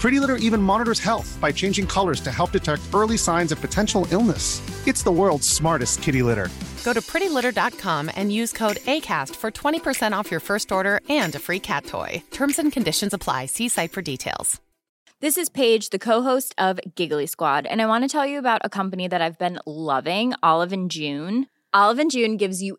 Pretty Litter even monitors health by changing colors to help detect early signs of potential illness. It's the world's smartest kitty litter. Go to prettylitter.com and use code ACAST for 20% off your first order and a free cat toy. Terms and conditions apply. See site for details. This is Paige, the co-host of Giggly Squad, and I want to tell you about a company that I've been loving, Olive and June. Olive and June gives you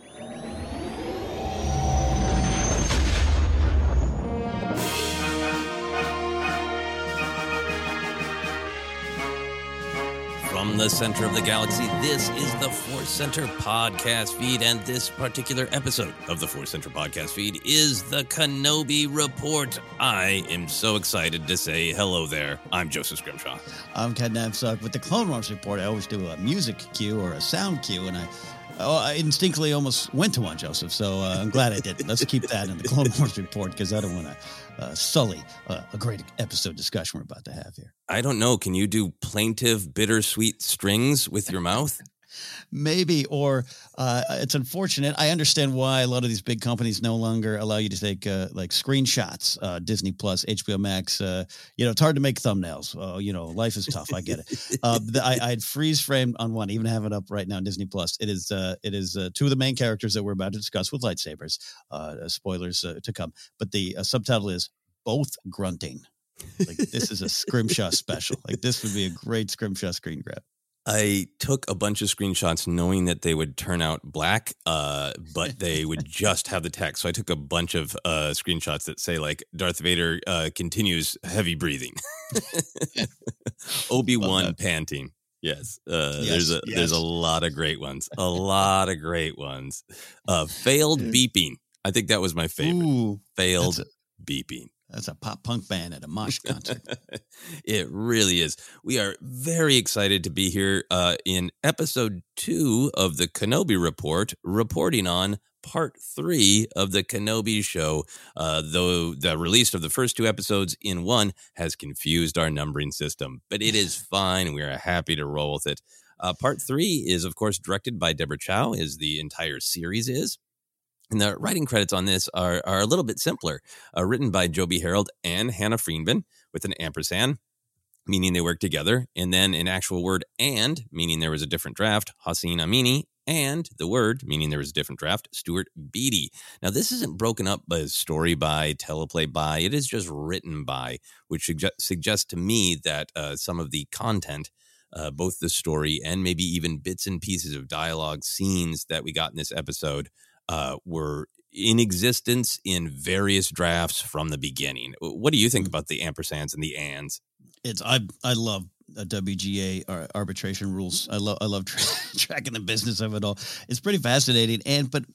The center of the galaxy, this is the Force Center podcast feed, and this particular episode of the Force Center podcast feed is the Kenobi Report. I am so excited to say hello there. I'm Joseph Scrimshaw. I'm Ken Napzok. With the Clone Wars Report, I always do a music cue or a sound cue, and I Oh, I instinctively almost went to one, Joseph. So uh, I'm glad I didn't. Let's keep that in the Clone Wars report because I don't want to uh, sully uh, a great episode discussion we're about to have here. I don't know. Can you do plaintive, bittersweet strings with your mouth? maybe or uh, it's unfortunate. I understand why a lot of these big companies no longer allow you to take uh, like screenshots uh, disney plus hbo max uh, you know it's hard to make thumbnails. Uh, you know life is tough. I get it. Uh, the, I, I had freeze framed on one even have it up right now on disney plus. It is it is two of the main characters that we're about to discuss with lightsabers. Spoilers to come. But the subtitle is both grunting. Like this is a scrimshaw special. Like this would be a great scrimshaw screen grab I took a bunch of screenshots knowing that they would turn out black, uh, but they would just have the text. So I took a bunch of uh, screenshots that say like Darth Vader uh, continues heavy breathing, Obi Wan panting. Yes, uh, Yes, there's a there's a lot of great ones, a lot of great ones. Uh, failed beeping, I think that was my favorite. Ooh, failed beeping. That's a pop punk band at a mosh concert. it really is. We are very excited to be here uh, in episode two of the Kenobi Report, reporting on part three of the Kenobi show. Uh, though the release of the first two episodes in one has confused our numbering system, but it is fine. We are happy to roll with it. Uh, part three is, of course, directed by Deborah Chow, as the entire series is. And the writing credits on this are, are a little bit simpler. Uh, written by Joby Harold and Hannah Friedman with an ampersand, meaning they worked together. And then an actual word and, meaning there was a different draft, Hossein Amini. And the word, meaning there was a different draft, Stuart Beattie. Now, this isn't broken up by story by, teleplay by. It is just written by, which sugge- suggests to me that uh, some of the content uh, both the story and maybe even bits and pieces of dialogue scenes that we got in this episode uh, were in existence in various drafts from the beginning. What do you think about the ampersands and the ands? it's I I love WGA arbitration rules. I love I love tra- tracking the business of it all. It's pretty fascinating and but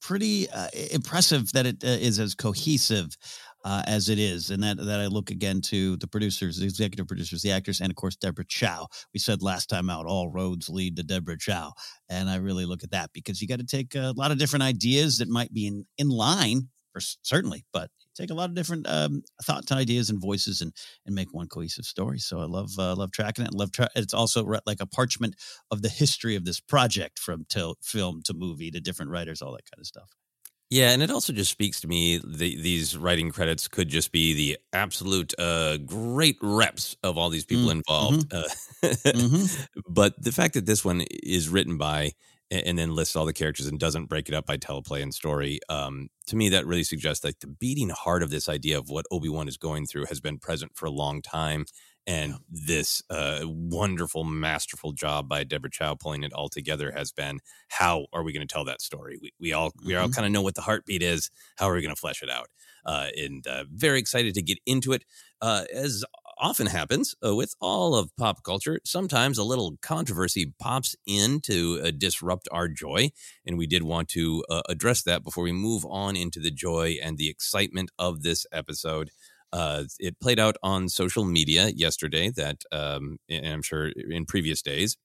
pretty uh, impressive that it uh, is as cohesive uh, as it is, and that that I look again to the producers, the executive producers, the actors, and of course Deborah Chow. We said last time out, all roads lead to Deborah Chow, and I really look at that because you got to take a lot of different ideas that might be in in line for certainly, but take a lot of different um, thoughts, ideas, and voices, and and make one cohesive story. So I love uh, love tracking it. and Love tra- it's also re- like a parchment of the history of this project from to film to movie to different writers, all that kind of stuff. Yeah, and it also just speaks to me. The, these writing credits could just be the absolute uh, great reps of all these people Mm, involved. Uh, Mhm. but the fact that this one is written by and then lists all the characters and doesn't break it up by teleplay and story, um, to me that really suggests like the beating heart of this idea of what Obi Wan is going through has been present for a long time. And this uh, wonderful, masterful job by Deborah Chow pulling it all together has been how are we going to tell that story? We, we all we all Mhm. kind of know what the heartbeat is. How are we going to flesh it out? Uh, and uh, very excited to get into it. Uh, as often happens uh, with all of pop culture, sometimes a little controversy pops in to uh, disrupt our joy. And we did want to uh, address that before we move on into the joy and the excitement of this episode. Uh, it played out on social media yesterday that, um, and I'm sure in previous days,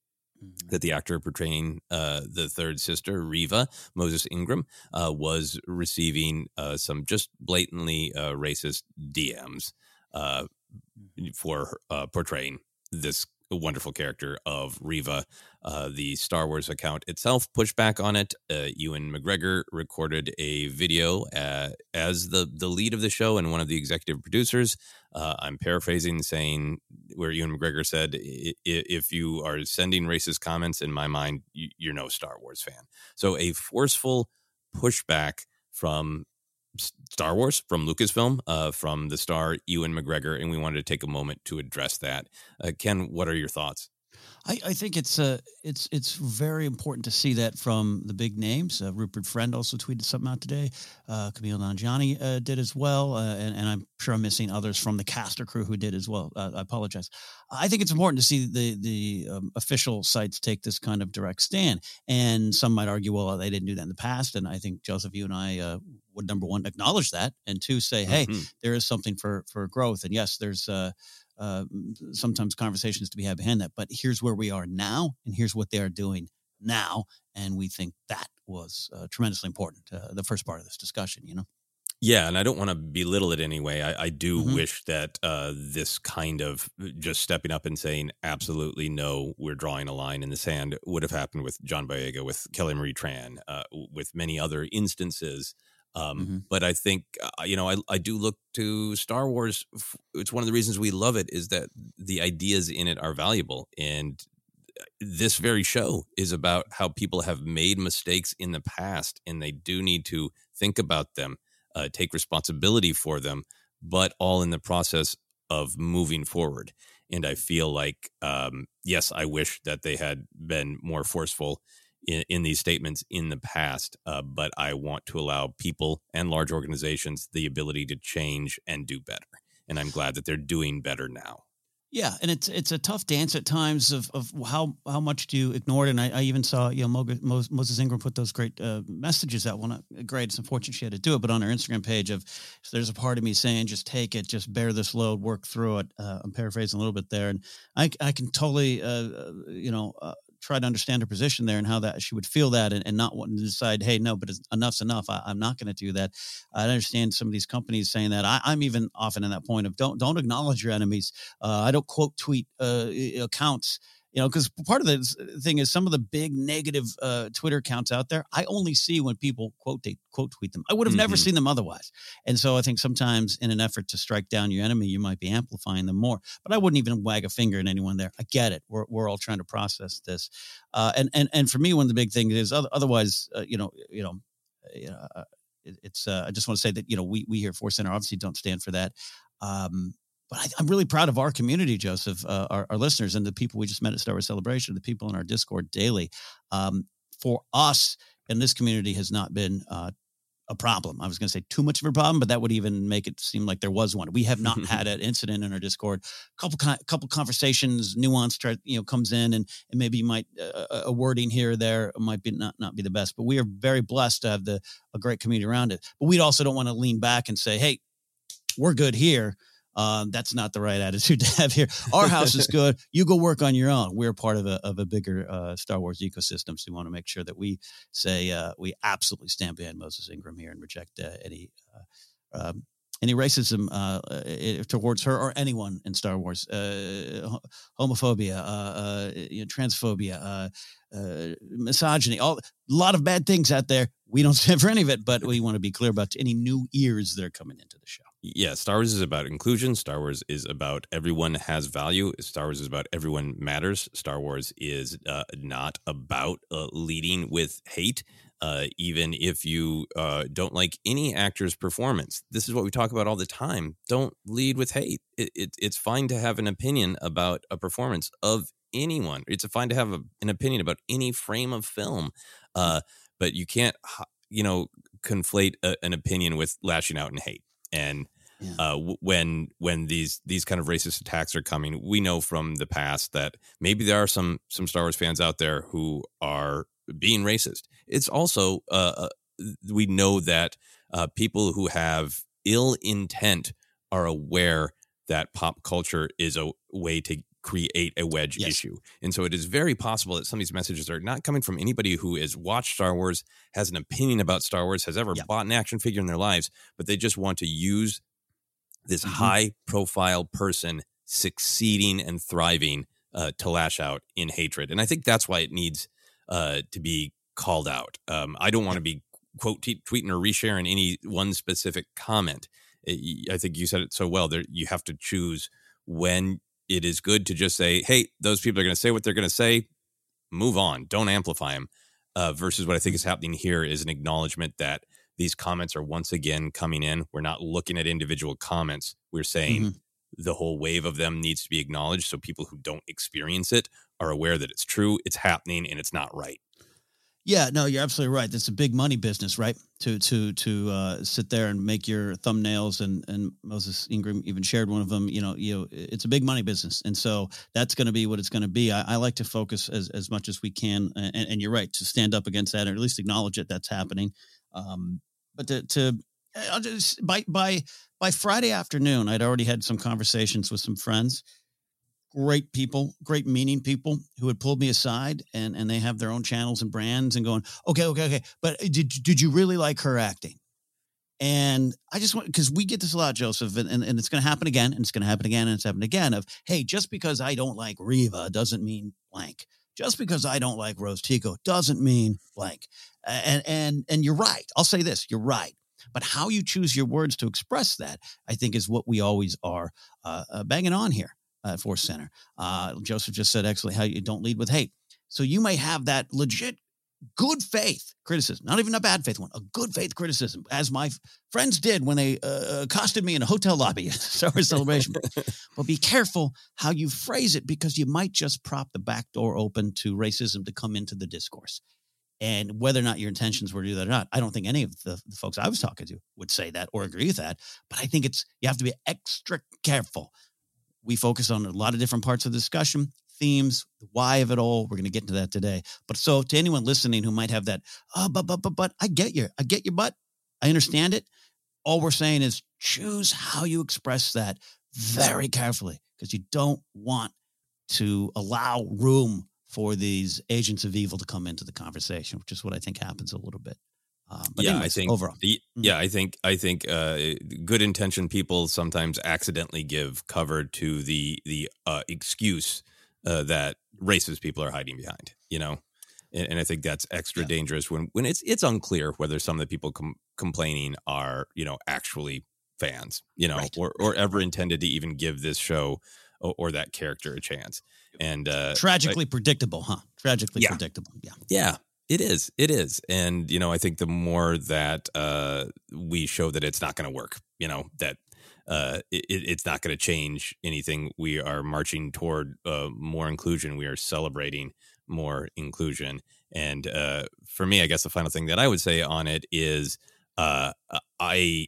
that the actor portraying uh, the third sister, Reva Moses Ingram, uh, was receiving uh, some just blatantly uh, racist DMs uh, for uh, portraying this wonderful character of Reva. Uh, the Star Wars account itself pushed back on it. Uh, Ewan McGregor recorded a video uh, as the the lead of the show and one of the executive producers. Uh, I'm paraphrasing, saying where Ewan McGregor said, "I- i- "If you are sending racist comments, in my mind, you- you're no Star Wars fan." So a forceful pushback from Star Wars, from Lucasfilm, uh, from the star Ewan McGregor, and we wanted to take a moment to address that. Uh, Ken, what are your thoughts? I, I think it's uh, it's it's very important to see that from the big names. Uh, Rupert Friend also tweeted something out today. Uh, Kumail Nanjiani uh, did as well, uh, and, and I'm sure I'm missing others from the cast or crew who did as well. Uh, I apologize. I think it's important to see the the um, official sites take this kind of direct stand. And some might argue, well, they didn't do that in the past. And I think Joseph, you and I would number one acknowledge that, and two say, hey, Mhm. there is something for for growth. And yes, there's uh, uh, sometimes conversations to be had behind that. But here's where we are now, and here's what they are doing now, and we think that was uh, tremendously important. Uh, the first part of this discussion, you know. Yeah, and I don't want to belittle it anyway. I, I do Mhm. wish that uh, this kind of just stepping up and saying absolutely no, we're drawing a line in the sand would have happened with John Boyega, with Kelly Marie Tran, uh, with many other instances. Um, Mhm. But I think uh, you know I, I do look to Star Wars. It's one of the reasons we love it is that the ideas in it are valuable, and uh, this very show is about how people have made mistakes in the past, and they do need to think about them uh, take responsibility for them, but all in the process of moving forward. And I feel like, um, yes, I wish that they had been more forceful in, in these statements in the past, uh, but I want to allow people and large organizations the ability to change and do better. And I'm glad that they're doing better now. Yeah, and it's it's a tough dance at times of, of how how much do you ignore it. And I, I even saw you know Moses Ingram put those great uh, messages out. Well, not great. It's unfortunate she had to do it, but on her Instagram page of there's a part of me saying just take it, just bear this load, work through it. Uh, I'm paraphrasing a little bit there, and I I can totally uh, uh you know uh, try to understand her position there and how that she would feel that and, and not wanting to decide, hey, no, but enough's enough. I, am not going to do that. I understand some of these companies saying that. I, am even often in that point of don't don't acknowledge your enemies. Uh, I don't quote tweet uh, accounts you know, because part of the thing is some of the big negative uh, Twitter accounts out there, I only see when people quote they quote tweet them. I would have mm-hmm. never seen them otherwise. And so I think sometimes in an effort to strike down your enemy, you might be amplifying them more. But I wouldn't even wag a finger at anyone there. I get it. We're, we're all trying to process this. Uh, and and and for me, one of the big things is otherwise, uh, you know, you know, you know uh, it's uh, I just want to say that you know we we here at Force Center obviously don't stand for that. Um, but I, am really proud of our community, Joseph, uh, our, our, listeners, and the people we just met at Star Wars Celebration, the people in our Discord daily. Um, for us, and this community has not been uh, a problem. I was going to say too much of a problem, but that would even make it seem like there was one. We have not had an incident in our Discord. A couple couple conversations, nuance, you know, comes in, and, and maybe you might uh, a wording here or there might be not not be the best. But we are very blessed to have the a great community around it. But we also don't want to lean back and say, "Hey, we're good here." Um, that's not the right attitude to have here. Our house is good. You go work on your own. We're part of a of a bigger uh, Star Wars ecosystem, so we want to make sure that we say uh, we absolutely stand behind Moses Ingram here and reject uh, any uh, um, any racism uh, towards her or anyone in Star Wars, uh, homophobia, uh, you know, transphobia, misogyny, all a lot of bad things out there. We don't stand for any of it, but we want to be clear about any new ears that are coming into the show yeah, Star Wars is about inclusion. Star Wars is about everyone has value. Star Wars is about everyone matters. Star Wars is uh, not about uh, leading with hate. Uh, even if you uh, don't like any actor's performance, this is what we talk about all the time. Don't lead with hate. It, it, it's fine to have an opinion about a performance of anyone. It's fine to have a, an opinion about any frame of film, uh, but you can't, you know, conflate a, an opinion with lashing out in hate and yeah. uh, when when these these kind of racist attacks are coming. We know from the past that maybe there are some some Star Wars fans out there who are being racist. It's also uh, uh we know that uh, people who have ill intent are aware that pop culture is a way to create a wedge yes. issue. And so it is very possible that some of these messages are not coming from anybody who has watched Star Wars, has an opinion about Star Wars, has ever bought an action figure in their lives, but they just want to use this mm-hmm. high profile person succeeding and thriving uh, to lash out in hatred. And I think that's why it needs uh, to be called out. Um, I don't want to be quote t- tweeting or resharing any one specific comment. It, I think you said it so well. There, you have to choose when it is good to just say, "Hey, those people are going to say what they're going to say. Move on. Don't amplify them." Uh, versus what I think is happening here is an acknowledgement that these comments are once again coming in. We're not looking at individual comments. We're saying mm-hmm. the whole wave of them needs to be acknowledged so people who don't experience it are aware that it's true, it's happening, and it's not right. Yeah, no, you're absolutely right. That's a big money business, right? To to to uh, sit there and make your thumbnails, and and Moses Ingram even shared one of them. You know, you know, it's a big money business, and so that's going to be what it's going to be. I, I, like to focus as as much as we can, and, and, you're right to stand up against that, or at least acknowledge it that's happening. Um, but to, to I'll just by by by Friday afternoon, I'd already had some conversations with some friends, great people, great meaning people who had pulled me aside and and they have their own channels and brands and going, okay, okay, okay. But uh, did did you really like her acting? And I just want because we get this a lot, Joseph, and, and, and it's going to happen again, and it's going to happen again, and it's happened again. Of hey, just because I don't like Reva doesn't mean blank. Just because I don't like Rose Tico doesn't mean blank. And and and you're right. I'll say this: you're right. But how you choose your words to express that, I think, is what we always are uh, uh, banging on here at Force Center. Uh, Joseph just said, actually, how you don't lead with hate. So you may have that legit good faith criticism, not even a bad faith one, a good faith criticism, as my f- friends did when they uh, accosted me in a hotel lobby at Star Wars Celebration. but be careful how you phrase it because you might just prop the back door open to racism to come into the discourse. And whether or not your intentions were to do that or not, I don't think any of the, the folks I was talking to would say that or agree with that. But I think it's you have to be extra careful we focus on a lot of different parts of the discussion, themes, the why of it all. We're going to get into that today. But so to anyone listening who might have that, oh, but, but, but, but, I get you. I get your butt. I understand it. All we're saying is choose how you express that very carefully because you don't want to allow room for these agents of evil to come into the conversation, which is what I think happens a little bit. Um, but yeah, anyways, I think overall, the- Mhm. yeah, I think I think uh, good intention people sometimes accidentally give cover to the the uh, excuse uh, that racist people are hiding behind. You know, and, and I think that's extra dangerous when when it's it's unclear whether some of the people com- complaining are you know actually fans, you know, or or ever intended to even give this show or, or that character a chance. And uh, tragically predictable, huh? Tragically Yeah. predictable. Yeah. yeah, it is. It is. And, you know, I think the more that uh, we show that it's not going to work, you know, that uh, it, it's not going to change anything, we are marching toward uh, more inclusion. We are celebrating more inclusion. And uh, for me, I guess the final thing that I would say on it is uh, I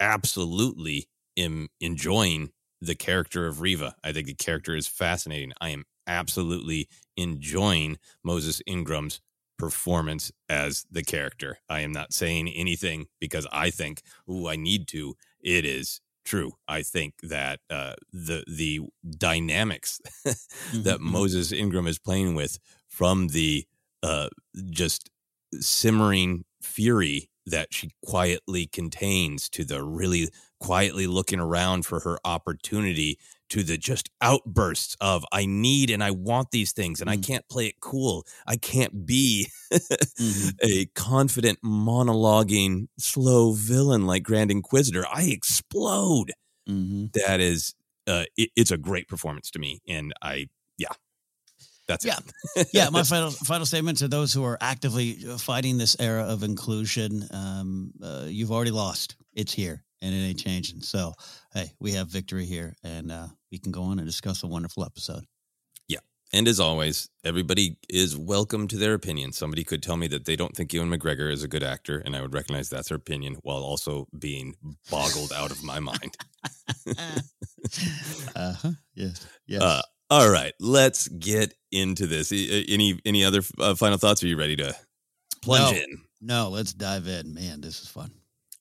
absolutely am enjoying the character of Reva. I think the character is fascinating. I am absolutely enjoying Moses Ingram's performance as the character. I am not saying anything because I think, ooh, I need to. It is true. I think that uh, the the dynamics that Moses Ingram is playing with from the uh, just simmering fury that she quietly contains to the really quietly looking around for her opportunity to the just outbursts of I need and I want these things and I can't play it cool. I can't be a confident monologuing slow villain like Grand Inquisitor. I explode. That is uh it, it's a great performance to me and I yeah. That's Yeah. it. yeah, my final final statement to those who are actively uh, fighting this era of inclusion: um, uh, you've already lost. It's here, and it ain't changing. So, hey, we have victory here, and uh, we can go on and discuss a wonderful episode. Yeah. And as always, everybody is welcome to their opinion. Somebody could tell me that they don't think Ewan McGregor is a good actor, and I would recognize that's their opinion while also being boggled out of my mind. Uh huh. Yes. Yes. Uh, all right, let's get into this. Any any other uh, final thoughts? Are you ready to plunge no, in? No, let's dive in. Man, this is fun.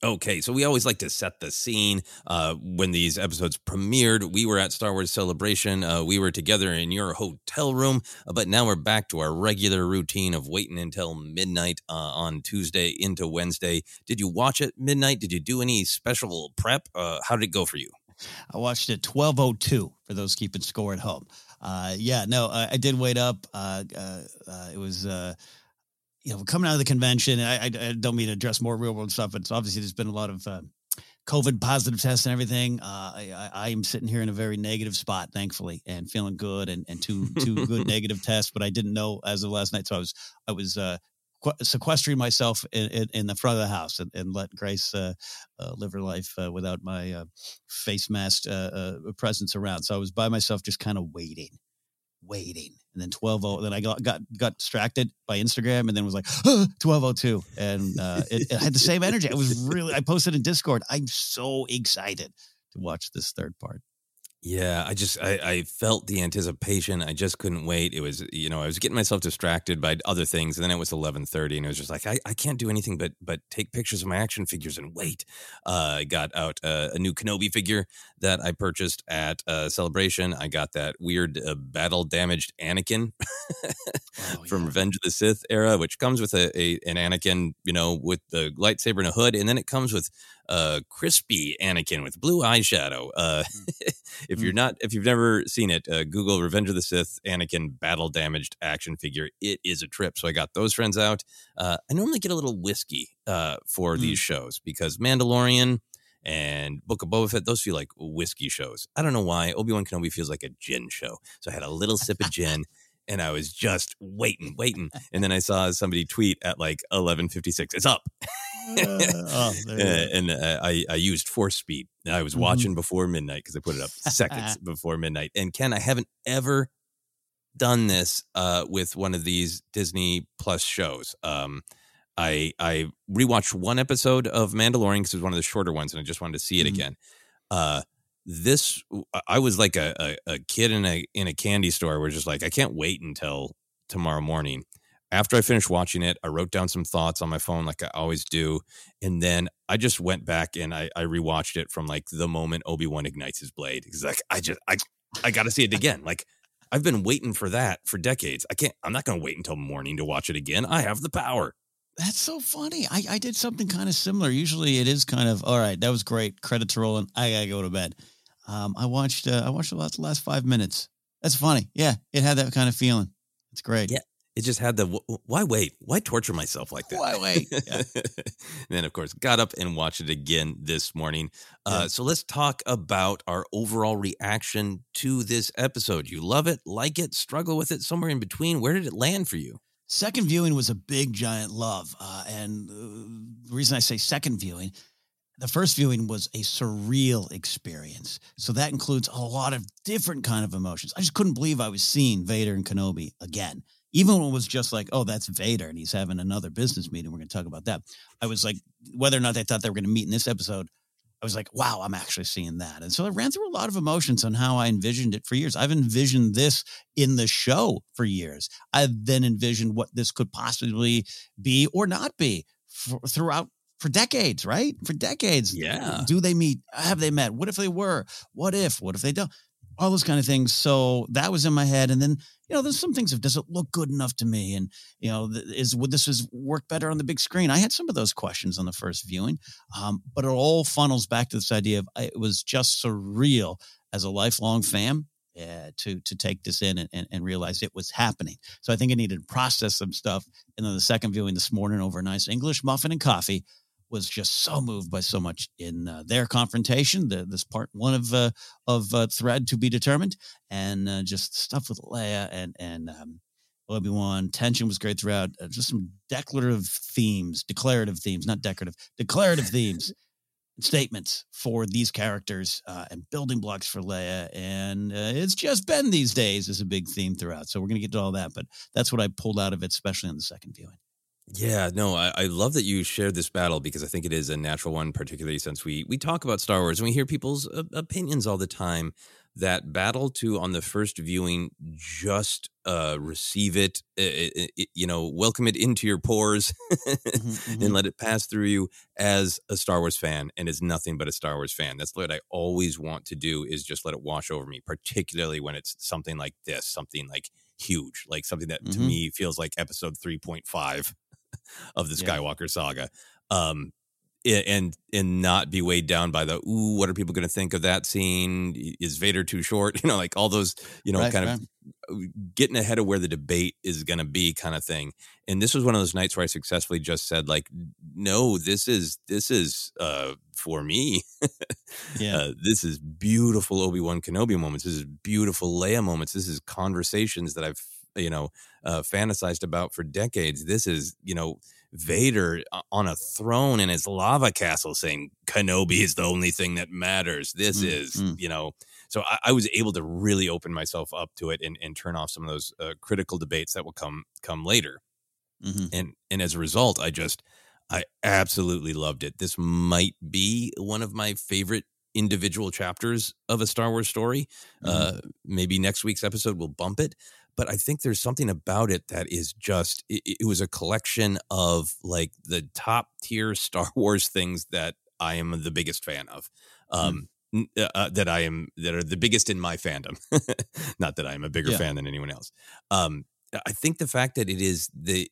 Okay, so we always like to set the scene. Uh, when these episodes premiered, we were at Star Wars Celebration. Uh, we were together in your hotel room, uh, but now we're back to our regular routine of waiting until midnight uh, on Tuesday into Wednesday. Did you watch it midnight? Did you do any special prep? Uh, how did it go for you? I watched it 1202 for those keeping score at home. Uh, yeah, no, I, I did wait up. It was, you know, coming out of the convention. I, I, I don't mean to address more real world stuff, but it's obviously there's been a lot of uh, COVID positive tests and everything. Uh, I, I, am sitting here in a very negative spot, thankfully, and feeling good, and, and two two good negative tests. But I didn't know as of last night, so I was I was uh, qu- sequestering myself in, in, in the front of the house and, and let Grace uh, uh, live her life uh, without my uh, face mask uh, presence around. So I was by myself, just kind of waiting, waiting. And then twelve oh, then I got got got distracted by Instagram, and then was like twelve oh two, and uh, it, it had the same energy. I was really. I posted in Discord. I'm so excited to watch this third part. Yeah, I just I, I felt the anticipation. I just couldn't wait. It was you know I was getting myself distracted by other things, and then it was eleven thirty, and it was just like I, I can't do anything but but take pictures of my action figures and wait. Uh, I got out uh, a new Kenobi figure that I purchased at uh, Celebration. I got that weird uh, battle damaged Anakin from Revenge of the Sith era, which comes with a, a an Anakin, you know, with the lightsaber and a hood, and then it comes with uh crispy Anakin with blue eyeshadow. Uh if you're not if you've never seen it, uh, Google Revenge of the Sith Anakin battle damaged action figure. It is a trip. So I got those friends out. Uh I normally get a little whiskey uh for these shows because Mandalorian and Book of Boba Fett, those feel like whiskey shows. I don't know why. Obi Wan Kenobi feels like a gin show. So I had a little sip of gin and I was just waiting, waiting. And then I saw somebody tweet at like 11:56. It's up. oh, Uh, and uh, I, I used force speed. I was Mhm. watching before midnight because I put it up seconds before midnight. And Ken, I haven't ever done this uh, with one of these Disney Plus shows. Um, I I rewatched one episode of Mandalorian because it was one of the shorter ones, and I just wanted to see it Mhm. again. This I was like a, a, a kid in a in a candy store where just like I can't wait until tomorrow morning. After I finished watching it, I wrote down some thoughts on my phone like I always do. And then I just went back and I, I rewatched it from like the moment Obi-Wan ignites his blade. He's like, I just I I gotta see it again. Like I've been waiting for that for decades. I can't I'm not gonna wait until morning to watch it again. I have the power. That's so funny. I, I did something kind of similar. Usually it is kind of all right, that was great. Credits rolling. I gotta go to bed. Um, I watched uh, I watched the last, the last five minutes. That's funny. Yeah, it had that kind of feeling. It's great. Yeah, it just had the why wait? Why torture myself like that? Why wait? Yeah. then, of course, got up and watched it again this morning. Uh, Yeah. So let's talk about our overall reaction to this episode. You love it, like it, struggle with it, somewhere in between. Where did it land for you? Second viewing was a big giant love, uh, and uh, the reason I say second viewing, the first viewing was a surreal experience. So that includes a lot of different kind of emotions. I just couldn't believe I was seeing Vader and Kenobi again. Even when it was just like, oh, that's Vader, and he's having another business meeting. We're going to talk about that. I was like, whether or not they thought they were going to meet in this episode, I was like, wow, I'm actually seeing that. And so I ran through a lot of emotions on how I envisioned it for years. I've envisioned this in the show for years. I've then envisioned what this could possibly be or not be for, throughout for decades, right? For decades. Yeah. Do they meet? Have they met? What if they were? What if? What if they don't? All those kind of things. So that was in my head. And then, you know, there's some things of does it look good enough to me? And, you know, is would this is work better on the big screen? I had some of those questions on the first viewing. Um, but it all funnels back to this idea of it was just surreal as a lifelong fan uh, to to take this in and, and, and realize it was happening. So I think I needed to process some stuff. And then the second viewing this morning over a nice English muffin and coffee was just so moved by so much in uh, their confrontation. The, this part one of uh, of uh, thread to be determined, and uh, just stuff with Leia and and um, Obi Wan. Tension was great throughout. Uh, just some declarative themes, declarative themes, not decorative, declarative themes. Statements for these characters uh, and building blocks for Leia, and uh, it's just been these days is a big theme throughout. So we're going to get to all that, but that's what I pulled out of it, especially on the second viewing. Yeah, no, I, I love that you shared this battle because I think it is a natural one, particularly since we we talk about Star Wars and we hear people's uh, opinions all the time. That battle to on the first viewing, just uh, receive it, uh, uh, you know, welcome it into your pores, Mm-hmm, and let it pass through you as a Star Wars fan, and is nothing but a Star Wars fan. That's what I always want to do is just let it wash over me, particularly when it's something like this, something like huge, like something that to Mhm. me feels like Episode three point five of the Yeah. Skywalker saga. Um and and not be weighed down by the ooh what are people going to think of that scene is Vader too short you know like all those you know Right, kind right. of getting ahead of where the debate is going to be kind of thing and this was one of those nights where I successfully just said like no this is this is uh for me Yeah. uh, this is beautiful Obi-Wan Kenobi moments this is beautiful Leia moments this is conversations that I've you know uh, fantasized about for decades this is you know Vader on a throne in his lava castle saying Kenobi is the only thing that matters. This Mm, is, mm. you know, so I, I was able to really open myself up to it and, and turn off some of those uh, critical debates that will come come later. Mhm. And and as a result, I just I absolutely loved it. This might be one of my favorite individual chapters of a Star Wars story. Uh, maybe next week's episode will bump it, but I think there's something about it that is just it, it was a collection of like the top tier Star Wars things that I am the biggest fan of. Um, n- uh, that I am that are the biggest in my fandom. Not that I'm a bigger Yeah. fan than anyone else. Um, I think the fact that it is the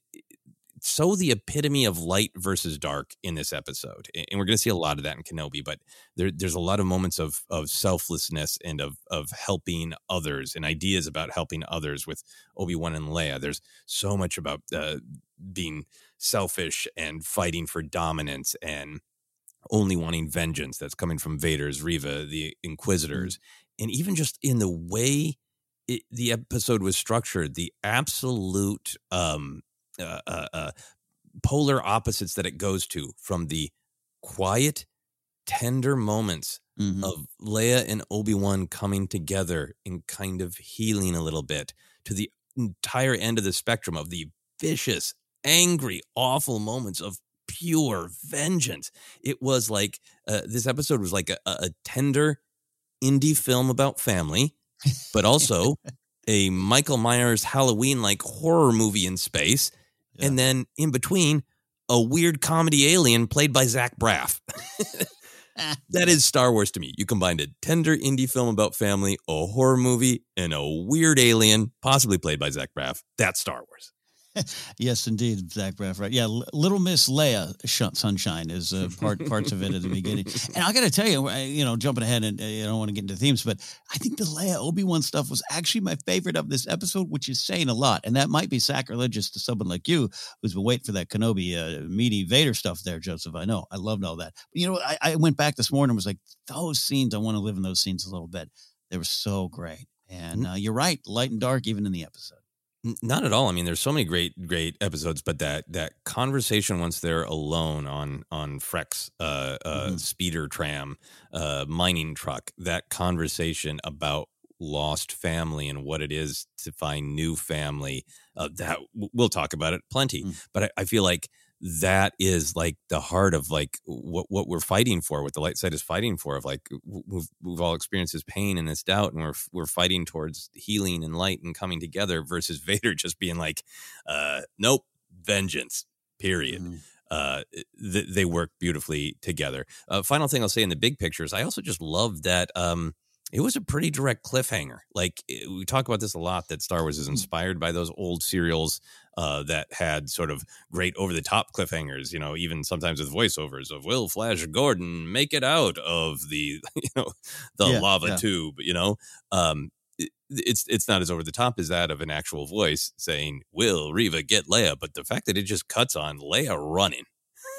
so the epitome of light versus dark in this episode, and we're going to see a lot of that in Kenobi. But there, there's a lot of moments of of selflessness and of of helping others and ideas about helping others with Obi Wan and Leia. There's so much about uh, being selfish and fighting for dominance and only wanting vengeance that's coming from Vader's Reva, the Inquisitors, and even just in the way it, the episode was structured, the absolute um, uh, uh, uh, polar opposites that it goes to from the quiet, tender moments Mhm. of Leia and Obi Wan coming together and kind of healing a little bit to the entire end of the spectrum of the vicious, angry, awful moments of pure vengeance. It was like uh, this episode was like a a tender indie film about family, but also a Michael Myers Halloween like horror movie in space. And then in between, a weird comedy alien played by Zach Braff. that is Star Wars to me. You combined a tender indie film about family, a horror movie, and a weird alien, possibly played by Zach Braff. That's Star Wars. Yes, indeed, Zach Braff. Right? Yeah, Little Miss Leia Sh- Sunshine is uh, part parts of it at the beginning. And I got to tell you, you know, jumping ahead, and uh, I don't want to get into themes, but I think the Leia Obi Wan stuff was actually my favorite of this episode, which is saying a lot. And that might be sacrilegious to someone like you who's been waiting for that Kenobi uh, meaty Vader stuff there, Joseph. I know, I loved all that. But you know, I, I went back this morning and was like, those scenes, I want to live in those scenes a little bit. They were so great. And uh, you're right, light and dark, even in the episode. Not at all. I mean, there's so many great, great episodes, but that that conversation once they're alone on on Freck's uh, uh, Mhm. speeder tram, uh, mining truck, that conversation about lost family and what it is to find new family, uh, that we'll talk about it plenty. Mm. But I, I feel like that is like the heart of like what what we're fighting for, what the light side is fighting for. Of like we've we've all experienced this pain and this doubt, and we're we're fighting towards healing and light and coming together. Versus Vader just being like, uh, "Nope, vengeance." Period. Mhm. Uh, th- they work beautifully together. Uh, final thing I'll say in the big picture is I also just love that. Um, it was a pretty direct cliffhanger. Like it- we talk about this a lot that Star Wars is inspired by those old serials uh, that had sort of great over the top cliffhangers. You know, even sometimes with voiceovers of "Will Flash Gordon make it out of the you know the Yeah, lava yeah. tube?" You know, um, it- it's it's not as over the top as that of an actual voice saying "Will Reva get Leia?" But the fact that it just cuts on Leia running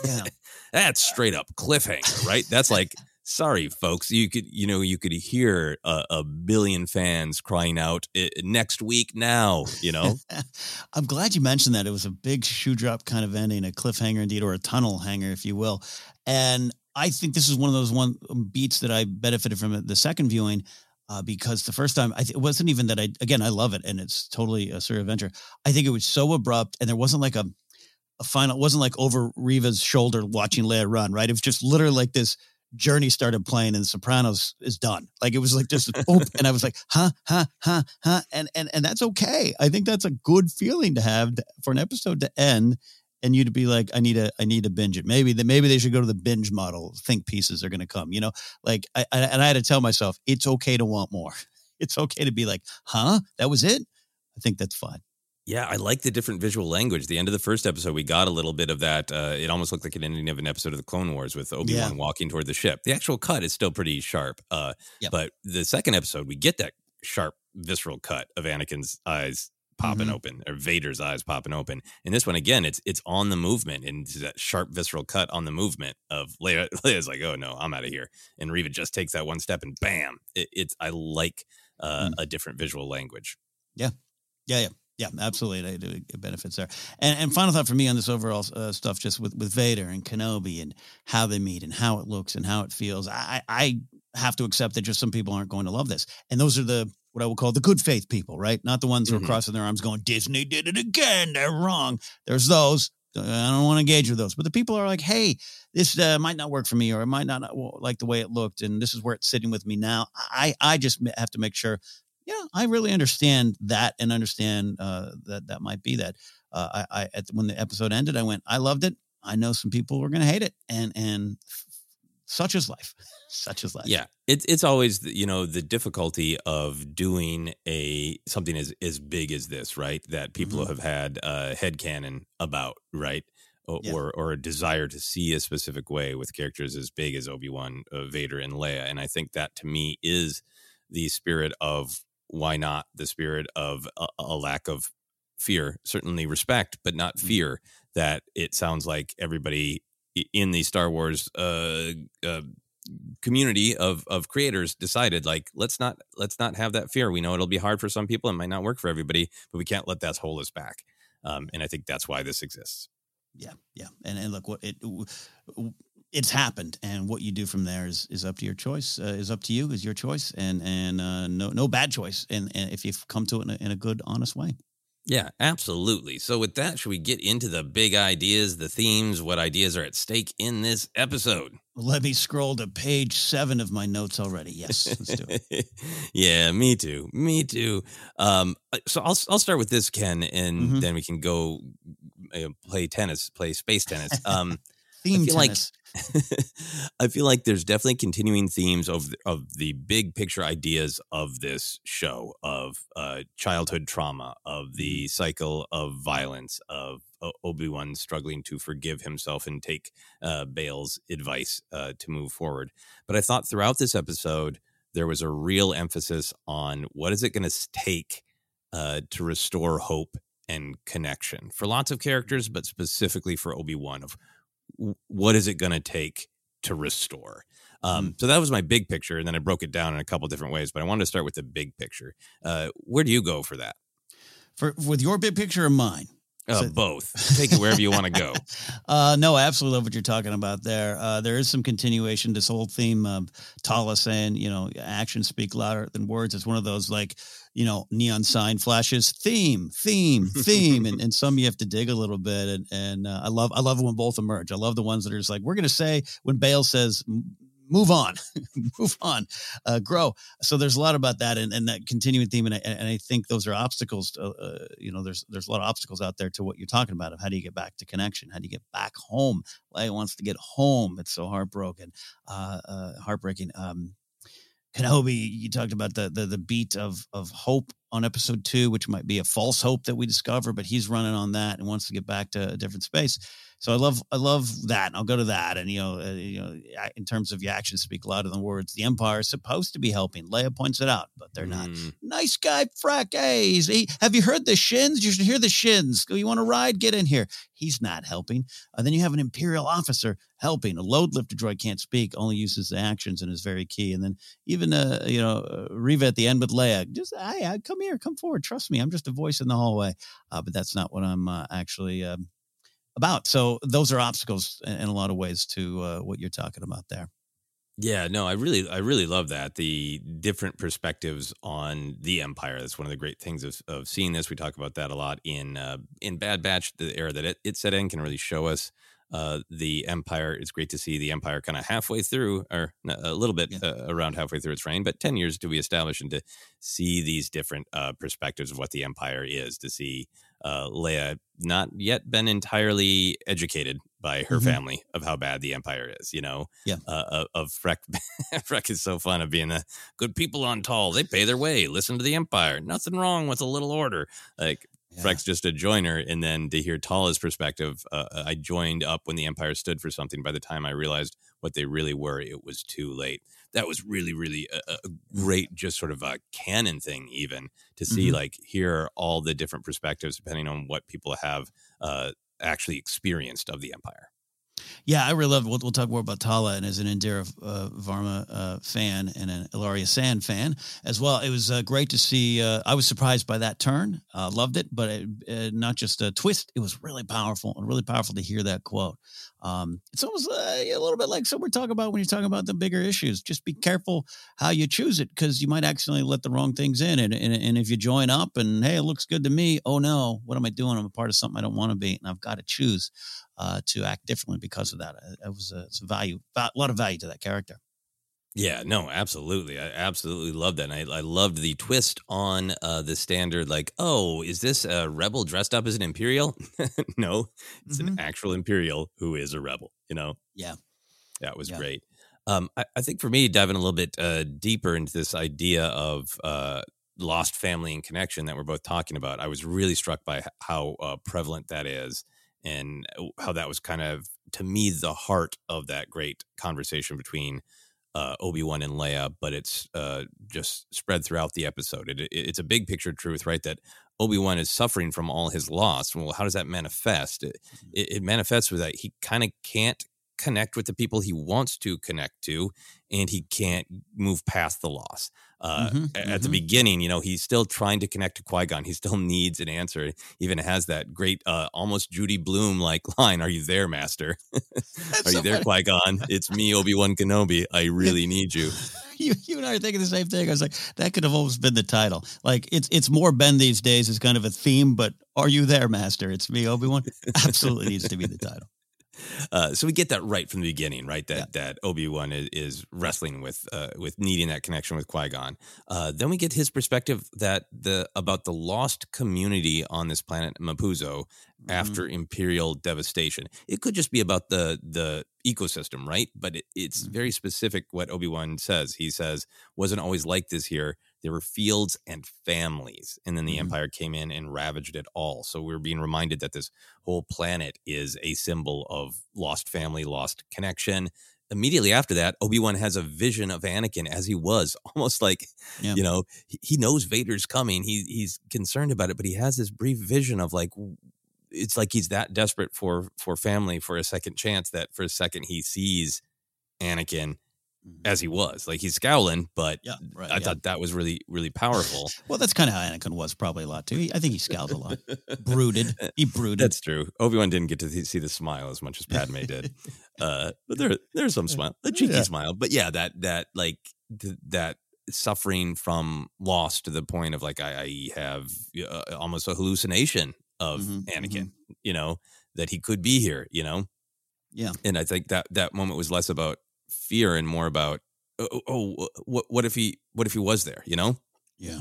Yeah. that's straight up cliffhanger, right? That's like, sorry, folks, you could, you know, you could hear a, a billion fans crying out next week now, you know? I'm glad you mentioned that. It was a big shoe drop kind of ending, a cliffhanger indeed, or a tunnel hanger, if you will. And I think this is one of those one um, beats that I benefited from the second viewing. Uh, because the first time, th- it wasn't even that I again I love it and it's totally a of adventure. I think it was so abrupt and there wasn't like a a final. It wasn't like over Reva's shoulder watching Leia run. Right, it was just literally like this journey started playing and Sopranos is done. Like it was like just boom, and I was like, huh, huh, huh, huh, and and and that's okay. I think that's a good feeling to have for an episode to end and you to be like, I need a, I need to binge it. Maybe that maybe they should go to the binge model. Think pieces are going to come. You know, like I, I and I had to tell myself it's okay to want more. It's okay to be like, huh, that was it. I think that's fine. Yeah, I like the different visual language. The end of the first episode, we got a little bit of that. Uh, it almost looked like an ending of an episode of the Clone Wars with Obi Wan Yeah. walking toward the ship. The actual cut is still pretty sharp. Uh, Yep. But the second episode, we get that sharp, visceral cut of Anakin's eyes popping Mhm. open, or Vader's eyes popping open. And this one, again, it's it's on the movement and that sharp, visceral cut on the movement of Leia. Leia's like, "Oh no, I'm out of here," and Reva just takes that one step and bam! It, it's I like uh, Mm. a different visual language. Yeah, yeah, yeah, absolutely. It, it, it benefits there. And and final thought for me on this overall uh, stuff, just with with Vader and Kenobi and how they meet and how it looks and how it feels. I I have to accept that just some people aren't going to love this, and those are the what I would call the good faith people, right? Not the ones who Mhm. are crossing their arms going, Disney did it again. They're wrong. There's those. uh, I don't want to engage with those, but the people are like, hey, this uh, might not work for me, or it might not uh, like the way it looked, and this is where it's sitting with me now. I I just have to make sure yeah, I really understand that and understand uh, that that might be that. Uh, I, I at, when the episode ended, I went, I loved it. I know some people were going to hate it, and and such is life. such is life. Yeah, it's it's always you know the difficulty of doing a something as as big as this, right? That people Mhm. have had uh, headcanon about, right? Or, Yeah. or or a desire to see a specific way with characters as big as Obi Wan, uh, Vader, and Leia, and I think that to me is the spirit of why not the spirit of a, a lack of fear, certainly respect, but not Mm. fear. That it sounds like everybody in the Star Wars uh, uh, community of of creators decided like let's not let's not have that fear. We know it'll be hard for some people, it might not work for everybody, but we can't let that hold us back. Um, and I think that's why this exists. yeah, yeah. And and look, what it it's happened, and what you do from there is is up to your choice. Uh, is up to you. Is your choice, and and uh, no no bad choice. And and if you've come to it in a, in a good, honest way. Yeah, absolutely. So with that, should we get into the big ideas, the themes, what ideas are at stake in this episode? Let me scroll to page seven of my notes already. Yes, let's do it. yeah, me too. Me too. Um, so I'll I'll start with this, Ken, and Mhm. then we can go uh, play tennis, play space tennis. Um, Theme tennis. like I feel like there's definitely continuing themes of the, of the big picture ideas of this show of uh, childhood trauma, of the cycle of violence, of uh, Obi Wan struggling to forgive himself and take uh, Bail's advice uh, to move forward. But I thought throughout this episode there was a real emphasis on what is it going to take uh, to restore hope and connection for lots of characters, but specifically for Obi Wan of what is it going to take to restore. Um, So that was my big picture, and then I broke it down in a couple different ways. But I wanted to start with the big picture. Uh, where do you go for that? For with your big picture or mine? Uh, So- both. Take it wherever you want to go. Uh, no, I absolutely love what you're talking about there. Uh, there is some continuation. This whole theme of Tala saying, you know, actions speak louder than words. It's one of those like, you know, neon sign flashes, theme, theme, theme, and, and some you have to dig a little bit. And and uh, I love I love when both emerge. I love the ones that are just like we're going to say when Bail says. "M- Move on, move on, uh, grow. So there's a lot about that, and, and that continuing theme, and I, and I think those are obstacles. To, uh, you know, there's there's a lot of obstacles out there to what you're talking about of how do you get back to connection, how do you get back home. Leia wants to get home. It's so heartbroken, uh, uh, heartbreaking. Um, Kenobi, you talked about the, the the beat of of hope on episode two, which might be a false hope that we discover, but he's running on that and wants to get back to a different space. So I love I love that. And I'll go to that. And you know, uh, you know, in terms of the actions speak louder than words. The Empire is supposed to be helping. Leia points it out, but they're not. Mm. Nice guy, Freck. Hey, he, have you heard the shins? You should hear the shins. Go. You want to ride? Get in here. He's not helping. Uh, then you have an Imperial officer helping. A load lifter droid can't speak, only uses the actions and is very key. And then even uh, you know uh, Reva at the end with Leia, just hey, uh, come here, come forward. Trust me, I'm just a voice in the hallway. Uh, but that's not what I'm uh, actually um, about. So those are obstacles in, a lot of ways to uh, what you're talking about there. Yeah, no, I really, I really love that the different perspectives on the empire. That's one of the great things of, of seeing this. We talk about that a lot in uh, in Bad Batch, the era that it, it set in can really show us uh, the empire. It's great to see the empire kind of halfway through, or a little bit uh, around halfway through its reign, but ten years to be established and to see these different uh, perspectives of what the empire is. To see uh, Leia not yet been entirely educated by her Mhm. family of how bad the empire is. You know, Yeah. uh, of, of Freck. Freck is so fun of being the good people on Tall. They pay their way. Listen to the empire. Nothing wrong with a little order. Like Freck's just a joiner, and then to hear Tala's perspective, uh, I joined up when the empire stood for something. By the time I realized what they really were, it was too late. That was really, really a, a great, just sort of a canon thing, even to see Mhm. like here are all the different perspectives depending on what people have uh, actually experienced of the empire. Yeah, I really love. We'll, we'll talk more about Tala and as an Indira uh, Varma uh, fan and an Ellaria Sand fan as well. It was uh, great to see. Uh, I was surprised by that turn. Uh, loved it, but it, not just a twist. It was really powerful and really powerful to hear that quote. Um, it's almost uh, a little bit like so we're talking about when you're talking about the bigger issues. Just be careful how you choose it because you might accidentally let the wrong things in. And, and and if you join up and hey, it looks good to me. Oh no, what am I doing? I'm a part of something I don't want to be, and I've got to choose uh, to act differently because of that. It was a, it's a value, a lot of value to that character. Yeah, no, absolutely. I absolutely loved that. And I, I loved the twist on uh, the standard, like, oh, is this a rebel dressed up as an Imperial? no, it's an actual Imperial who is a rebel, you know? Yeah. That was Yeah. great. Um, I, I think for me, diving a little bit uh, deeper into this idea of uh, lost family and connection that we're both talking about, I was really struck by how uh, prevalent that is and uh, how that was kind of, to me, the heart of that great conversation between uh, Obi Wan and Leia, but it's uh, just spread throughout the episode. It, it- it's a big picture truth, right? That Obi Wan is suffering from all his loss. Well, how does that manifest? It, it, it manifests with that he kind of can't connect with the people he wants to connect to, and he can't move past the loss. Uh, Mhm, At the mhm. beginning, you know, he's still trying to connect to Qui Gon. He still needs an answer. He even has that great, uh, almost Judy Blume like line "Are you there, Master? Are you there, Qui Gon? It's me, Obi Wan Kenobi. I really need you." You, you and I are thinking the same thing. I was like, that could have almost been the title. Like it's it's more Ben these days as kind of a theme, but are you there, Master? It's me, Obi Wan. Absolutely needs to be the title. Uh, so we get that right from the beginning, right? That yeah. that Obi Wan is, is, wrestling with uh, with needing that connection with Qui Gon. Uh, then we get his perspective that the about the lost community on this planet Mapuzo mm-hmm. after Imperial devastation. It could just be about the the ecosystem, right? But it, it's mm-hmm. very specific. What Obi Wan says, he says, wasn't always like this here. There were fields and families, and then the mm-hmm. Empire came in and ravaged it all. So we're being reminded that this whole planet is a symbol of lost family, lost connection. Immediately after that, Obi Wan has a vision of Anakin as he was, almost like yeah. you know he knows Vader's coming. He he's concerned about it, but he has this brief vision of like it's like he's that desperate for for family for a second chance that for a second he sees Anakin as he was. Like he's scowling, but yeah, right, I yeah. thought that was really, really powerful. well, that's kind of how Anakin was probably a lot too. He, I think he scowled a lot, brooded. He brooded. That's true. Obi Wan didn't get to see the smile as much as Padme did, uh, but there, there's some smile, a cheeky yeah. smile. But yeah, that that like th- that suffering from loss to the point of like I, I have uh, almost a hallucination of mm-hmm, Anakin. Mm-hmm. You know that he could be here. You know. Yeah. And I think that that moment was less about fear and more about oh, oh, oh what what if he what if he was there you know yeah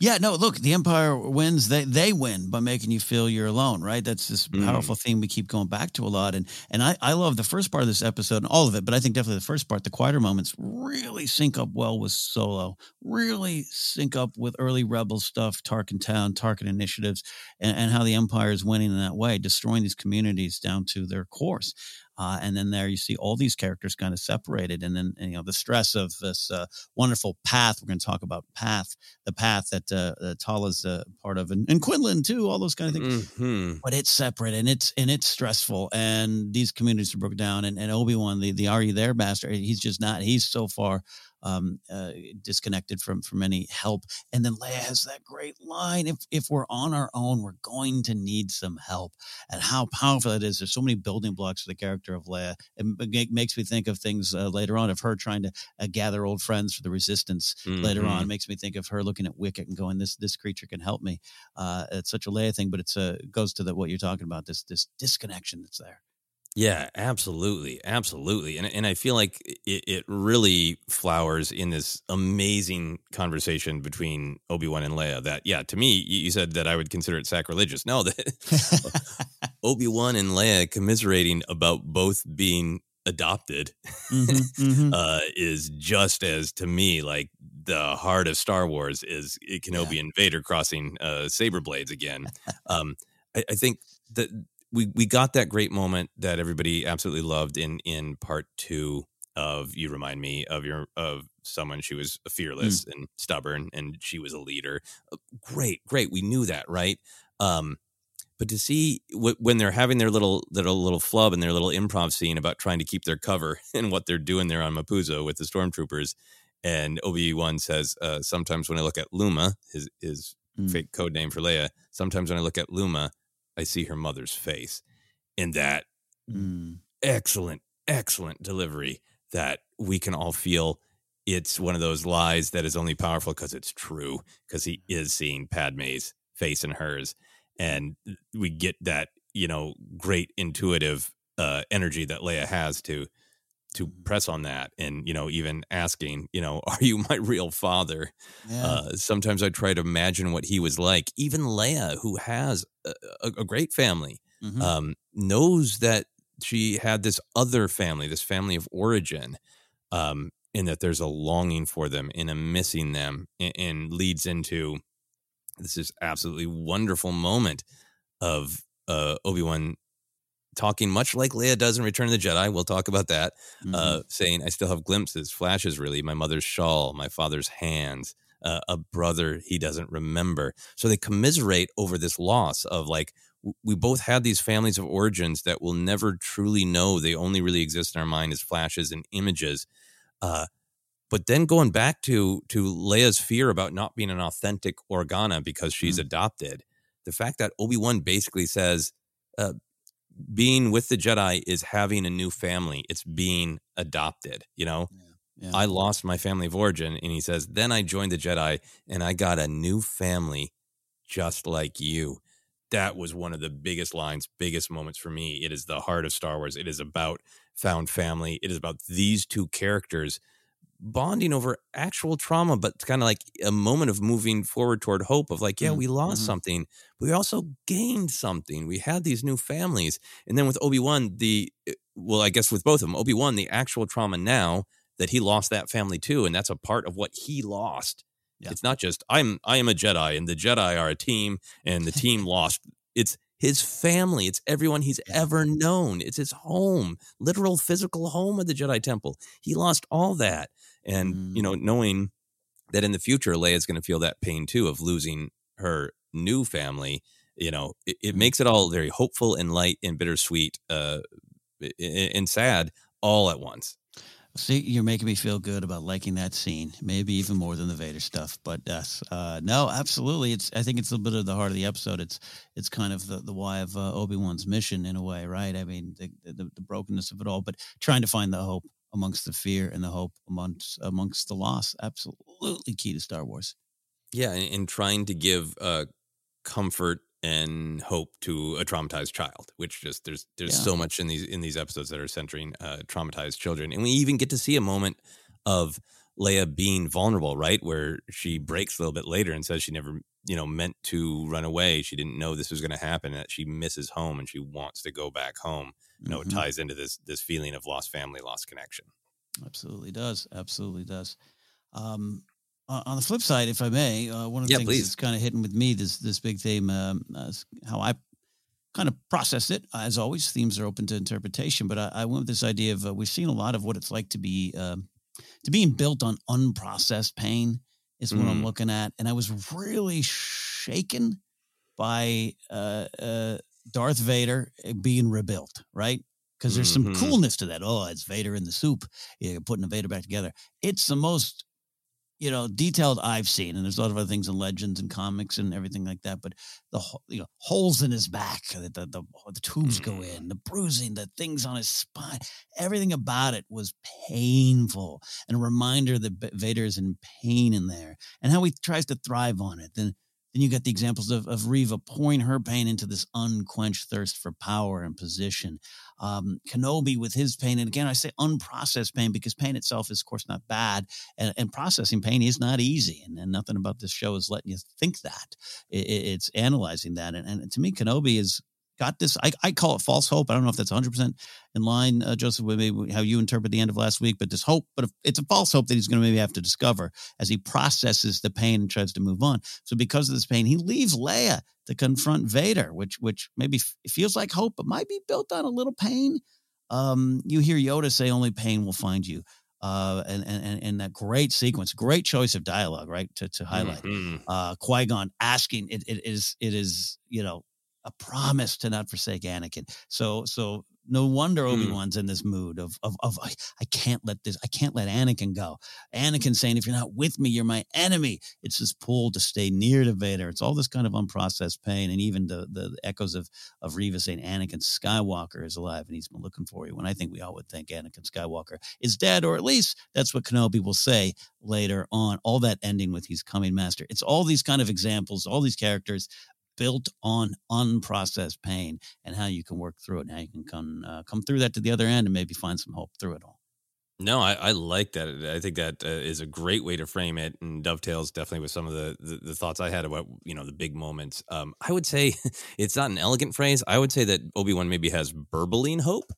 yeah, no, look, the Empire wins. They they win by making you feel you're alone, right? That's this mm. powerful theme we keep going back to a lot. And and I, I love the first part of this episode and all of it, but I think definitely the first part, the quieter moments, really sync up well with Solo, really sync up with early Rebel stuff, Tarkin Town, Tarkin initiatives, and, and how the Empire is winning in that way, destroying these communities down to their course. Uh, and then there you see all these characters kind of separated. And then, you know, the stress of this uh, wonderful path. We're going to talk about path, the path that uh, Tala's uh, part of, and, and Quinlan too, all those kind of things. Mm-hmm. But it's separate and it's and it's stressful. And these communities are broken down. And, and Obi Wan, the the are you there master? He's just not. He's so far um, uh, disconnected from from any help. And then Leia has that great line: "If if we're on our own, we're going to need some help." And how powerful that is! There's so many building blocks for the character of Leia. It makes me think of things uh, later on of her trying to uh, gather old friends for the Resistance. Mm-hmm. Later on, it makes me think of her looking at Wicket and going, "This this creature can help me." Uh, it's such a Leia thing, but it's a uh, goes to the, what you're talking about. This this disconnection that's there. Yeah, absolutely, absolutely, and and I feel like it, it really flowers in this amazing conversation between Obi Wan and Leia. That yeah, to me, you said that I would consider it sacrilegious. No, that Obi Wan and Leia commiserating about both being adopted mm-hmm, mm-hmm. Uh, is just as to me like the heart of Star Wars is Kenobi yeah. and Vader crossing uh, saber blades again. um, I, I think that we we got that great moment that everybody absolutely loved in in part two of you remind me of your of someone she was fearless mm. and stubborn and she was a leader uh, great great we knew that right um but to see w- when they're having their little little little flub and their little improv scene about trying to keep their cover and what they're doing there on Mapuzo with the stormtroopers and Obi-Wan says uh, sometimes when I look at Luma his his mm. fake code name for Leia sometimes when I look at Luma I see her mother's face in that mm. excellent, excellent delivery that we can all feel it's one of those lies that is only powerful because it's true, because he is seeing Padme's face in hers. And we get that, you know, great intuitive uh, energy that Leia has to to press on that and you know even asking you know are you my real father yeah. uh, sometimes i try to imagine what he was like even leia who has a, a great family mm-hmm. um, knows that she had this other family this family of origin um, and that there's a longing for them and a missing them and, and leads into this is absolutely wonderful moment of uh, obi-wan talking much like Leia does in Return of the Jedi. We'll talk about that. Uh, mm-hmm. Uh, saying, I still have glimpses, flashes really, my mother's shawl, my father's hands, uh, a brother he doesn't remember. So they commiserate over this loss of like, we both had these families of origins that we'll never truly know. They only really exist in our mind as flashes and images. Uh, but then going back to to Leia's fear about not being an authentic Organa because she's mm-hmm. adopted, the fact that Obi Wan basically says, uh, being with the Jedi is having a new family. It's being adopted, you know? Yeah, yeah. I lost my family of origin. And he says, then I joined the Jedi and I got a new family just like you. that was one of the biggest lines, biggest moments for me. It is the heart of Star Wars. It is about found family. It is about these two characters bonding over actual trauma, but kind of like a moment of moving forward toward hope of like, yeah, Mm, we lost mhm. something, but we also gained something. We had these new families. And then with Obi Wan, the, eh, well, I guess with both of them, Obi Wan, the actual trauma now that he lost that family too. And that's a part of what he lost. Yeah. It's not just I'm I am a Jedi and the Jedi are a team and the team lost. It's his family. It's everyone he's ever known. It's his home, literal physical home of the Jedi Temple. He lost all that. And, you know, Mm. knowing that in the future Leia's going to feel that pain too of losing her new family, you know, it, it Mm. makes it all very hopeful and light and bittersweet uh and sad all at once. See, you're making me feel good about liking that scene, maybe even more than the Vader stuff. But yes, uh, no, absolutely. It's I think it's a bit of the heart of the episode. It's it's kind of the, the why of uh, Obi Wan's mission in a way, right? I mean, the, the the brokenness of it all, but trying to find the hope amongst the fear and the hope amongst amongst the loss. Absolutely key to Star Wars. Yeah, and, and trying to give uh, comfort and hope to a traumatized child, which just there's there's Yeah. so much in these in these episodes that are centering uh, traumatized children, and we even get to see a moment of Leia being vulnerable, right, where she breaks a little bit later and says she never you know meant to run away, she didn't know this was going to happen, that she misses home and she wants to go back home. You know, Mhm. it ties into this this feeling of lost family, lost connection. Absolutely does. Absolutely does. Um, on the flip side, if I may, uh, one of the Yeah, things please. that's kind of hitting with me this this big theme, um, uh, how I kind of process it. As always, themes are open to interpretation, but I, I went with this idea of uh, we've seen a lot of what it's like to be um, to being built on unprocessed pain is what I'm Mm. looking at, and I was really shaken by uh, uh, Darth Vader uh, being rebuilt, right? Because there's some Mhm. coolness to that. Oh, it's Vader in the soup. You're putting the Vader back together. It's the most, you know, detailed I've seen. And there's a lot of other things in legends and comics and everything like that. But the you know holes in his back that the, the the tubes go Mm. in, the bruising, the things on his spine, everything about it was painful and a reminder that Vader is in pain in there and how he tries to thrive on it. Then then you get the examples of, of Reva pouring her pain into this unquenched thirst for power and position. Um, Kenobi with his pain. And again, I say unprocessed pain because pain itself is, of course, not bad. And, and processing pain is not easy. And, and nothing about this show is letting you think that. It, it- it's analyzing that. And, and to me, Kenobi has got this. I, I call it false hope. I don't know if that's 100% in line, uh, Joseph, with maybe how you interpret the end of last week, but this hope, but it's a false hope that he's going to maybe have to discover as he processes the pain and tries to move on. So because of this pain, he leaves Leia to confront Vader, which which maybe feels like hope, but might be built on a little pain. Um, you hear Yoda say, "Only pain will find you," uh, and, and and that great sequence, great choice of dialogue, right? To to highlight Mhm. uh, Qui Gon asking, it, it is it is you know a promise to not forsake Anakin. So so no wonder Mm. Obi Wan's in this mood of of of I, I can't let this I can't let Anakin go. Anakin saying, if you're not with me, you're my enemy. It's this pull to stay near to Vader. It's all this kind of unprocessed pain, and even the the, the echoes of of Reva saying Anakin Skywalker is alive and he's been looking for you. When I think we all would think Anakin Skywalker is dead, or at least that's what Kenobi will say later on. All that ending with he's coming master. It's all these kind of examples, all these characters built on unprocessed pain and how you can work through it and how you can come uh, come through that to the other end and maybe find some hope through it all. No, I, I like that. I think that uh, is a great way to frame it, and dovetails definitely with some of the, the the thoughts I had about you know the big moments. Um, I would say it's not an elegant phrase. I would say that Obi Wan maybe has burbling hope.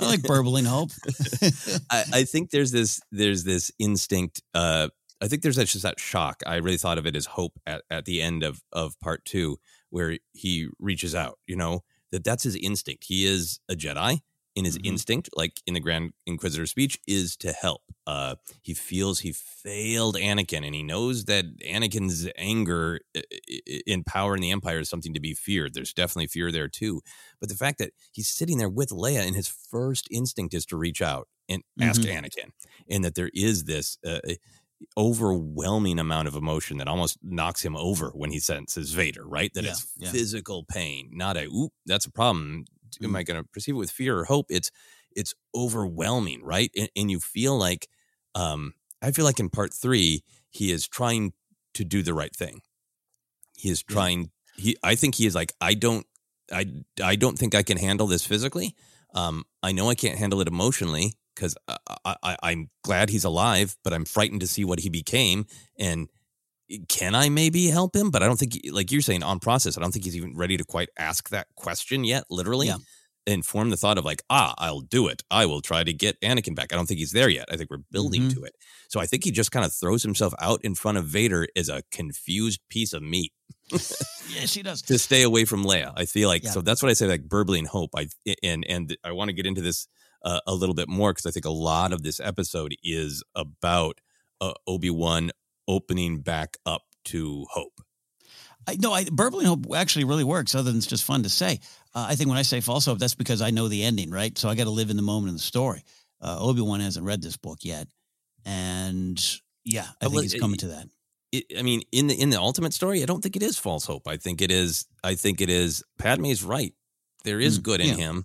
I like burbling hope. I, I think there's this there's this instinct. Uh, I think there's that, just that shock. I really thought of it as hope at, at the end of of part two, where he reaches out. You know that that's his instinct. He is a Jedi, and his Mhm. instinct, like in the Grand Inquisitor speech, is to help. Uh, he feels he failed Anakin, and he knows that Anakin's anger in power in the Empire is something to be feared. There's definitely fear there too. But the fact that he's sitting there with Leia, and his first instinct is to reach out and ask Mhm. Anakin, and that there is this. Uh, overwhelming amount of emotion that almost knocks him over when he senses Vader, right? That Yeah, it's yeah. physical pain, not a oop, that's a problem. Am Mm. I going to perceive it with fear or hope? It's it's overwhelming, right? And, and you feel like um I feel like in part 3 he is trying to do the right thing. He is Yeah. trying he I think he is like I don't I I don't think I can handle this physically. Um, I know I can't handle it emotionally because I, I, I'm glad he's alive, but I'm frightened to see what he became. And can I maybe help him? But I don't think, like you're saying, on process, I don't think he's even ready to quite ask that question yet. Literally, Yeah. and form the thought of like, ah, I'll do it. I will try to get Anakin back. I don't think he's there yet. I think we're building Mhm. to it. So I think he just kind of throws himself out in front of Vader as a confused piece of meat Yeah, she does. to stay away from Leia. I feel like Yeah. so that's what I say like burbling hope. I and and I want to get into this uh, a little bit more because I think a lot of this episode is about uh, Obi Wan opening back up to hope. I, no, I, burbling hope actually really works. Other than it's just fun to say. Uh, I think when I say false hope, that's because I know the ending, right? So I got to live in the moment of the story. Uh, Obi Wan hasn't read this book yet, and yeah, I think he's coming to that. It, I mean, in the in the ultimate story, I don't think it is false hope. I think it is. I think it is. Padme's right. There is Mm, good in yeah. him,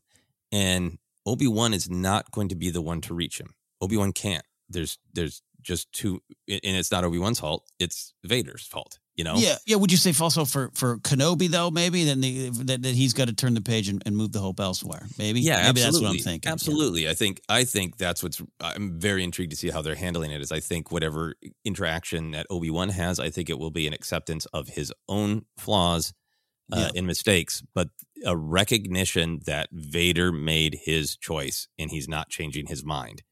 and Obi Wan is not going to be the one to reach him. Obi Wan can't. There's there's just too, and it's not Obi Wan's fault. It's Vader's fault. You know. Yeah, yeah. Would you say also for for Kenobi though? Maybe then the, that that he's got to turn the page and, and move the hope elsewhere. Maybe. Yeah, maybe absolutely. that's what I'm thinking. Yeah. Absolutely. I think I think that's what's I'm very intrigued to see how they're handling it. Is I think whatever interaction that Obi Wan has, I think it will be an acceptance of his own flaws uh, Yeah. and mistakes, but a recognition that Vader made his choice and he's not changing his mind,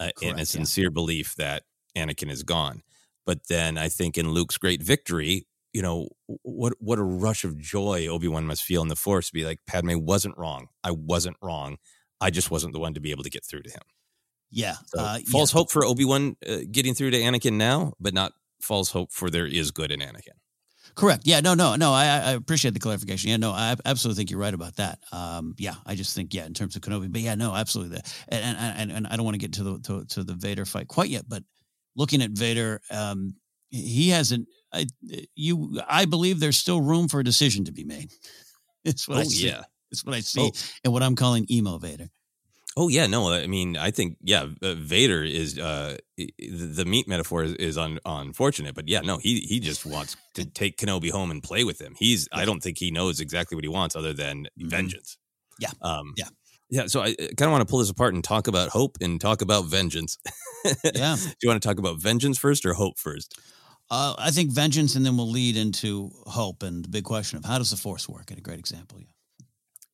uh, and a Correct, yeah. sincere belief that Anakin is gone. But then I think in Luke's great victory, you know what what a rush of joy Obi Wan must feel in the Force to be like Padme wasn't wrong. I wasn't wrong. I just wasn't the one to be able to get through to him. Yeah. So uh, false yeah. hope for Obi Wan uh, getting through to Anakin now, but not false hope for there is good in Anakin. Correct. Yeah. No. No. No. I, I appreciate the clarification. Yeah. No. I absolutely think you're right about that. Um. Yeah. I just think yeah in terms of Kenobi, but yeah. No. Absolutely. That. And and and, I don't want to get to the to, to the Vader fight quite yet, but looking at Vader, um, he hasn't. I you. I believe there's still room for a decision to be made. It's what I Oh, see. yeah. It's what I see, Oh. and what I'm calling emo Vader. Oh yeah, no, I mean, I think yeah, uh, Vader is uh, the meat metaphor is, is un, unfortunate, but yeah, no, he he just wants to take Kenobi home and play with him. He's I don't think he knows exactly what he wants other than vengeance. Mm-hmm. Yeah. Um, Yeah. yeah. So I kind of want to pull this apart and talk about hope and talk about vengeance. Yeah. Do you want to talk about vengeance first or hope first? Uh, I think vengeance, and then we'll lead into hope and the big question of how does the Force work? And a great example. Yeah.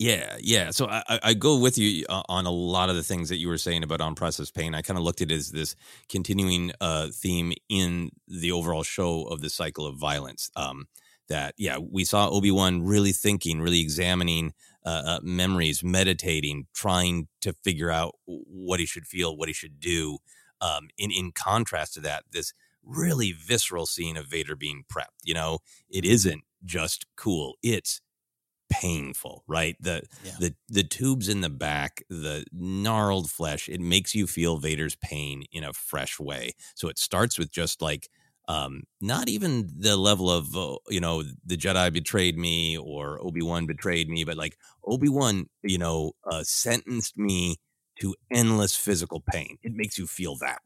Yeah, yeah. So I, I- go with you uh, on a lot of the things that you were saying about unprocessed pain. I kind of looked at it as this continuing uh, theme in the overall show of the cycle of violence. Um, that yeah, we saw Obi Wan really thinking, really examining uh, uh, memories, meditating, trying to figure out what he should feel, what he should do. Um, in in contrast to that, this really visceral scene of Vader being prepped. You know, it isn't just cool; it's painful, right? The Yeah. the the tubes in the back, the gnarled flesh, it makes you feel Vader's pain in a fresh way. So it starts with just like um not even the level of uh, you know the Jedi betrayed me or Obi-Wan betrayed me, but like Obi-Wan, you know, uh sentenced me to endless physical pain. It makes you feel that.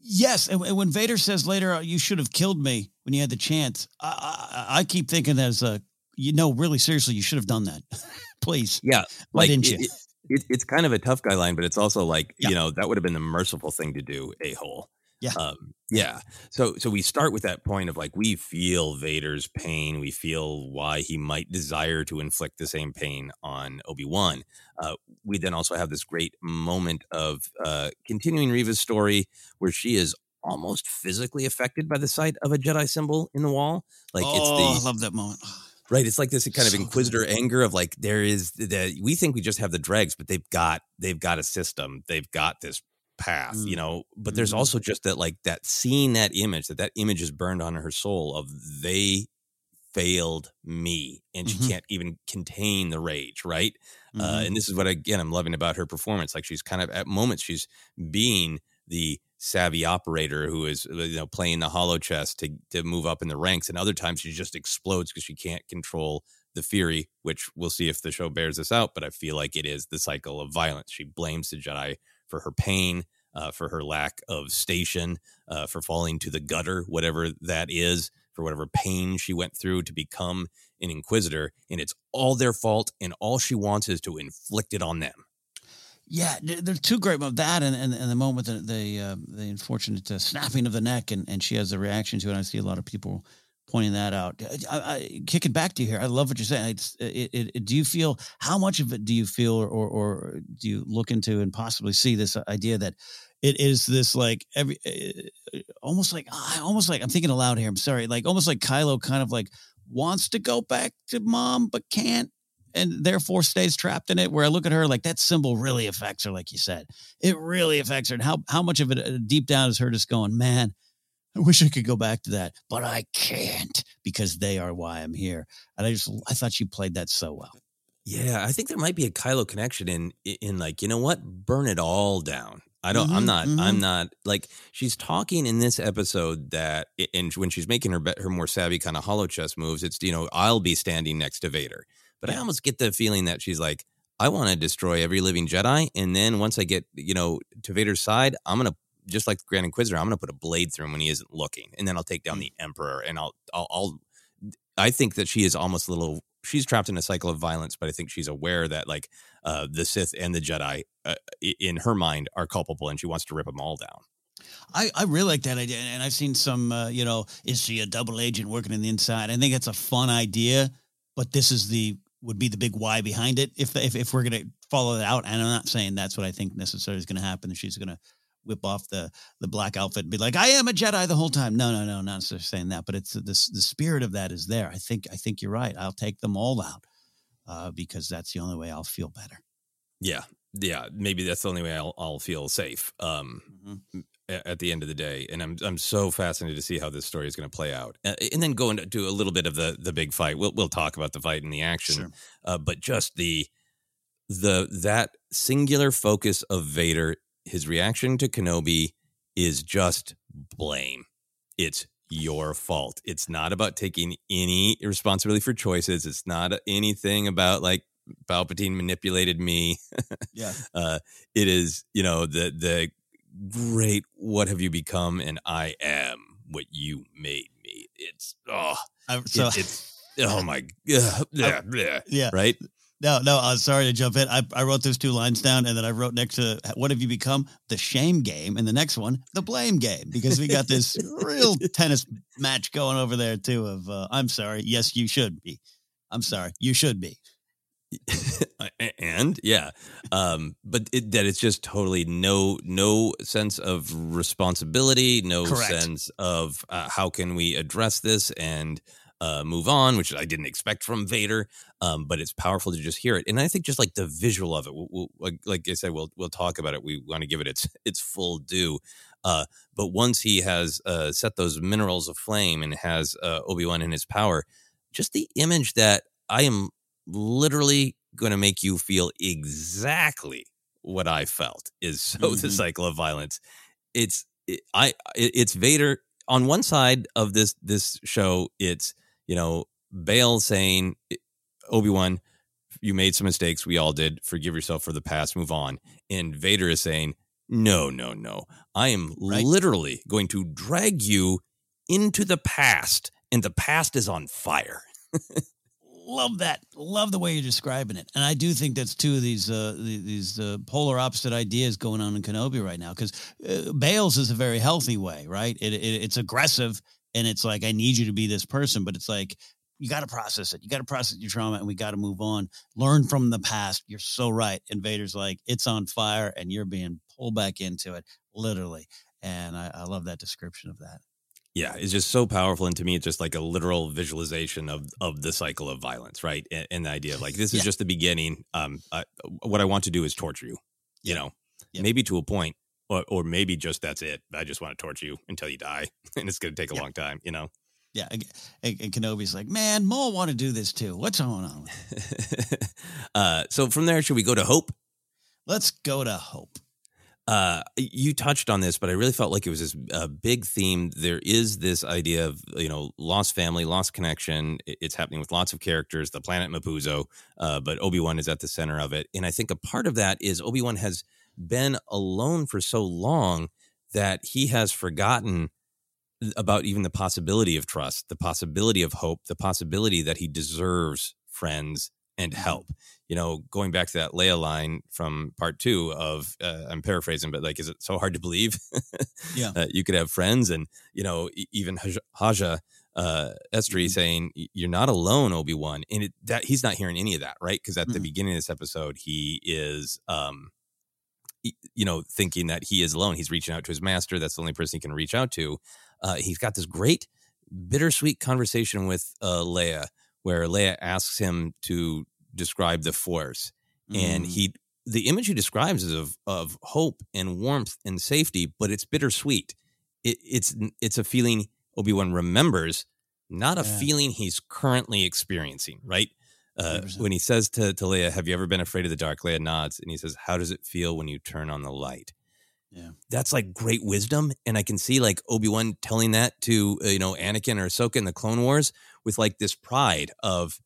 Yes, and, and when Vader says later, "You should have killed me when you had the chance," I, I, I keep thinking as a, you know, really seriously, you should have done that. Please, Yeah, why like didn't you? it- it- it's kind of a tough guy line, but it's also like Yeah. you know that would have been the merciful thing to do. A hole. Yeah. Um, yeah. So so we start with that point of like we feel Vader's pain. We feel why he might desire to inflict the same pain on Obi Wan. Uh, we then also have this great moment of uh, continuing Reva's story where she is almost physically affected by the sight of a Jedi symbol in the wall. Like oh, it's the I love that moment. Right. It's like this kind of inquisitor anger of like there is that we think we just have the dregs, but they've got they've got a system. They've got this path, you Mm. know. But there's Mhm. also just that like that seeing that image, that that image is burned on her soul of they failed me and she Mhm. can't even contain the rage right uh, Mhm. and this is what again i'm loving about her performance like she's kind of at moments she's being the savvy operator who is uh, you know playing the holochess to to move up in the ranks and other times she just explodes because she can't control the fury which we'll see if the show bears this out but i feel like it is the cycle of violence she blames the jedi for her pain uh, for her lack of station uh, for falling to the gutter whatever that is for whatever pain she went through to become an inquisitor, and it's all their fault, and all she wants is to inflict it on them. Yeah, there's two great moments. That and, and, and the moment the the, uh, the unfortunate uh, snapping of the neck, and, and she has a reaction to it. I see a lot of people pointing that out. I, I, kick it back to you here. I love what you're saying. It's, it, it, it, do you feel how much of it do you feel, or, or, or do you look into and possibly see this idea that it is this like every uh, almost like I almost like I'm thinking aloud here. I'm sorry, like almost like Kylo kind of like wants to go back to mom but can't and therefore stays trapped in it. Where I look at her like that symbol really affects her, like you said, it really affects her. And how how much of it uh, deep down is her just going, man, I wish I could go back to that, but I can't because they are why I'm here. And I just I thought she played that so well. Yeah, I think there might be a Kylo connection in in like you know what, burn it all down. I don't. Mm-hmm, I'm not. Mm-hmm. I'm not like she's talking in this episode that, and when she's making her her more savvy kind of holochess moves, it's you know I'll be standing next to Vader, but I almost get the feeling that she's like, I want to destroy every living Jedi, and then once I get you know to Vader's side, I'm gonna just like the Grand Inquisitor, I'm gonna put a blade through him when he isn't looking, and then I'll take down mm. the Emperor, and I'll, I'll I'll I think that she is almost a little. She's trapped in a cycle of violence, but I think she's aware that like uh, the Sith and the Jedi, uh, in her mind, are culpable, and she wants to rip them all down. I, I really like that idea, and I've seen some. Uh, you know, is she a double agent working in the inside? I think it's a fun idea, but this is the would be the big why behind it. If if, if we're going to follow it out, and I'm not saying that's what I think necessarily is going to happen. She's going to whip off the the black outfit and be like, "I am a Jedi the whole time." No, no, no, not necessarily saying that, but it's the the spirit of that is there. I think I think you're right. I'll take them all out uh, because that's the only way I'll feel better. Yeah, yeah. Maybe that's the only way I'll I'll feel safe. Um, mm-hmm. At the end of the day, and I'm I'm so fascinated to see how this story is going to play out, uh, and then go into a little bit of the the big fight. We'll we'll talk about the fight and the action, sure. uh, but just the the that singular focus of Vader his reaction to Kenobi is just blame. It's your fault. It's not about taking any responsibility for choices. It's not anything about like Palpatine manipulated me. yeah. Uh, it is, you know, the the great what have you become and I am what you made me. It's oh so it, it's oh my uh, yeah, yeah. Right? No, no, I'm sorry to jump in. I, I wrote those two lines down and then I wrote next to what have you become? The shame game. And the next one, the blame game, because we got this real tennis match going over there too of uh, I'm sorry. Yes, you should be. I'm sorry. You should be. and yeah um but it, that it's just totally no no sense of responsibility no Correct. sense of uh, how can we address this and uh, move on, which I didn't expect from Vader. Um, but it's powerful to just hear it, and I think just like the visual of it, we'll, we'll, like, like, I said, we'll we'll talk about it. We want to give it its its full due. Uh, but once he has uh, set those minerals aflame and has uh, Obi Wan in his power, just the image that I am literally going to make you feel exactly what I felt is so mm-hmm. the cycle of violence. It's it, I it, it's Vader on one side of this this show. It's you know, Bail saying, Obi Wan, you made some mistakes. We all did. Forgive yourself for the past. Move on. And Vader is saying, no, no, no. I am right. literally going to drag you into the past, and the past is on fire. Love that. Love the way you're describing it, and I do think that's two of these uh, these uh, polar opposite ideas going on in Kenobi right now. Because uh, Bail's is a very healthy way, right? It, it, it's aggressive and it's like I need you to be this person, but it's like you got to process it. You got to process your trauma, and we got to move on. Learn from the past. You're so right. Invader's like it's on fire, and you're being pulled back into it, literally. And I, I love that description of that. Yeah, it's just so powerful, and to me, it's just like a literal visualization of of the cycle of violence, right? And, and the idea of like this is yeah. just the beginning. Um, I, what I want to do is torture you, you know, maybe to a point, or, or maybe just that's it. I just want to torture you until you die, and it's going to take a long time, you know. Yeah, and, and Kenobi's like, man, Maul want to do this too. What's going on? uh, so from there, should we go to Hope? Let's go to Hope. Uh, you touched on this, but I really felt like it was this uh, big theme. There is this idea of you know lost family, lost connection. It's happening with lots of characters. The planet Mapuzo, uh, but Obi Wan is at the center of it, and I think a part of that is Obi Wan has been alone for so long that he has forgotten about even the possibility of trust, the possibility of hope, the possibility that he deserves friends and Mm-hmm. help. You know, going back to that Leia line from part two of, uh, I'm paraphrasing, but like, is it so hard to believe? Yeah. uh, you could have friends, and you know, even Haja uh, Estree Mm-hmm. saying, "You're not alone, Obi Wan," and it, that he's not hearing any of that, right? Because at the Mhm. beginning of this episode, he is. um you know, thinking that he is alone. He's reaching out to his master. That's the only person he can reach out to. Uh, he's got this great, bittersweet conversation with uh, Leia, where Leia asks him to describe the Force, and Mm. he the image he describes is of of hope and warmth and safety, but it's bittersweet. It, it's it's a feeling Obi Wan remembers, not a Yeah. feeling he's currently experiencing. Right. Uh, when he says to, to Leia, Have you ever been afraid of the dark? Leia nods and he says, How does it feel when you turn on the light? Yeah. That's like great wisdom. And I can see like Obi Wan telling that to, uh, you know, Anakin or Ahsoka in the Clone Wars with like this pride of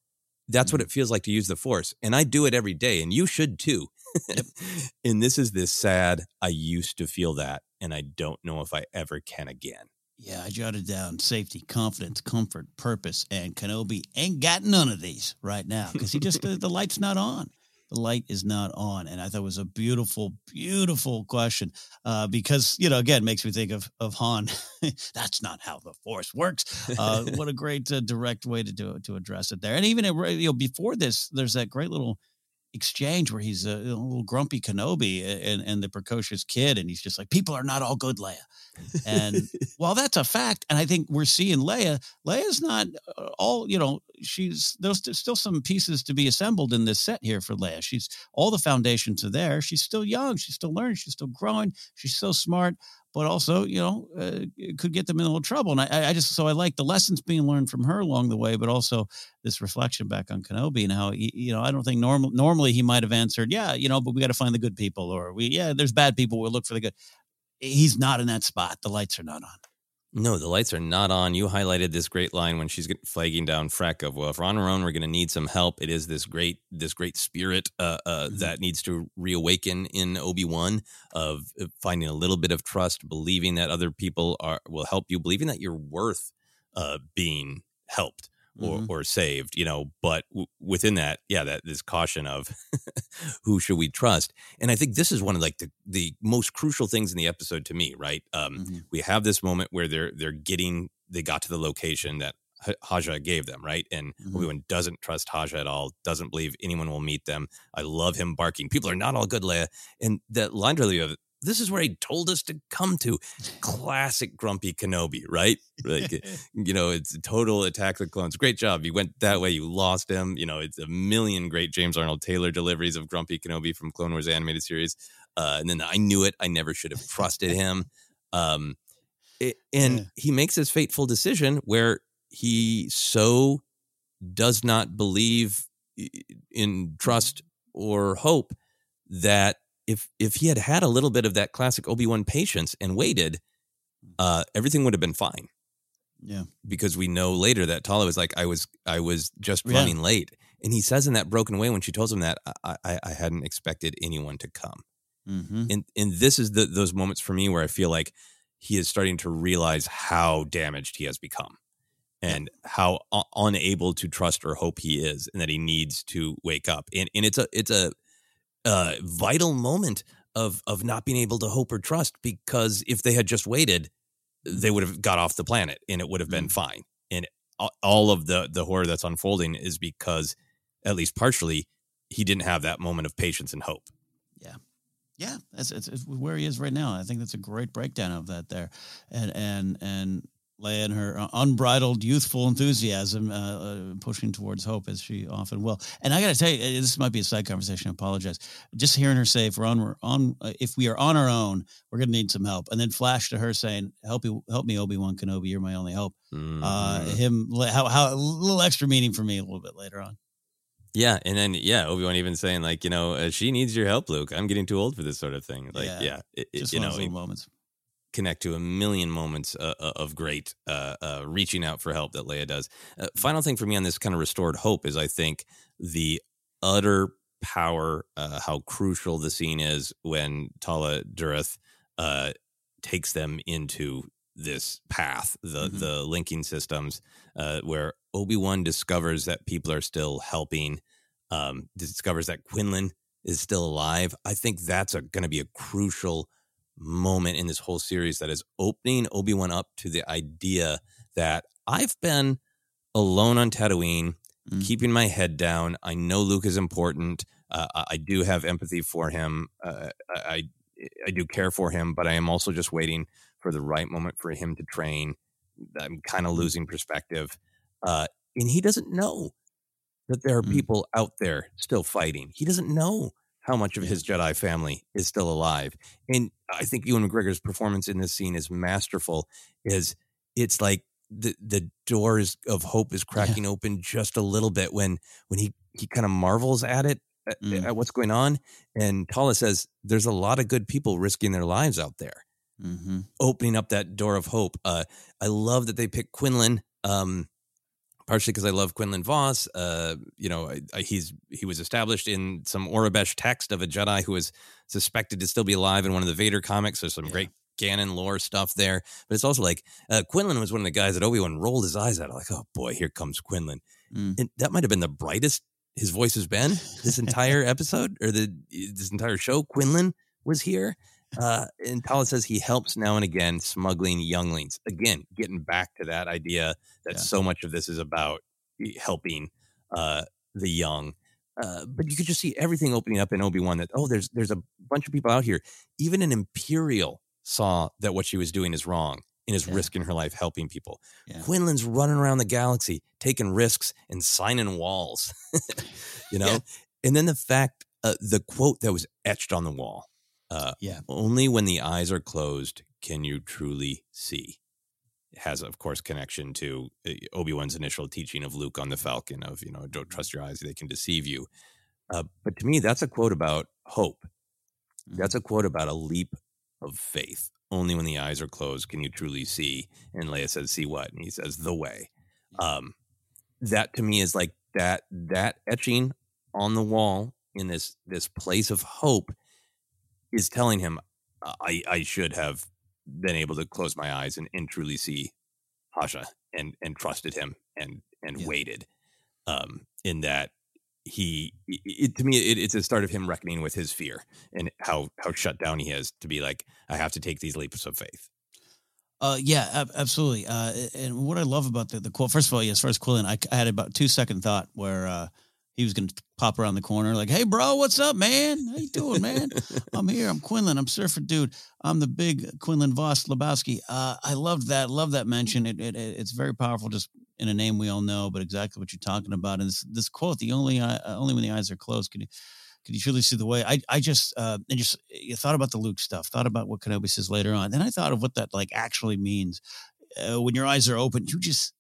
that's what mm. it feels like to use the Force. And I do it every day, and you should too. and this is this sad, I used to feel that, and I don't know if I ever can again. Yeah, I jotted down safety, confidence, comfort, purpose, and Kenobi ain't got none of these right now because he just the, the light's not on. The light is not on, and I thought it was a beautiful, beautiful question uh, because you know again makes me think of of Han. That's not how the Force works. Uh, what a great uh, direct way to do it to address it there, and even you know before this, there's that great little exchange where he's a, a little grumpy Kenobi and, and the precocious kid, and he's just like, "People are not all good, Leia." And while that's a fact, and I think we're seeing Leia, Leia's not uh, all, you know, she's there's still some pieces to be assembled in this set here for Leia. She's all the foundations are there. She's still young. She's still learning. She's still growing. She's so smart, but also, you know, uh, could get them in a little trouble. And I, I just, so I like the lessons being learned from her along the way, but also this reflection back on Kenobi and how, he, you know, I don't think normal, normally he might have answered, yeah, you know, but we got to find the good people or we, yeah, there's bad people. We'll look for the good he's not in that spot. The lights are not on. No, the lights are not on. You highlighted this great line when she's flagging down Freck of, well, if we're on our own, we're going to need some help. It is this great, this great spirit uh, uh, that needs to reawaken in Obi Wan of of finding a little bit of trust, believing that other people are will help you, believing that you're worth uh, being helped or Mhm. or saved. You know, but w- within that, yeah, that this caution of who should we trust, and I think this is one of like the the most crucial things in the episode to me. Right, um, Mhm. we have this moment where they're they're getting they got to the location that H- Haja gave them, right? And Mhm. Obi Wan doesn't trust Haja at all, doesn't believe anyone will meet them. I love him barking, "People are not all good, Leia." And that line earlier of this is where he told us to come to. Classic grumpy Kenobi, right? Like you know, it's a total attack of the clones. Great job. You went that way, you lost him. You know, it's a million great James Arnold Taylor deliveries of grumpy Kenobi from Clone Wars animated series. Uh, and then I knew it. I never should have trusted him. Um, it, and Yeah. he makes his fateful decision where he so does not believe in trust or hope that if if he had had a little bit of that classic Obi-Wan patience and waited uh everything would have been fine Yeah. because we know later that Tala was like I was I was just Yeah. running late and he says in that broken way when she tells him that I I, I hadn't expected anyone to come Mm-hmm. and and this is the those moments for me where I feel like he is starting to realize how damaged he has become and how unable to trust or hope he is and that he needs to wake up and and it's a it's a uh, vital moment of of not being able to hope or trust because if they had just waited they would have got off the planet and it would have been fine. And all of the the horror that's unfolding is because at least partially he didn't have that moment of patience and hope. Yeah, Yeah, that's it's, it's where he is right now. I think that's a great breakdown of that there, and and and Leia and her uh, unbridled youthful enthusiasm, uh, uh, pushing towards hope as she often will. And I got to tell you, uh, this might be a side conversation. I apologize. Just hearing her say, "If we're on, we're on, uh, if we are on our own, we're going to need some help," and then flash to her saying, "Help me, help me, Obi Wan Kenobi. You're my only hope." Uh, Mhm. him, how how a little extra meaning for me a little bit later on. Yeah, and then yeah, Obi Wan even saying like, you know, uh, she needs your help, Luke. I'm getting too old for this sort of thing. Like, Yeah. yeah, it, it- Just you one know, it- moments. Connect to a million moments uh, uh, of great uh, uh, reaching out for help that Leia does. Uh, final thing for me on this kind of restored hope is I think the utter power, uh, how crucial the scene is when Tala Durith uh, takes them into this path, the Mhm. the linking systems, uh, where Obi Wan discovers that people are still helping, um, discovers that Quinlan is still alive. I think that's going to be a crucial moment in this whole series that is opening Obi Wan up to the idea that I've been alone on Tatooine, Mm. keeping my head down. I know Luke is important. Uh, I, I do have empathy for him. Uh, I, I I do care for him, but I am also just waiting for the right moment for him to train. I'm kind of losing perspective, uh, and he doesn't know that there are Mm. people out there still fighting. He doesn't know how much of his Jedi family is still alive. And I think Ewan McGregor's performance in this scene is masterful. Is it's like the the doors of hope is cracking open just a little bit when when he he kind of marvels at it at, Mm. at what's going on. And Tala says, "There's a lot of good people risking their lives out there." Mm-hmm. opening up that door of hope. Uh, I love that they picked Quinlan, um, partially because I love Quinlan Vos. Uh, you know, I, I, he's he was established in some Aurebesh text of a Jedi who was suspected to still be alive in one of the Vader comics. There's some great canon lore stuff there, but it's also like uh, Quinlan was one of the guys that Obi Wan rolled his eyes at. Like, oh boy, here comes Quinlan, Mm. and that might have been the brightest his voice has been this entire episode or the this entire show. Quinlan was here. Uh, and Tala says he helps now and again smuggling younglings. Again, getting back to that idea that Yeah. so much of this is about helping uh, the young. Uh, but you could just see everything opening up in Obi Wan. That oh, there's there's a bunch of people out here. Even an Imperial saw that what she was doing is wrong and is Yeah. risking her life helping people. Yeah. Quinlan's running around the galaxy, taking risks and signing walls. you know, and then the fact, uh, the quote that was etched on the wall. Uh, Yeah. only when the eyes are closed can you truly see. It has, of course, connection to Obi Wan's initial teaching of Luke on the Falcon of you know don't trust your eyes; they can deceive you. Uh, but to me, that's a quote about hope. Mm-hmm. That's a quote about a leap of faith. Only when the eyes are closed can you truly see. And Leia says, "See what?" And he says, "The way." Um, that to me is like that that etching on the wall in this this place of hope is telling him I I should have been able to close my eyes and, and truly see Haja and and trusted him and and Yeah. waited um in that he it, to me it, it's a start of him reckoning with his fear and how how shut down he is to be like I have to take these leaps of faith Uh, yeah, ab- absolutely. Uh, and what I love about the, the quote, first of all, yeah, as far as Quinlan, I, I had about two second thought where uh, he was going to pop around the corner, like, "Hey, bro, what's up, man? How you doing, man? I'm here. I'm Quinlan. I'm surfer dude. I'm the big Quinlan Vos Lebowski. Uh, I loved that. Love that mention. It, it, it- it's very powerful, just in a name we all know, but exactly what you're talking about. And this, this quote, the only eye, uh, only when the eyes are closed can you could you truly see the way? I I just uh, and just you thought about the Luke stuff, thought about what Kenobi says later on. Then I thought of what that like actually means. Uh, when your eyes are open, you just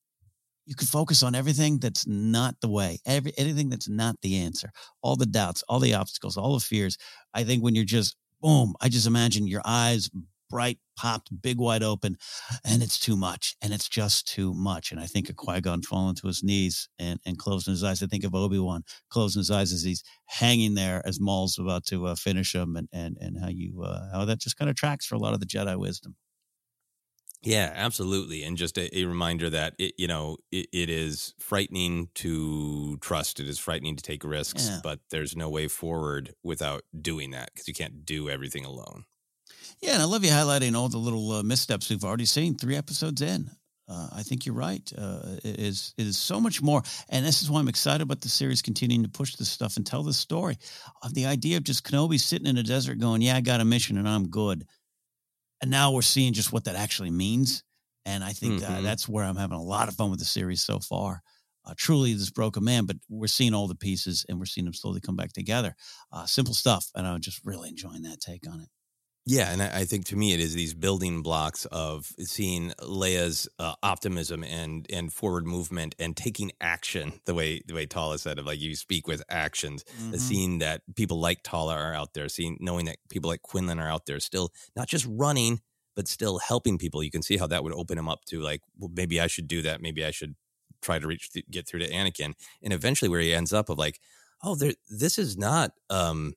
you can focus on everything that's not the way, every anything that's not the answer, all the doubts, all the obstacles, all the fears. I think when you're just boom, I just imagine your eyes bright, popped, big wide open, and it's too much, and it's just too much. And I think of Qui Gon falling to his knees and and closing his eyes. I think of Obi Wan closing his eyes as he's hanging there as Maul's about to uh, finish him, and and and how you uh, how that just kind of tracks for a lot of the Jedi wisdom. Yeah, absolutely. And just a, a reminder that it, you know, it, it is frightening to trust. It is frightening to take risks, Yeah. but there's no way forward without doing that because you can't do everything alone. Yeah, and I love you highlighting all the little uh, missteps we've already seen three episodes in. Uh, I think you're right. Uh, it is it is so much more, and this is why I'm excited about the series continuing to push this stuff and tell the story of the idea of just Kenobi sitting in a desert going, "Yeah, I got a mission and I'm good," and now we're seeing just what that actually means. And I think uh, Mhm. that's where I'm having a lot of fun with the series so far. Uh, truly, this broken man, but we're seeing all the pieces and we're seeing them slowly come back together. Uh, simple stuff, and I'm just really enjoying that take on it. Yeah, and I, I think to me it is these building blocks of seeing Leia's uh, optimism and and forward movement and taking action. The way the way Tala said of like you speak with actions. Mhm. Seeing that people like Tala are out there, seeing knowing that people like Quinlan are out there, still not just running but still helping people. You can see how that would open him up to like, well, maybe I should do that. Maybe I should try to reach th- get through to Anakin, and eventually where he ends up of like, oh, there, this is not. um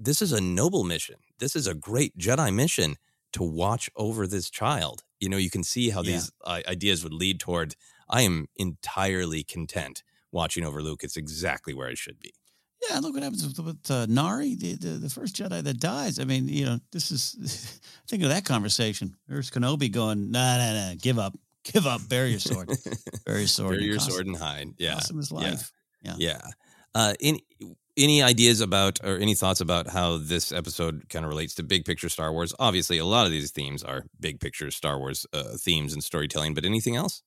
this is a noble mission. This is a great Jedi mission to watch over this child you know, you can see how Yeah. these uh, ideas would lead toward. I am entirely content watching over Luke. It's exactly where I should be. Yeah, look what happens with, with uh, Nari, the, the the first Jedi that dies. I mean, you know, this is think of that conversation. There's Kenobi going, nah, nah, nah, give up, give up, bury your sword, bury your sword, Bury your cost- sword and hide. Yeah, cost him his Yeah. life. Yeah. Yeah. Uh, any any ideas about or any thoughts about how this episode kind of relates to big picture Star Wars? Obviously, a lot of these themes are big picture Star Wars uh, themes and storytelling. But anything else?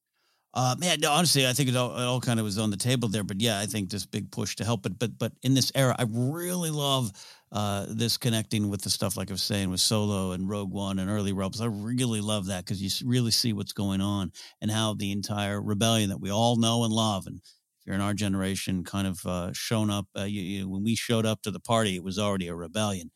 Uh, man, no, honestly, I think it all, it all kind of was on the table there. But yeah, I think this big push to help. But but but in this era, I really love uh, this connecting with the stuff like I was saying with Solo and Rogue One and early Rebels. I really love that because you really see what's going on and how the entire rebellion that we all know and love and you're in our generation, kind of uh, shown up. Uh, you, you, when we showed up to the party, it was already a rebellion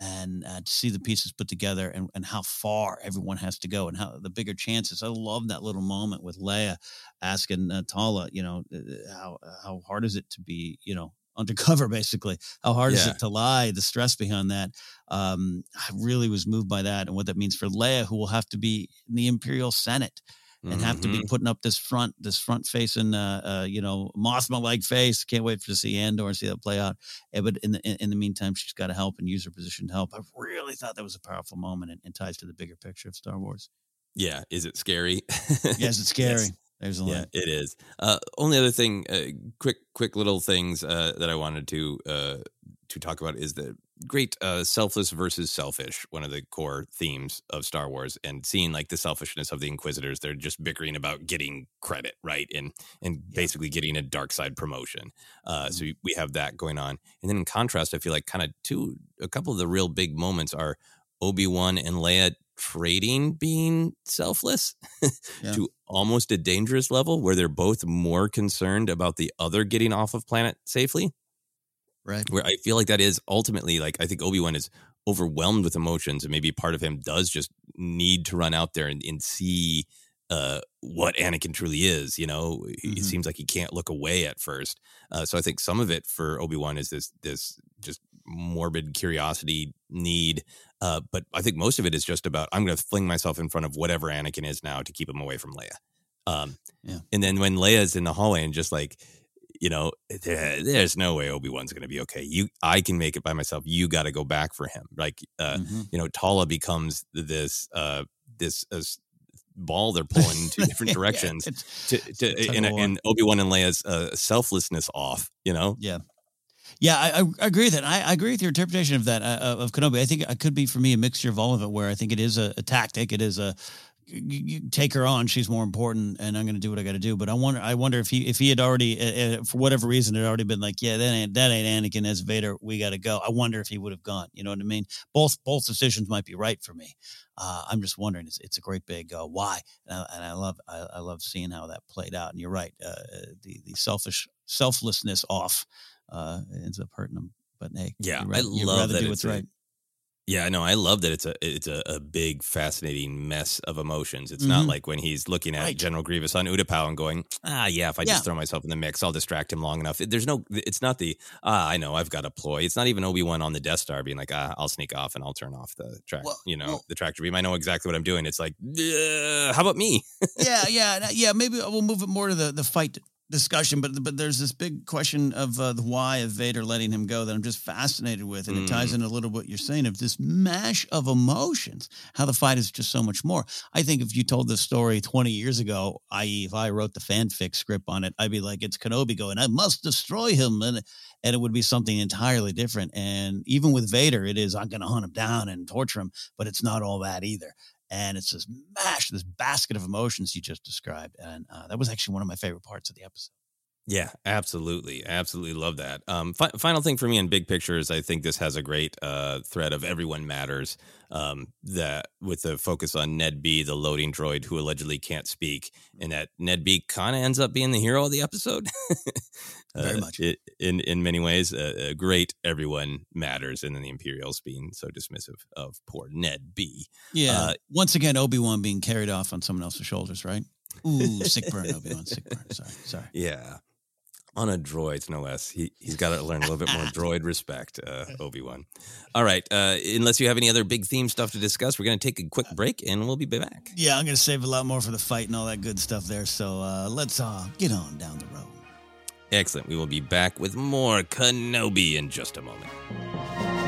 and uh, to see the pieces put together and, and how far everyone has to go and how the bigger chances. I love that little moment with Leia asking uh, Tala, you know, uh, how how hard is it to be, you know, undercover basically? How hard is it to lie? The stress behind that. Um, I really was moved by that and what that means for Leia, who will have to be in the Imperial Senate and have to be Mhm. putting up this front, this front facing, uh, uh, you know, Mothma like face. Can't wait to see Andor and see that play out. Eh, but in the in, the meantime, she's got to help and use her position to help. I really thought that was a powerful moment and, and ties to the bigger picture of Star Wars. Yeah. Is it scary? Yes, it's scary. Yes. There's a Yeah, it is. Uh, only other thing, uh, quick, quick little things uh, that I wanted to uh, to talk about is the great uh, selfless versus selfish. One of the core themes of Star Wars, and seeing like the selfishness of the Inquisitors. They're just bickering about getting credit, right, and and basically getting a dark side promotion. Uh, So we, have that going on, and then in contrast, I feel like kind of two, a couple of the real big moments are Obi Wan and Leia trading being selfless Yeah. to almost a dangerous level where they're both more concerned about the other getting off of planet safely. Right. Where I feel like that is ultimately like I think Obi Wan is overwhelmed with emotions, and maybe part of him does just need to run out there and, and see uh, what Anakin truly is. You know, He- it seems like he can't look away at first. Uh, so I think some of it for Obi Wan is this this just morbid curiosity need. Uh, but I think most of it is just about I'm going to fling myself in front of whatever Anakin is now to keep him away from Leia. Um, Yeah. And then when Leia's in the hallway and just like, you know, there, there's no way Obi Wan's going to be okay. You, I can make it by myself. You got to go back for him. Like, uh, Mhm. you know, Tala becomes this uh, this uh, ball they're pulling in two different directions it's- to, to and, and Obi Wan and Leia's uh, selflessness off. You know, Yeah. Yeah, I, I agree with that. I, I agree with your interpretation of that uh, of Kenobi. I think it could be for me a mixture of all of it, where I think it is a, a tactic. It is a take her on; she's more important, and I'm going to do what I got to do. But I wonder, I wonder if he if he had already, uh, uh, for whatever reason, had already been like, yeah, that ain't that ain't Anakin as Vader. We got to go. I wonder if he would have gone. You know what I mean? Both both decisions might be right for me. Uh, I'm just wondering. It's, it's a great big uh, why, and I, and I love I, I love seeing how that played out. And you're right, uh, the the selfish selflessness off uh, ends up hurting them. But hey, Yeah, you'd I love that do it's right. Yeah, no, I love that it's a it's a, a big, fascinating mess of emotions. It's not Mhm. like when he's looking at Right. General Grievous on Utapau and going, ah, yeah, if I Yeah. just throw myself in the mix, I'll distract him long enough. There's no, it's not the, ah, I know, I've got a ploy. It's not even Obi Wan on the Death Star being like, ah, I'll sneak off and I'll turn off the track, Well- you know, well- the tractor beam. I know exactly what I'm doing. It's like, how about me? yeah, yeah, yeah. Maybe we'll move it more to the the fight discussion. But but there's this big question of uh, the why of Vader letting him go that I'm just fascinated with, and it ties Mm. in a little what you're saying of this mash of emotions. How the fight is just so much more. I think if you told this story 20 years ago, i.e., if I wrote the fanfic script on it, I'd be like, it's Kenobi going, I must destroy him, and and it would be something entirely different. And even with Vader, it is I'm going to hunt him down and torture him, but it's not all that either and it's this mash, this basket of emotions you just described, and uh, that was actually one of my favorite parts of the episode. Yeah, absolutely. Absolutely love that. Um, fi- final thing for me in big picture is I think this has a great uh, thread of everyone matters. Um, that with the focus on Ned B, the loading droid who allegedly can't speak, and that Ned B kind of ends up being the hero of the episode. Very Uh, much. it, in in many ways. Uh, uh, great, everyone matters, and then the Imperials being so dismissive of poor Ned B. Yeah. Uh, Once again, Obi Wan being carried off on someone else's shoulders, right? Ooh, sick burn, Obi Wan, sick burn. Sorry, sorry. Yeah. On a droid, no less. He he's got to learn a little bit more droid respect, uh, Obi Wan. All right. Uh, unless you have any other big theme stuff to discuss, we're going to take a quick break and we'll be back. Yeah, I'm going to save a lot more for the fight and all that good stuff there. So uh, let's uh, get on down the road. Excellent. We will be back with more Kenobi in just a moment.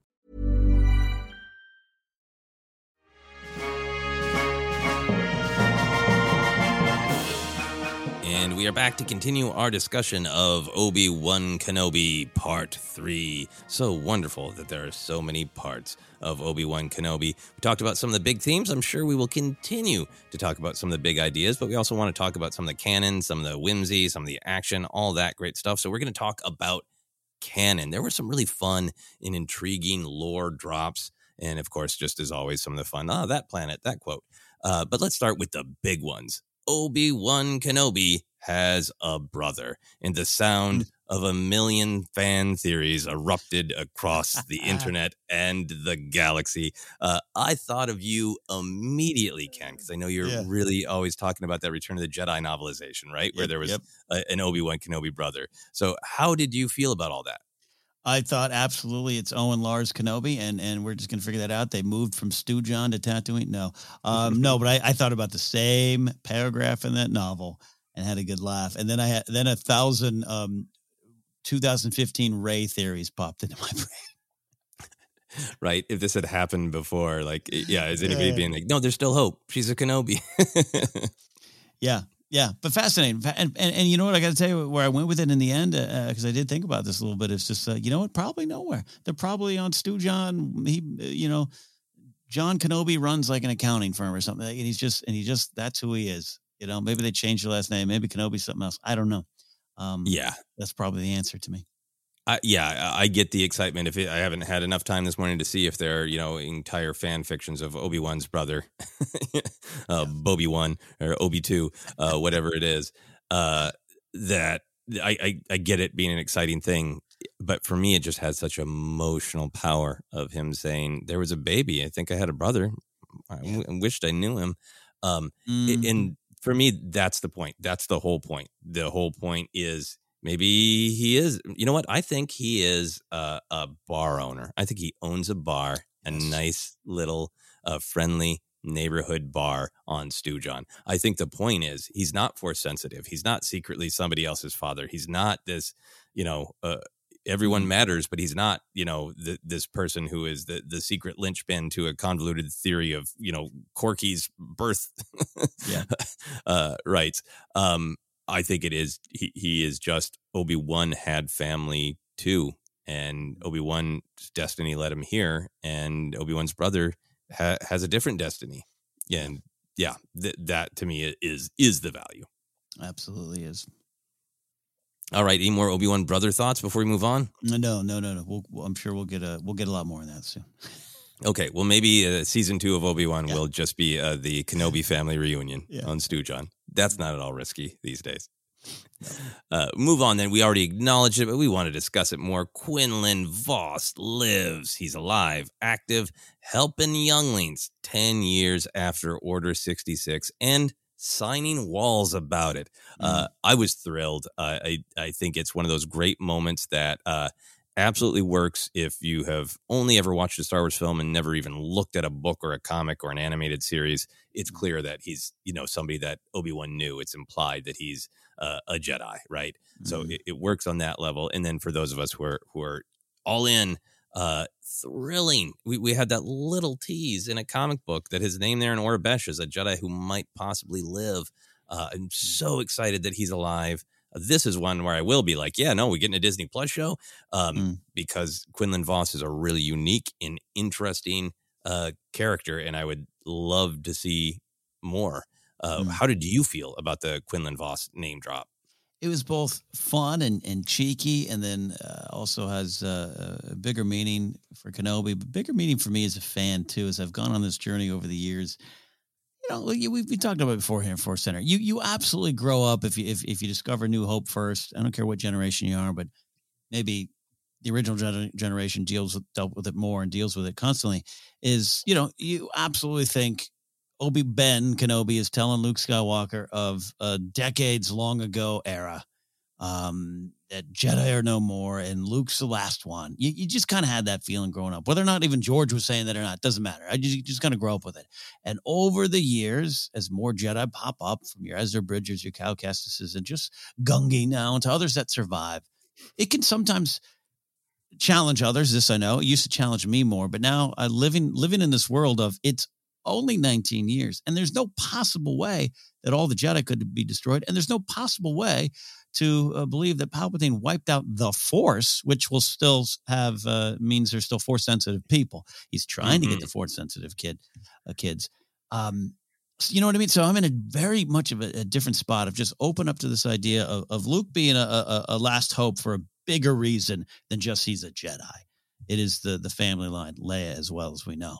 And we are back to continue our discussion of Obi Wan Kenobi Part 3. So wonderful that there are so many parts of Obi Wan Kenobi. We talked about some of the big themes. I'm sure we will continue to talk about some of the big ideas, but we also want to talk about some of the canon, some of the whimsy, some of the action, all that great stuff. So we're going to talk about canon. There were some really fun and intriguing lore drops. And of course, just as always, some of the fun, ah, that planet, that quote. Uh, but let's start with the big ones. Obi Wan Kenobi has a brother, and the sound of a million fan theories erupted across the internet and the galaxy. Uh, I thought of you immediately, Ken, because I know you're Yeah. really always talking about that Return of the Jedi novelization, right? Where Yep, there was yep. a, an Obi Wan Kenobi brother. So, how did you feel about all that? I thought absolutely it's Owen Lars Kenobi, and and we're just gonna figure that out. They moved from Stewjon to Tatooine. No, um, no, but I, I thought about the same paragraph in that novel and had a good laugh. And then I had then a thousand um, 2015 Rey theories popped into my brain. right? If this had happened before, like, yeah, is anybody being like, no, there's still hope. She's a Kenobi. yeah, yeah, but fascinating. And, and, and you know what? I got to tell you where I went with it in the end, because uh, I did think about this a little bit. It's just, uh, you know what? Probably nowhere. They're probably on Stewjon. He, you know, John Kenobi runs like an accounting firm or something. And he's just, and he just, that's who he is. You know, maybe they changed the last name. Maybe Kenobi's something else. I don't know. Um, yeah. That's probably the answer to me. Uh, yeah, I get the excitement. If it, I haven't had enough time this morning to see if there are, you know, entire fan fictions of Obi Wan's brother, uh, Bobby One or Obi Two, uh, whatever it is, uh, that I, I, I get it being an exciting thing, but for me, it just has such emotional power of him saying there was a baby. I think I had a brother. I, w- I wished I knew him. Um, mm-hmm. and for me, that's the point. That's the whole point. The whole point is maybe he is. You know what? I think he is a, a bar owner. I think he owns a bar, a nice little uh, friendly neighborhood bar on Stewjon. I think the point is he's not force sensitive. He's not secretly somebody else's father. He's not this, you know, uh, everyone mm-hmm. matters, but he's not, you know, the, this person who is the the secret linchpin to a convoluted theory of, you know, Corky's birth yeah. uh, rights. Um, I think it is he, he is just Obi Wan had family too, and Obi Wan's destiny led him here, and Obi Wan's brother ha- has a different destiny, and yeah, th- that to me is is the value. Absolutely is. All right, any more Obi Wan brother thoughts before we move on? No, no, no, no. We'll, I'm sure we'll get a we'll get a lot more in that soon. Okay, well, maybe uh, season two of Obi Wan yeah. will just be uh, the Kenobi family reunion yeah. on Stewjon. That's not at all risky these days. Uh, move on then. We already acknowledged it, but we want to discuss it more. Quinlan Vos lives. He's alive, active, helping younglings 10 years after Order 66 and signing walls about it. Uh, mm. I was thrilled. Uh, I, I think it's one of those great moments that uh, absolutely works if you have only ever watched a Star Wars film and never even looked at a book or a comic or an animated series. It's mm. clear that he's, you know, somebody that Obi Wan knew. It's implied that he's uh, a Jedi, right? Mm-hmm. So it, it, works on that level. And then for those of us who are who are all in, uh, thrilling. We we had that little tease in a comic book that his name there in Aurebesh is a Jedi who might possibly live. Uh, I'm mm. so excited that he's alive this is one where I will be like, yeah, no, we getting a Disney Plus show um, mm. because Quinlan Vos is a really unique and interesting uh, character, and I would love to see more. Uh, mm. How did you feel about the Quinlan Vos name drop? It was both fun and, and cheeky, and then uh, also has uh, a bigger meaning for Kenobi, but bigger meaning for me as a fan too. As I've gone on this journey over the years, know, we, we talked about it before here in Force Center. You you absolutely grow up if you if, if you discover New Hope first. I don't care what generation you are, but maybe the original gener- generation deals with, dealt with it more and deals with it constantly. Is you know you absolutely think Obi Ben Kenobi is telling Luke Skywalker of a decades long ago era um, that Jedi are no more and Luke's the last one. You, you just kind of had that feeling growing up. Whether or not even George was saying that or not, doesn't matter. I just, just kind of grow up with it. And over the years, as more Jedi pop up from your Ezra Bridgers, your Cal Kestis's, and just Gungi now to others that survive, it can sometimes challenge others. This I know. It used to challenge me more, but now I living living in this world of it's only 19 years, and there's no possible way that all the Jedi could be destroyed, and there's no possible way to uh, believe that Palpatine wiped out the Force, which will still have uh, means they're still Force sensitive people. He's trying mm-hmm. to get mm-hmm. the Force sensitive kid uh, kids. Um, you know what I mean? So I'm in a very much of a, a different spot of just open up to this idea of, of Luke being a, a, a last hope for a bigger reason than just he's a Jedi. It is the the family line, Leia, as well as we know.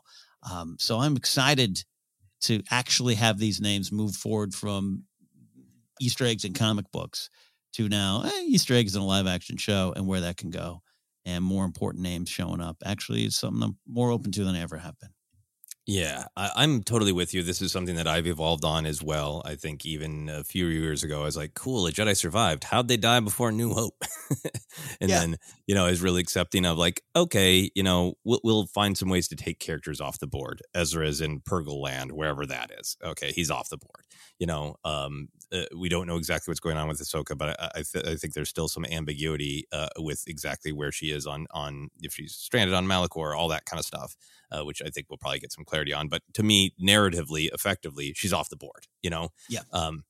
Um, so I'm excited to actually have these names move forward from Easter eggs in comic books to now eh, Easter eggs in a live action show and where that can go, and more important names showing up. Actually, it's something I'm more open to than I ever have been. Yeah, I, I'm totally with you. This is something that I've evolved on as well. I think even a few years ago, I was like, cool, a Jedi survived. How'd they die before New Hope? and Yeah. then, you know, I was really accepting of like, okay, you know, we'll, we'll find some ways to take characters off the board. Ezra is in Purrgil Land, wherever that is. Okay, he's off the board. You know, um, uh, we don't know exactly what's going on with Ahsoka, but I, I, th- I think there's still some ambiguity uh, with exactly where she is on on if she's stranded on Malachor, all that kind of stuff, uh, which I think we'll probably get some clarity on. But to me, narratively, effectively, she's off the board. You know, Yeah. um,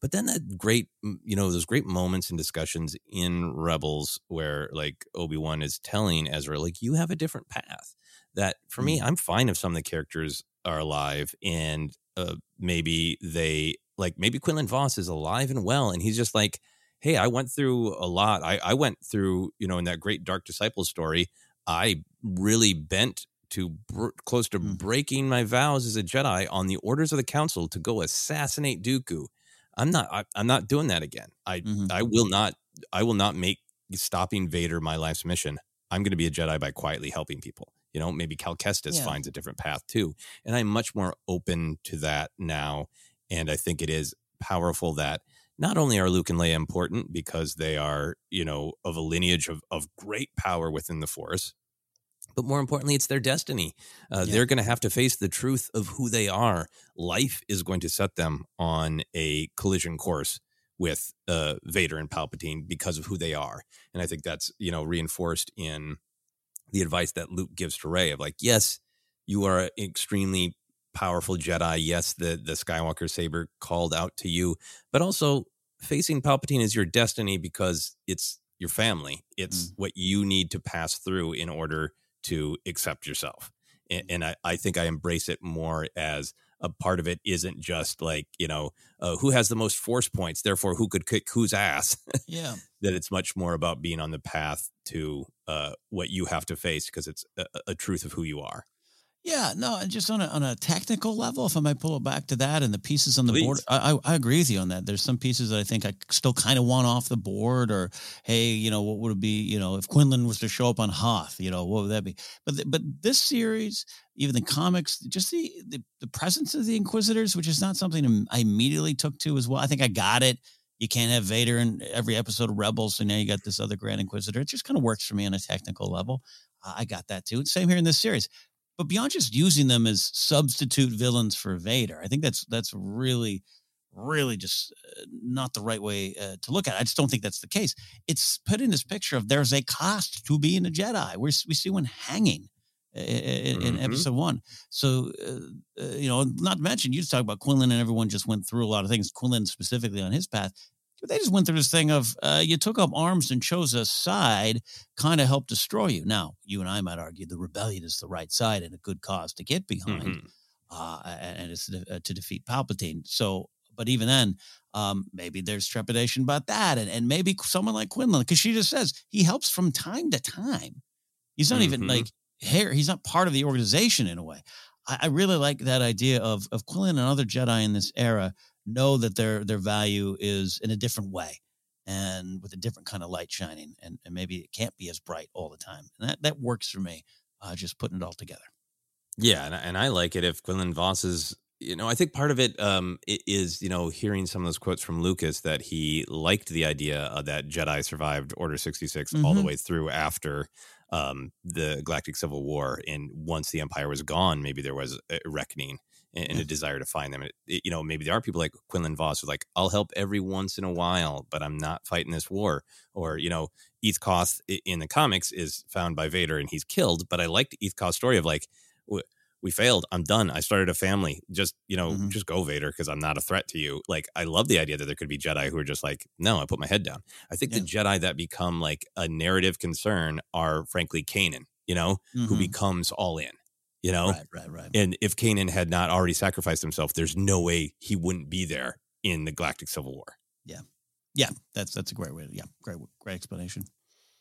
but then that great, you know, those great moments and discussions in Rebels where like Obi Wan is telling Ezra, like, you have a different path. That for me, I'm fine if some of the characters are alive and uh, maybe they like maybe Quinlan Vos is alive and well, and he's just like, hey, I went through a lot. I, I went through, you know, in that great Dark Disciple story, I really bent to br- close to mm. breaking my vows as a Jedi on the orders of the Council to go assassinate Dooku. I'm not. I, I'm not doing that again. I mm-hmm. I will not. I will not make stopping Vader my life's mission. I'm going to be a Jedi by quietly helping people. You know, maybe Cal Kestis Yeah. finds a different path too, and I'm much more open to that now. And I think it is powerful that not only are Luke and Leia important because they are, you know, of a lineage of, of great power within the Force, but more importantly, it's their destiny. Uh, They're going to have to face the truth of who they are. Life is going to set them on a collision course with uh, Vader and Palpatine because of who they are. And I think that's, you know, reinforced in the advice that Luke gives to Rey of like, yes, you are an extremely powerful Jedi. Yes, the the Skywalker saber called out to you, but also facing Palpatine is your destiny because it's your family. It's what you need to pass through in order to accept yourself. And, and I, I think I embrace it more as a part of it isn't just like, you know, uh, who has the most force points, therefore who could kick whose ass. Yeah. that it's much more about being on the path to uh, what you have to face because it's a, a truth of who you are. Yeah, no, just on a on a technical level, if I might pull it back to that and the pieces on the board, Please. I, I I agree with you on that. There's some pieces that I think I still kind of want off the board, or hey, you know, what would it be? You know, if Quinlan was to show up on Hoth, you know, what would that be? But th- but this series, even the comics, just the, the the presence of the Inquisitors, which is not something I immediately took to as well. I think I got it. You can't have Vader in every episode of Rebels, so now you got this other Grand Inquisitor. It just kind of works for me on a technical level. I got that too. Same here in this series but beyond just using them as substitute villains for Vader, I think that's that's really, really just uh, not the right way uh, to look at it. I just don't think that's the case. It's put in this picture of there's a cost to being a Jedi. We we see one hanging i- in, in Mhm. episode one. So uh, uh, you know, not to mention you just talk about Quinlan and everyone just went through a lot of things. Quinlan specifically on his path. But they just went through this thing of uh, you took up arms and chose a side, kind of helped destroy you. Now, you and I might argue the rebellion is the right side and a good cause to get behind, Mhm. uh, and it's to, uh, to defeat Palpatine. So, but even then, um, maybe there's trepidation about that, and and maybe someone like Quinlan, because she just says he helps from time to time. He's not even Mhm. like here. He's not part of the organization in a way. I, I really like that idea of of Quinlan and other Jedi in this era know that their their value is in a different way and with a different kind of light shining and, and maybe it can't be as bright all the time and that that works for me uh, just putting it all together Yeah, and, I- and I like it if Quinlan Vos is, you know, I think part of it um, is, you know, hearing some of those quotes from Lucas that he liked the idea that Jedi survived Order 66 all the Mhm. way through after um, the Galactic Civil War. And once the Empire was gone, maybe there was a reckoning and, and a desire to find them. It, it- you know, maybe there are people like Quinlan Vos who are like, I'll help every once in a while, but I'm not fighting this war. Or, you know, Eth Koth in the comics is found by Vader and he's killed. But I liked Eth Koth's story of like, we failed. I'm done. I started a family. Just, you know, Mhm. just go, Vader, because I'm not a threat to you. Like, I love the idea that there could be Jedi who are just like, no, I put my head down. I think the Jedi that become like a narrative concern are, frankly, Kanan, you know, who Mhm. becomes all in, you know? right right right And if Kanan had not already sacrificed himself, there's no way he wouldn't be there in the Galactic Civil War. yeah yeah that's that's a great way to, yeah great great explanation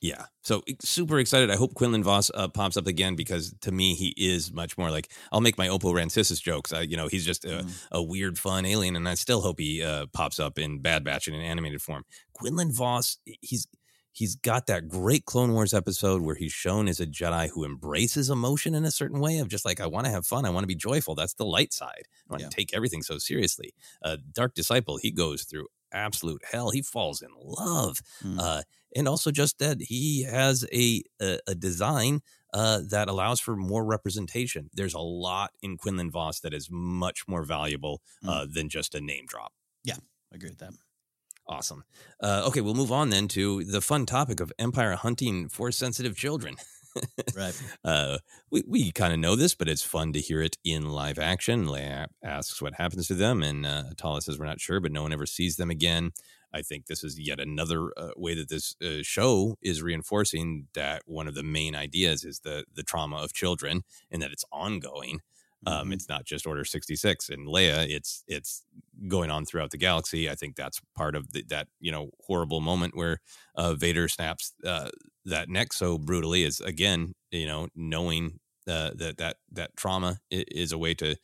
Yeah. So super excited. I hope Quinlan Vos uh, pops up again because to me, he is much more like I'll make my Oppo Rancisis jokes. I, you know, he's just a, a weird, fun alien. And I still hope he uh, pops up in Bad Batch in an animated form. Quinlan Vos, he's he's got that great Clone Wars episode where he's shown as a Jedi who embraces emotion in a certain way of just like, I want to have fun. I want to be joyful. That's the light side. I want Yeah. to take everything so seriously. Uh, Dark Disciple, he goes through absolute hell. He falls in love. Mm. Uh, and also just that he has a, a, a design uh, that allows for more representation. There's a lot in Quinlan Vos that is much more valuable uh, than just a name drop. Yeah, I agree with that. Awesome. Uh, okay, we'll move on then to the fun topic of empire hunting for sensitive children. Right. Uh, we we kind of know this, but it's fun to hear it in live action. Leia asks what happens to them, and uh, Atala says we're not sure, but no one ever sees them again. I think this is yet another uh, way that this uh, show is reinforcing that one of the main ideas is the the trauma of children, and that it's ongoing. Um, it's not just Order sixty six and Leia. It's it's going on throughout the galaxy. I think that's part of the, that you know horrible moment where uh, Vader snaps uh, that neck so brutally. Is again you know knowing uh, that that that trauma is a way to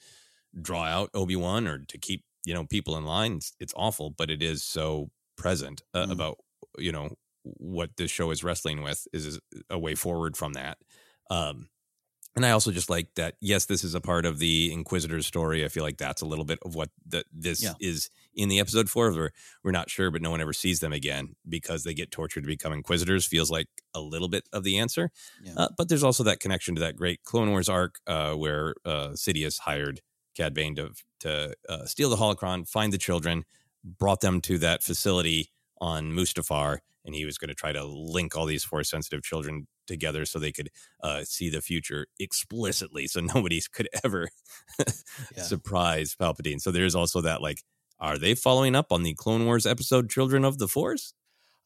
draw out Obi Wan or to keep you know people in line. It's, it's awful, but it is so present uh, about you know what this show is wrestling with is a way forward from that. Um, and I also just like that. Yes, this is a part of the Inquisitor's story. I feel like that's a little bit of what the, this Yeah. is in the episode for. Where we're not sure, but no one ever sees them again because they get tortured to become Inquisitors. Feels like a little bit of the answer. Yeah. Uh, but there's also that connection to that great Clone Wars arc uh, where uh, Sidious hired Cad Bane to to uh, steal the holocron, find the children, brought them to that facility on Mustafar, and he was going to try to link all these force sensitive children together so they could uh, see the future explicitly, so nobody could ever Yeah. surprise Palpatine. So there's also that like, are they following up on the Clone Wars episode "Children of the Force"?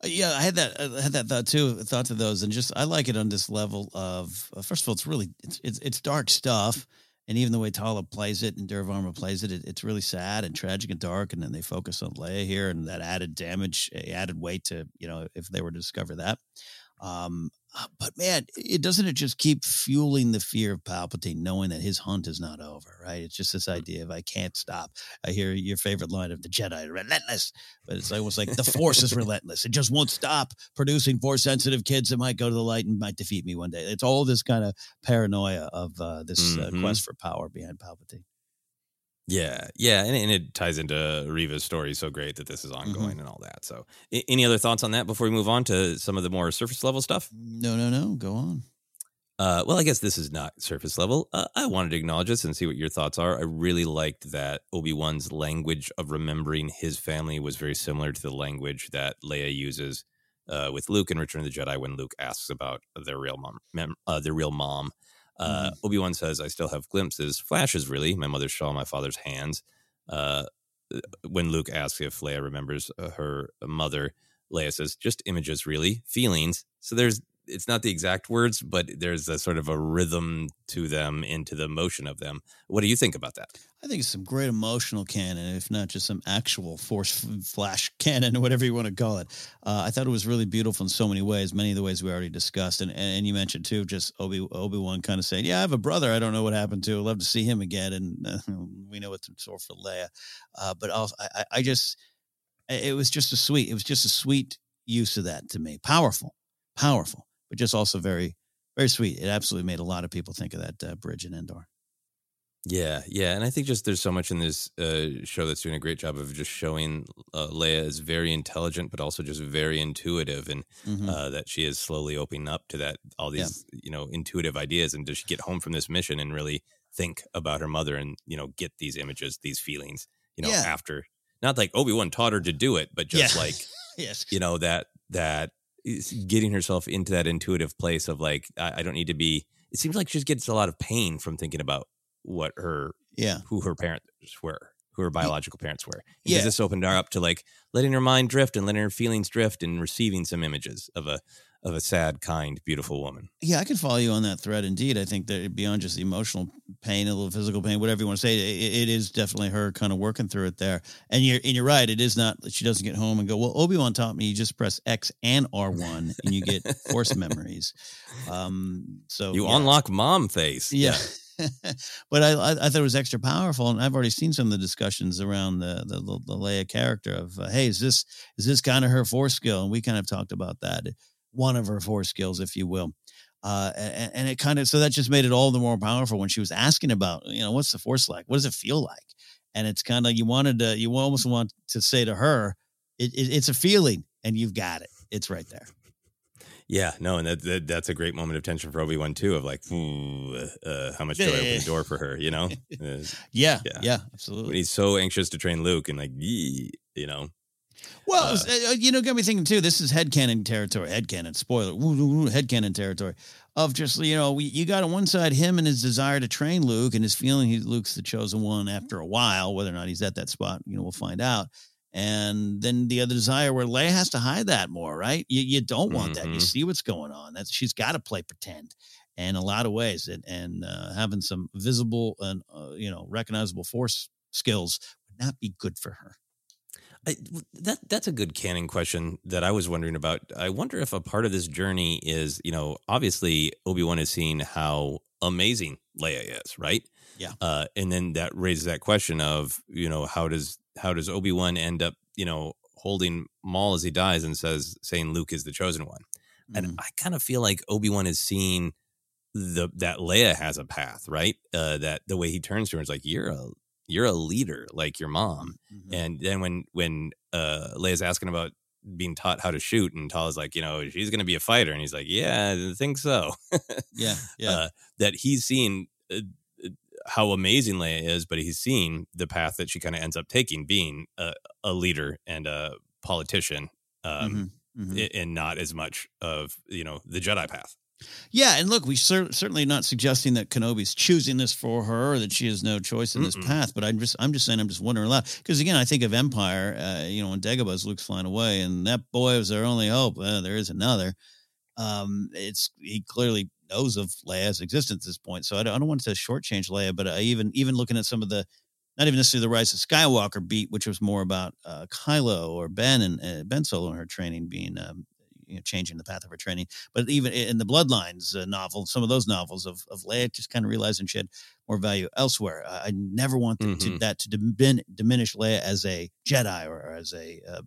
Uh, Yeah, I had that. I had that thought too. thought of those, and just I like it on this level of. Uh, first of all, it's really it's it's, it's dark stuff, and even the way Tala plays it and Derv plays it, it, it's really sad and tragic and dark. And then they focus on Leia here and that added damage, uh, added weight to you know if they were to discover that. Um, uh, but man, it doesn't it just keep fueling the fear of Palpatine, knowing that his hunt is not over, right? It's just this idea of I can't stop. I hear your favorite line of the Jedi, relentless, but it's almost like the Force is relentless. It just won't stop producing Force sensitive kids that might go to the light and might defeat me one day. It's all this kind of paranoia of uh, this uh, Mhm. quest for power behind Palpatine. Yeah, yeah, and, and it ties into Reva's story so great that this is Mm-hmm. ongoing and all that. So, a- any other thoughts on that before we move on to some of the more surface level stuff? No, no, no. Go on. Uh, well, I guess this is not surface level. Uh, I wanted to acknowledge this and see what your thoughts are. I really liked that Obi Wan's language of remembering his family was very similar to the language that Leia uses uh, with Luke in Return of the Jedi when Luke asks about their real mom, mem- uh, their real mom. Uh, Obi Wan says, "I still have glimpses, flashes. Really, my mother's shawl, my father's hands." Uh, when Luke asks if Leia remembers uh, her mother, Leia says, "Just images, really, feelings." So there's it's not the exact words, but there's a sort of a rhythm to them into the motion of them. What do you think about that? I think it's some great emotional canon, if not just some actual force flash canon, whatever you want to call it. Uh, I thought it was really beautiful in so many ways, many of the ways we already discussed. And and you mentioned too, just Obi Obi Wan kind of saying, "Yeah, I have a brother. I don't know what happened to. I'd love to see him again." And uh, we know what's in store for Leia. Uh, but also, I, I- I just, it was just a sweet. It was just a sweet use of that to me. Powerful, powerful, but just also very, very sweet. It absolutely made a lot of people think of that uh, bridge in Endor. Yeah, yeah, and I think just there's so much in this uh, show that's doing a great job of just showing uh, Leia as very intelligent, but also just very intuitive, and Mhm. uh, that she is slowly opening up to that all Yeah. these you know intuitive ideas. And does she get home from this mission and really think about her mother and you know get these images, these feelings, you know, Yeah. after not like Obi Wan taught her to do it, but just Yeah. like yes, you know that that is getting herself into that intuitive place of like I, I don't need to be. It seems like she just gets a lot of pain from thinking about what her Yeah. who her parents were, who her biological parents were. Yeah. Because this opened her up to like letting her mind drift and letting her feelings drift and receiving some images of a of a sad, kind, beautiful woman. Yeah, I can follow you on that thread. Indeed, I think that beyond just the emotional pain, a little physical pain, whatever you want to say, it, it is definitely her kind of working through it there. And you're and you're right. It is not. That she doesn't get home and go. Well, Obi Wan taught me you just press X and R one and you get force memories. Um, so You yeah. unlock mom face. Yeah. but I, I I thought it was extra powerful, and I've already seen some of the discussions around the the, the Leia character of, uh, hey, is this is this kind of her force skill? And we kind of talked about that. One of her four skills, if you will. Uh, and, and it kind of so that just made it all the more powerful when she was asking about, you know, what's the force like? What does it feel like? And it's kind of you wanted to, you almost want to say to her, it, it, it's a feeling, and you've got it. It's right there. Yeah, no, and that, that that's a great moment of tension for Obi Wan too. Of like, uh, how much do I open the door for her? You know? Uh, yeah, yeah, yeah, absolutely. When he's so anxious to train Luke, and like, you know, well, uh, you know, got me thinking too. This is headcanon territory. Headcanon, spoiler, headcanon territory of just, you know, we, you got on one side him and his desire to train Luke and his feeling he Luke's the chosen one after a while. Whether or not he's at that spot, you know, we'll find out. And then the other desire where Leia has to hide that more, right? You, you don't want mm-hmm. that. You see what's going on. That's she's got to play pretend in a lot of ways, and, and uh, having some visible and uh, you know recognizable force skills would not be good for her. I, that that's a good canon question that I was wondering about. I wonder if a part of this journey is, you know, obviously Obi Wan is seeing how amazing Leia is, right? Yeah. Uh, and then that raises that question of, you know, how does how does Obi Wan end up, you know, holding Maul as he dies and says saying Luke is the chosen one, mm. and I kind of feel like Obi Wan is seeing the that Leia has a path, right? Uh, that the way he turns to her is like you're a you're a leader like your mom. Mm-hmm. And then when when uh Leia's asking about being taught how to shoot and Tala's like, you know, she's going to be a fighter and he's like, yeah, I think so. yeah, yeah. Uh, that he's seen uh, uh, how amazing Leia is, but he's seen the path that she kind of ends up taking being a, a, leader and a politician um mm-hmm. Mm-hmm. and not as much of, you know, the Jedi path. Yeah, and look, we cer- certainly not suggesting that Kenobi's choosing this for her or that she has no choice in Mm-mm. this path. But I'm just, I'm just saying, I'm just wondering a lot because again, I think of Empire. Uh, you know, when Dagobah's Luke's flying away, and that boy was their only hope. Uh, there is another. Um, it's he clearly knows of Leia's existence at this point, so I don't, I don't want to shortchange Leia. But I even, even looking at some of the, not even necessarily the Rise of Skywalker beat, which was more about uh, Kylo or Ben and uh, Ben Solo and her training being um, you know, changing the path of her training. But even in the Bloodlines uh, novel, some of those novels of, of Leia just kind of realizing she had more value elsewhere. Uh, I never want mm-hmm. to, that to dimin- diminish Leia as a Jedi or, or as a uh,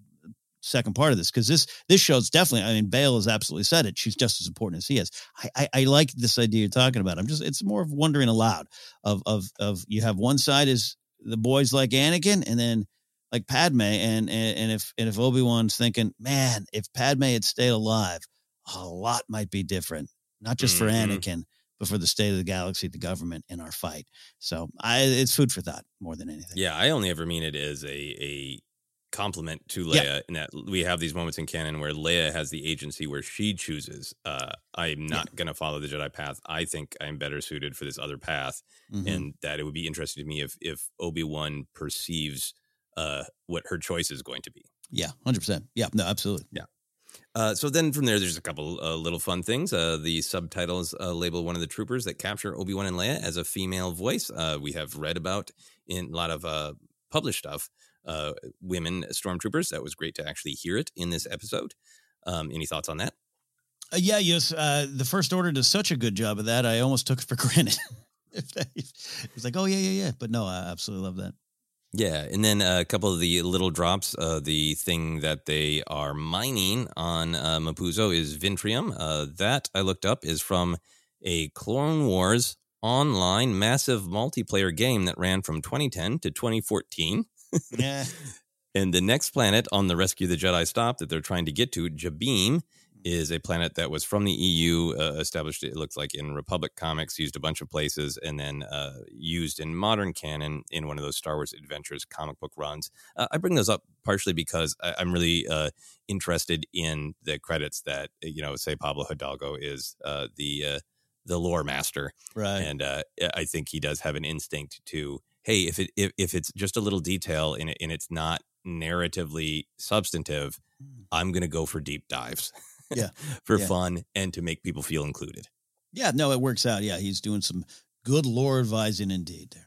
second part of this because this this show's definitely. I mean, Bail has absolutely said it. She's just as important as he is. I, I, I like this idea you're talking about. I'm just it's more of wondering aloud of of of you have one side is the boys like Anakin, and then like Padme, and and, and if and if Obi Wan's thinking, man, if Padme had stayed alive, a lot might be different, not just mm-hmm. for Anakin, but for the state of the galaxy, the government, in our fight. So I, it's food for thought more than anything. Yeah, I only ever mean it as a a compliment to Leia yeah. in that we have these moments in canon where Leia has the agency where she chooses. Uh, I'm not yeah. going to follow the Jedi path. I think I'm better suited for this other path, mm-hmm. and that it would be interesting to me if if Obi Wan perceives uh, what her choice is going to be. Yeah, hundred percent. Yeah, no, absolutely. Yeah. Uh, so then from there, there's a couple uh, little fun things. Uh, the subtitles uh, label one of the troopers that capture Obi Wan and Leia as a female voice. Uh, we have read about in a lot of uh, published stuff. women stormtroopers. That was great to actually hear it in this episode. Um, any thoughts on that? yeah, yes. the First Order does such a good job of that. I almost took it for granted. it was like, oh yeah, yeah, yeah. But no, I absolutely love that. Yeah, and then a couple of the little drops. Uh, the thing that they are mining on uh, Mapuzo is Vintrium. Uh, that I looked up is from a Clone Wars online massive multiplayer game that ran from 2010 to 2014. yeah. And the next planet on the Rescue the Jedi stop that they're trying to get to, Jabiim, is a planet that was from the EU, uh, established, it looks like in Republic Comics, used a bunch of places, and then uh, used in modern canon in one of those Star Wars Adventures comic book runs. Uh, I bring those up partially because I, am really uh, interested in the credits that, you know, say Pablo Hidalgo is uh, the uh, the lore master. Right. And I think he does have an instinct to, hey, if, it, if, if it's just a little detail and, it, and it's not narratively substantive, hmm. I'm going to go for deep dives. yeah, for yeah. fun and to make people feel included. Yeah, no, it works out. Yeah, he's doing some good lore advising indeed there.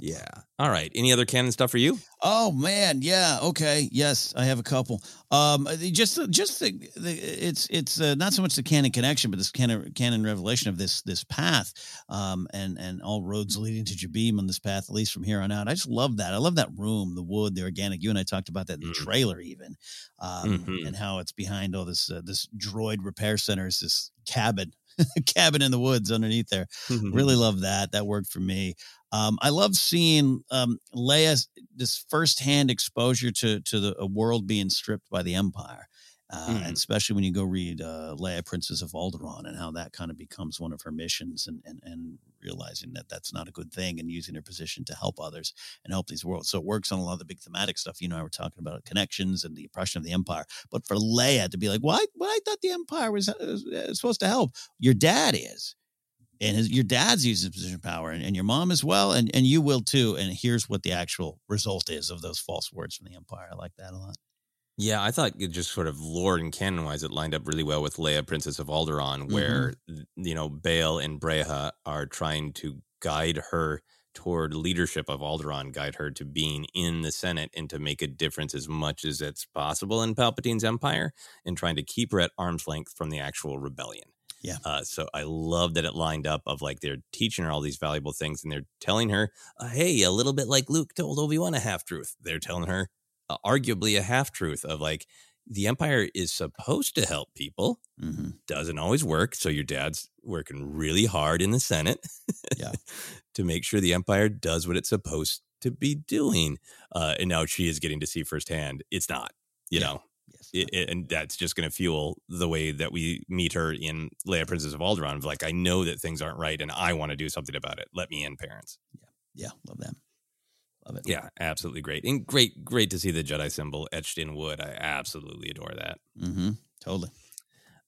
Yeah. All right. Any other canon stuff for you? Oh man, yeah. Okay, yes, I have a couple. Um, just just the, the it's it's uh, not so much the canon connection, but this canon canon revelation of this this path, um, and and all roads leading to Jabiim on this path, at least from here on out. I just love that. I love that room, the wood, the organic. You and I talked about that in the Mm. trailer, even, um, Mhm. and how it's behind all this uh, this droid repair center is this cabin. cabin in the woods underneath there. Really love that. That worked for me. Um, I love seeing um, Leia's this firsthand exposure to to the a world being stripped by the Empire, uh, Mm. and especially when you go read uh, Leia, Princess of Alderaan, and how that kind of becomes one of her missions, and and and realizing that that's not a good thing, and using her position to help others and help these worlds. So it works on a lot of the big thematic stuff. You know, I were talking about connections and the oppression of the Empire, but for Leia to be like, "Why? Well, I thought the Empire was, uh, was supposed to help. Your dad is." and his, your dad's using position power and, and your mom as well and, and you will too and here's what the actual result is of those false words from the empire i like that a lot Yeah, I thought it just sort of lore and canon wise, it lined up really well with Leia, Princess of Alderaan, where you know Bail and Breha are trying to guide her toward leadership of Alderaan, guide her to being in the Senate and to make a difference as much as it's possible in Palpatine's empire, and trying to keep her at arm's length from the actual rebellion. Yeah. Uh, so I love that it lined up of like they're teaching her all these valuable things, and they're telling her, uh, "Hey, a little bit like Luke told Obi Wan a half truth." They're telling her uh, arguably a half truth of like the empire is supposed to help people mm-hmm. doesn't always work so your dad's working really hard in the senate yeah. to make sure the empire does what it's supposed to be doing uh, and now she is getting to see firsthand it's not you Yeah. know It- it- and that's just going to fuel the way that we meet her in Leia, Princess of Alderaan. Of like, I know that things aren't right, and I want to do something about it. Let me in, parents. Yeah, yeah love that love it Yeah, absolutely great, and great, great to see the Jedi symbol etched in wood. I absolutely adore that. mm-hmm. totally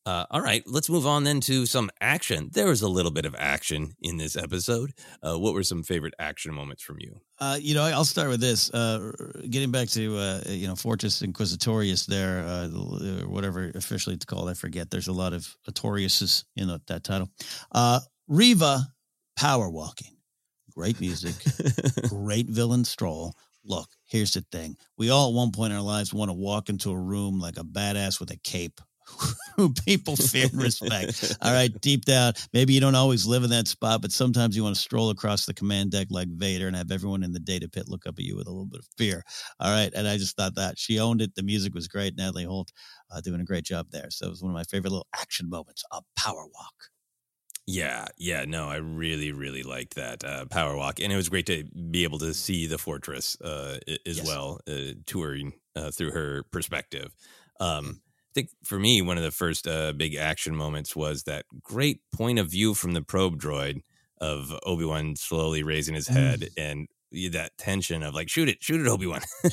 Uh, all right, let's move on then to some action. There was a little bit of action in this episode. Uh, what were some favorite action moments from you? Uh, you know, I'll start with this. Uh, getting back to uh, you know Fortress Inquisitorius, there, uh, whatever officially it's called, I forget. There's a lot of Atoriuses in that- that title. Uh, Reva, power walking, great music, great villain stroll. Look, here's the thing: we all at one point in our lives want to walk into a room like a badass with a cape. who people fear and respect. All right, deep down, maybe you don't always live in that spot, but sometimes you want to stroll across the command deck like Vader and have everyone in the data pit look up at you with a little bit of fear. All right, and I just thought that she owned it. The music was great. Natalie Holt uh, doing a great job there. So it was one of my favorite little action moments. A power walk. Yeah, yeah, no, I really, really liked that uh, power walk, and it was great to be able to see the fortress uh, as Yes. well, uh, touring uh, through her perspective. Um, I think for me, one of the first uh, big action moments was that great point of view from the probe droid of Obi Wan slowly raising his head and y- that tension of like shoot it, shoot it, Obi Wan,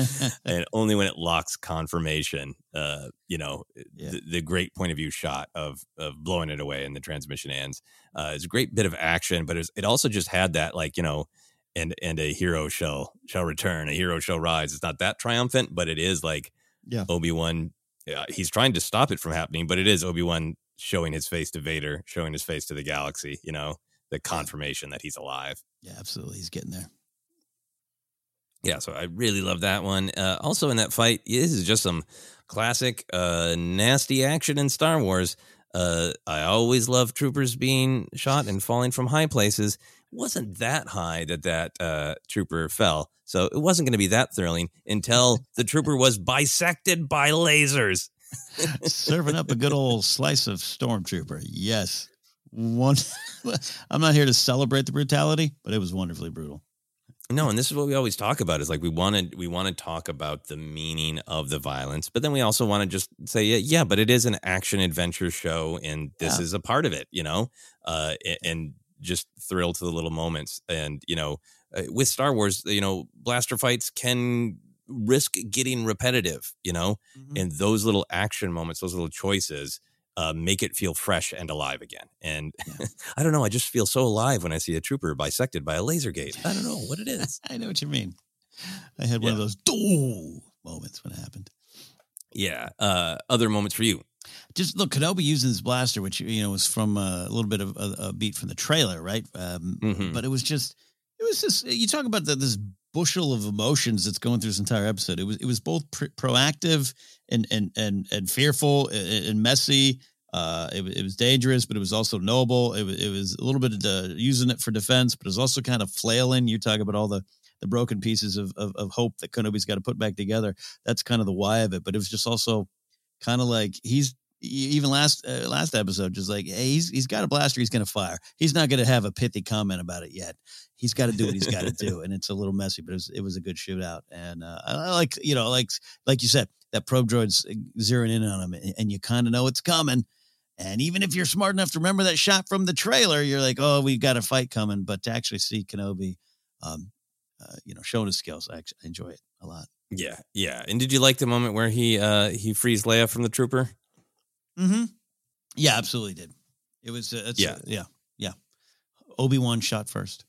and only when it locks confirmation, uh, you know, the, the great point of view shot of of blowing it away and the transmission ends. Uh, it's a great bit of action, but it's, it also just had that like you know, and and a hero shall shall return, a hero shall rise. It's not that triumphant, but it is like Yeah. Obi Wan. Yeah, he's trying to stop it from happening, but it is Obi Wan showing his face to Vader, showing his face to the galaxy. You know, the confirmation that he's alive. Yeah, absolutely. He's getting there. Yeah, so I really love that one. Uh, also in that fight, this is just some classic uh, nasty action in Star Wars. Uh, I always love troopers being shot and falling from high places. It wasn't that high that that uh, trooper fell, so it wasn't going to be that thrilling until the trooper was bisected by lasers. Serving up a good old slice of Stormtrooper. Yes. One. I'm not here to celebrate the brutality, but it was wonderfully brutal. No, and this is what we always talk about is like we want to we want to talk about the meaning of the violence, but then we also want to just say yeah, yeah, but it is an action adventure show and this Yeah. is a part of it, you know. Uh and just thrill to the little moments and you know, uh, with Star Wars, you know, blaster fights can risk getting repetitive, you know, and those little action moments, those little choices uh, make it feel fresh and alive again. And I don't know, I just feel so alive when I see a trooper bisected by a laser gate. I don't know what it is. I know what you mean. I had one of those "Doo" moments when it happened. Yeah. Uh, other moments for you. Just look, Kenobi using his blaster, which you know was from uh, a little bit of a, a beat from the trailer, right? Um, Mhm. But it was just, it It was just you talk about the, this bushel of emotions that's going through this entire episode. It was it was both pr- proactive and and and and fearful and, and messy. Uh, it, it was dangerous, but it was also noble. It was, it was a little bit of using it for defense, but it was also kind of flailing. You talk about all the the broken pieces of of, of hope that Kenobi's got to put back together. That's kind of the why of it. But it was just also kind of like he's even last uh, last episode, just like hey, he's he's got a blaster, he's going to fire. He's not going to have a pithy comment about it yet. He's got to do what he's got to do, and it's a little messy, but it was, it was a good shootout. And uh, I, like you know, like like you said, that probe droid's uh, zeroing in on him, and you kind of know it's coming. And even if you're smart enough to remember that shot from the trailer, you're like, oh, we've got a fight coming. But to actually see Kenobi, um, uh, you know, showing his skills, I, enjoy it a lot. Yeah, yeah. And did you like the moment where he uh he frees Leia from the trooper? Mm-hmm. Yeah, absolutely did. It was uh, it's, Yeah. uh, yeah, yeah. Obi Wan shot first.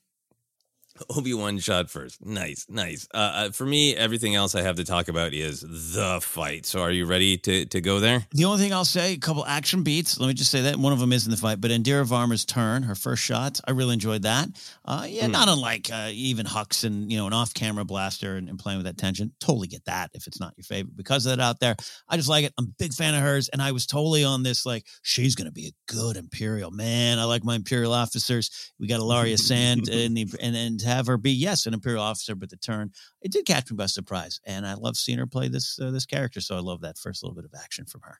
Obi Wan shot first. Nice, nice. Uh, uh, for me, everything else I have to talk about is the fight. So, are you ready to to go there? The only thing I'll say, a couple action beats. Let me just say that one of them is in the fight, but Indira Varma's turn, her first shot, I really enjoyed that. Uh, yeah, Hmm. not unlike uh, even Hux and you know an off-camera blaster and, and playing with that tension. Totally get that if it's not your favorite because of that out there. I just like it. I'm a big fan of hers, and I was totally on this like she's going to be a good Imperial man. I like my Imperial officers. We got Ellaria Sand and the and have her be yes an Imperial officer, but the turn it did catch me by surprise, and I love seeing her play this uh, this character. So I love that first little bit of action from her.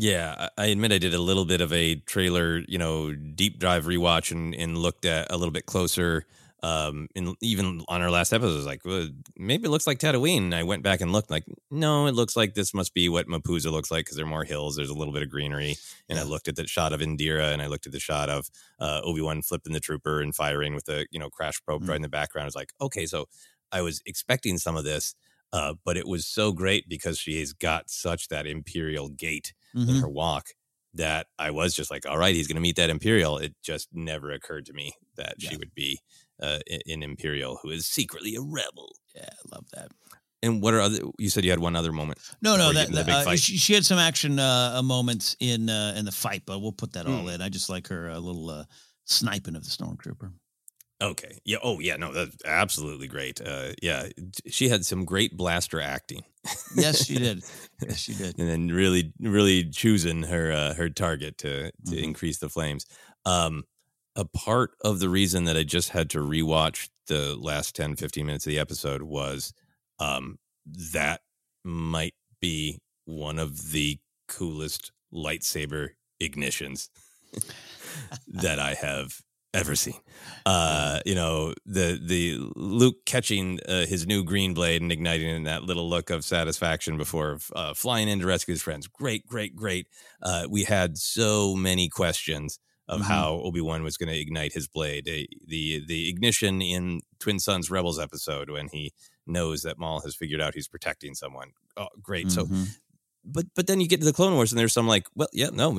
Yeah, I admit I did a little bit of a trailer, you know, deep dive rewatch and, and looked at a little bit closer. Um, and even on our last episode, I was like, well, maybe it looks like Tatooine. And I went back and looked, like, no, it looks like this must be what Mapuzo looks like because there are more hills. There's a little bit of greenery. And I looked at the shot of Indira and I looked at the shot of uh, Obi Wan flipping the trooper and firing with the you know crash probe right in the background. I was like, okay, so I was expecting some of this, uh, but it was so great because she has got such that imperial gait in Mhm. her walk that I was just like, all right, he's going to meet that imperial. It just never occurred to me that she would be uh, a- an imperial who is secretly a rebel. Yeah, I love that. And what are other? You said you had one other moment. No, no, that, get into that, big uh, she, she had some action uh, moments in uh, in the fight, but we'll put that all Hmm. in. I just like her uh, little uh, sniping of the stormtrooper. Okay. Yeah. Oh, yeah. No, that's absolutely great. Uh, yeah, she had some great blaster acting. Yes, she did. Yes, she did. and then really, really choosing her uh, her target to to Mm-hmm. increase the flames. Um, a part of the reason that I just had to rewatch the last 10, 15 minutes of the episode was um, that might be one of the coolest lightsaber ignitions that I have ever seen. Uh, you know, the the Luke catching uh, his new green blade and igniting it in that little look of satisfaction before uh, flying in to rescue his friends. Great, great, great. Uh, we had so many questions of Mhm. how Obi Wan was going to ignite his blade. Uh, the the ignition in Twin Suns Rebels episode when he knows that Maul has figured out he's protecting someone. Oh, great. So Mhm. but but then you get to the Clone Wars and there's some like, well, yeah, no,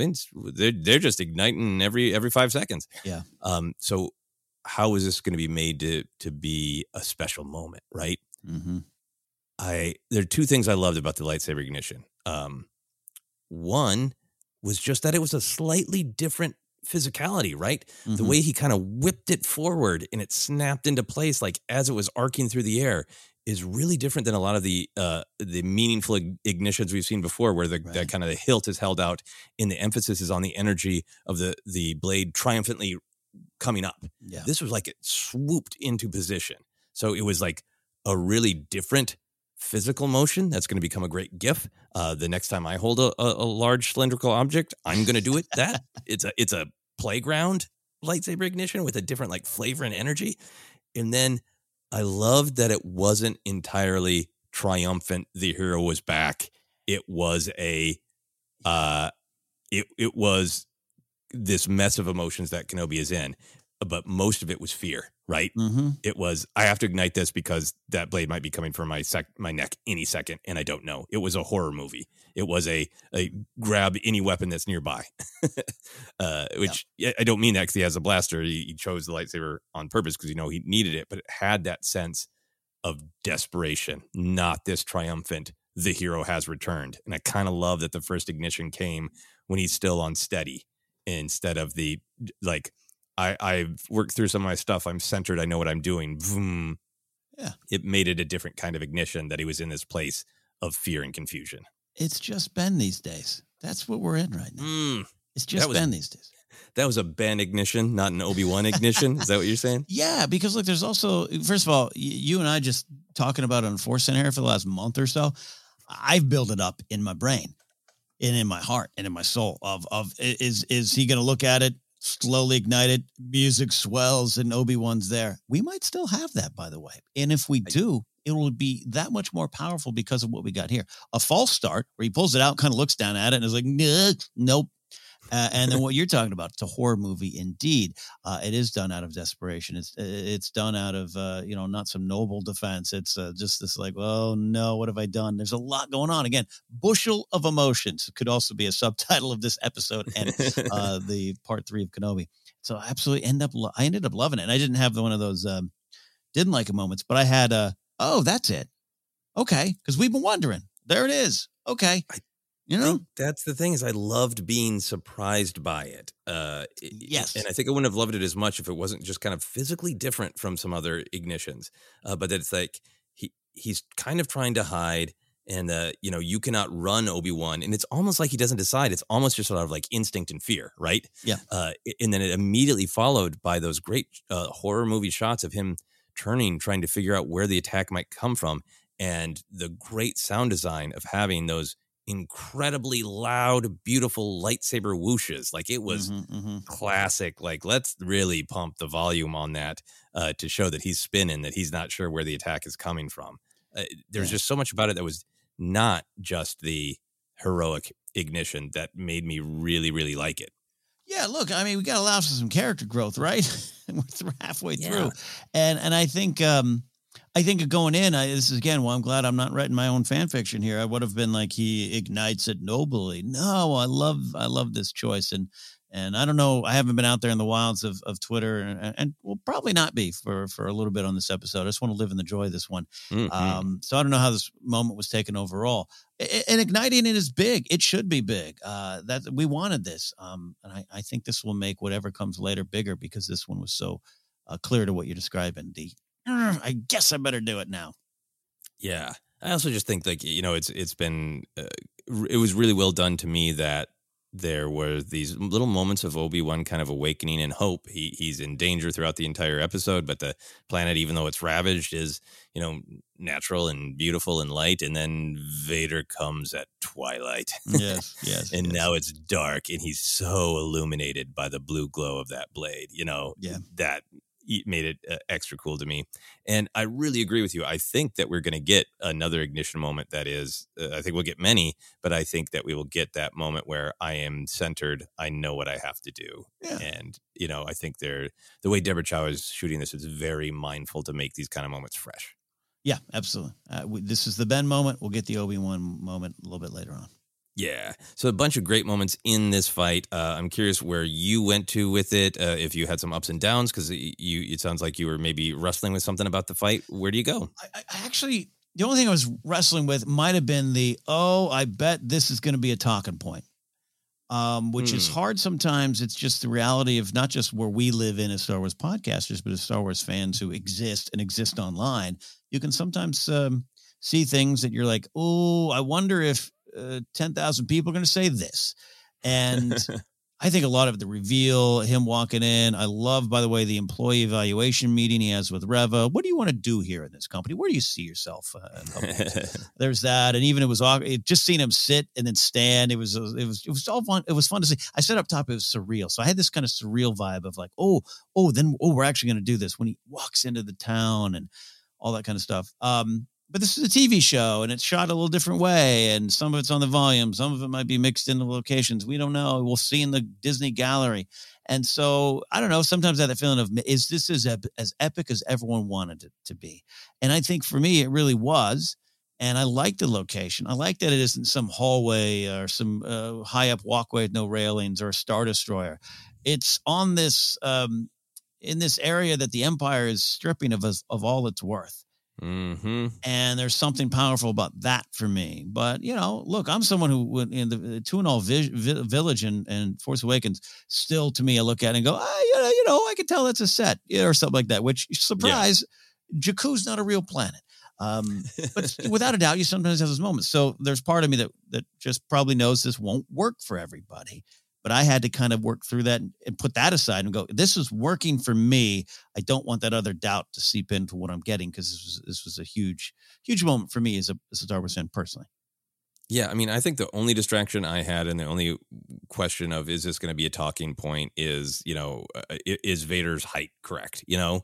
they're they're just igniting every every five seconds. Yeah. Um. So how is this going to be made to to be a special moment, right? Mm-hmm. I there are two things I loved about the lightsaber ignition. Um, one was just that it was a slightly different physicality, right? The Mhm. way he kind of whipped it forward and it snapped into place, like as it was arcing through the air, is really different than a lot of the uh, the meaningful ignitions we've seen before, where the that kind of the hilt is held out and the emphasis is on the energy of the the blade triumphantly coming up. Yeah. This was like it swooped into position. So it was like a really different physical motion that's going to become a great gif. Uh, the next time I hold a, a, a large cylindrical object, I'm going to do it. That it's a it's a playground lightsaber ignition with a different like flavor and energy. And then I loved that it wasn't entirely triumphant. The hero was back. It was a uh, it it was this mess of emotions that Kenobi is in, but most of it was fear, right? Mm-hmm. It was I have to ignite this because that blade might be coming from my sec- my neck any second, and I don't know. It was a horror movie. It was a a grab any weapon that's nearby, uh, which I I don't mean that because he has a blaster. He, he chose the lightsaber on purpose because you know he needed it, but it had that sense of desperation, not this triumphant. The hero has returned, and I kind of love that the first ignition came when he's still on steady instead of the like I I've worked through some of my stuff. I'm centered. I know what I'm doing. Vroom. Yeah. It made it a different kind of ignition that he was in this place of fear and confusion. It's just Ben these days. That's what we're in right now. Mm, It's just was- Ben these days. that was a Ben ignition, not an Obi Wan ignition. Is that what you're saying? Yeah, because look, there's also first of all, you and I just talking about on Force Center here for the last month or so. I've built it up in my brain, and in my heart, and in my soul. Of of is is he going to look at it, slowly ignited, music swells, and Obi Wan's there. We might still have that, by the way, and if we do, it will be that much more powerful because of what we got here. A false start where he pulls it out, kind of looks down at it, and is like, nope. Uh, and then what you're talking about, it's a horror movie indeed. Uh, it is done out of desperation. It's it's done out of uh, you know not some noble defense. It's uh, just this like, oh no, what have I done? There's a lot going on. Again, bushel of emotions could also be a subtitle of this episode and uh, the part three of Kenobi. So I absolutely end up lo- I ended up loving it. And I didn't have the, one of those um, didn't like it moments, but I had uh, oh that's it, okay, because we've been wondering. There it is. Okay, you know. that's the thing is I loved being surprised by it. Uh, Yes. and I think I wouldn't have loved it as much if it wasn't just kind of physically different from some other ignitions. Uh, but that it's like he he's kind of trying to hide, and uh, you know you cannot run Obi Wan, and it's almost like he doesn't decide. It's almost just sort of like instinct and fear, right? Yeah. Uh, and then it immediately followed by those great uh, horror movie shots of him turning, trying to figure out where the attack might come from, and the great sound design of having those incredibly loud, beautiful lightsaber whooshes. Like it was Mhm, mhm. classic. Like let's really pump the volume on that uh, to show that he's spinning, that he's not sure where the attack is coming from. Uh, there's Yeah. just so much about it that was not just the heroic ignition that made me really, really like it. Yeah, look, I mean, we got to allow for some character growth, right? We're halfway Yeah. through, and and I think um, I think going in, I, this is again. Well, I'm glad I'm not writing my own fan fiction here. I would have been like he ignites it nobly. No, I love I love this choice, and and I don't know. I haven't been out there in the wilds of, of Twitter, and, and will probably not be for for a little bit on this episode. I just want to live in the joy of this one. Mhm. Um, so I don't know how this moment was taken overall. And igniting it is big. It should be big. Uh, that we wanted this, um, and I, I think this will make whatever comes later bigger because this one was so uh, clear to what you're describing. The "Ugh, I guess I better do it now. Yeah. I also just think like you know it's it's been uh, it was really well done to me that there were these little moments of Obi-Wan kind of awakening and hope. He he's in danger throughout the entire episode, but the planet even though it's ravaged is, you know, natural and beautiful and light and then Vader comes at twilight. Yes, yes. and yes. now it's dark and he's so illuminated by the blue glow of that blade you know Yeah. that made it uh, extra cool to me and i really agree with you i think that we're going to get another ignition moment that is uh, i think we'll get many but i think that we will get that moment where i am centered i know what i have to do Yeah. and you know i think they're the way deborah chow is shooting this is very mindful to make these kind of moments fresh Yeah, absolutely. Uh, we, this is the Ben moment. We'll get the Obi Wan moment a little bit later on. Yeah. So a bunch of great moments in this fight. Uh, I'm curious where you went to with it. Uh, if you had some ups and downs, because you, it sounds like you were maybe wrestling with something about the fight. Where do you go? I, I actually, the only thing I was wrestling with might have been the oh, I bet this is going to be a talking point, um, which is Hmm. hard sometimes. It's just the reality of not just where we live in as Star Wars podcasters, but as Star Wars fans who exist and exist online. You can sometimes um, see things that you're like, oh, I wonder if uh, ten thousand people are going to say this, and. I think a lot of the reveal, him walking in. I love, by the way, the employee evaluation meeting he has with Reva. What do you want to do here in this company? Where do you see yourself? Uh, in a couple years? There's that, and even it was awkward. It, just seeing him sit and then stand. It was it was it was all fun. It was fun to see. I said up top it was surreal, so I had this kind of surreal vibe of like, oh, oh, then oh, we're actually going to do this when he walks into the town and all that kind of stuff. Um, but this is a TV show and it's shot a little different way, and some of it's on the volume, some of it might be mixed in the locations. We don't know. We'll see in the Disney gallery. And so I don't know. Sometimes I have that feeling of is this as as epic as everyone wanted it to be? And I think for me, it really was. And I like the location. I like that it isn't some hallway or some uh, high up walkway with no railings or a star destroyer. It's on this um, in this area that the Empire is stripping of us of all its worth. Mm-hmm. And there's something powerful about that for me. But you know, look, I'm someone who would in the Tuanul vi- vi- village and, and Force Awakens. Still, to me, I look at it and go, ah, you know, you know, I can tell that's a set or something like that. Which surprise, yeah. Jakku's not a real planet. Um, but without a doubt, you sometimes have those moments. So there's part of me that that just probably knows this won't work for everybody. But I had to kind of work through that and, and put that aside and go, this is working for me. I don't want that other doubt to seep into what I'm getting because this was this was a huge, huge moment for me as a as a Star Wars fan personally. Yeah, I mean, I think the only distraction I had and the only question of is this going to be a talking point is, you know, uh, is Vader's height correct? You know,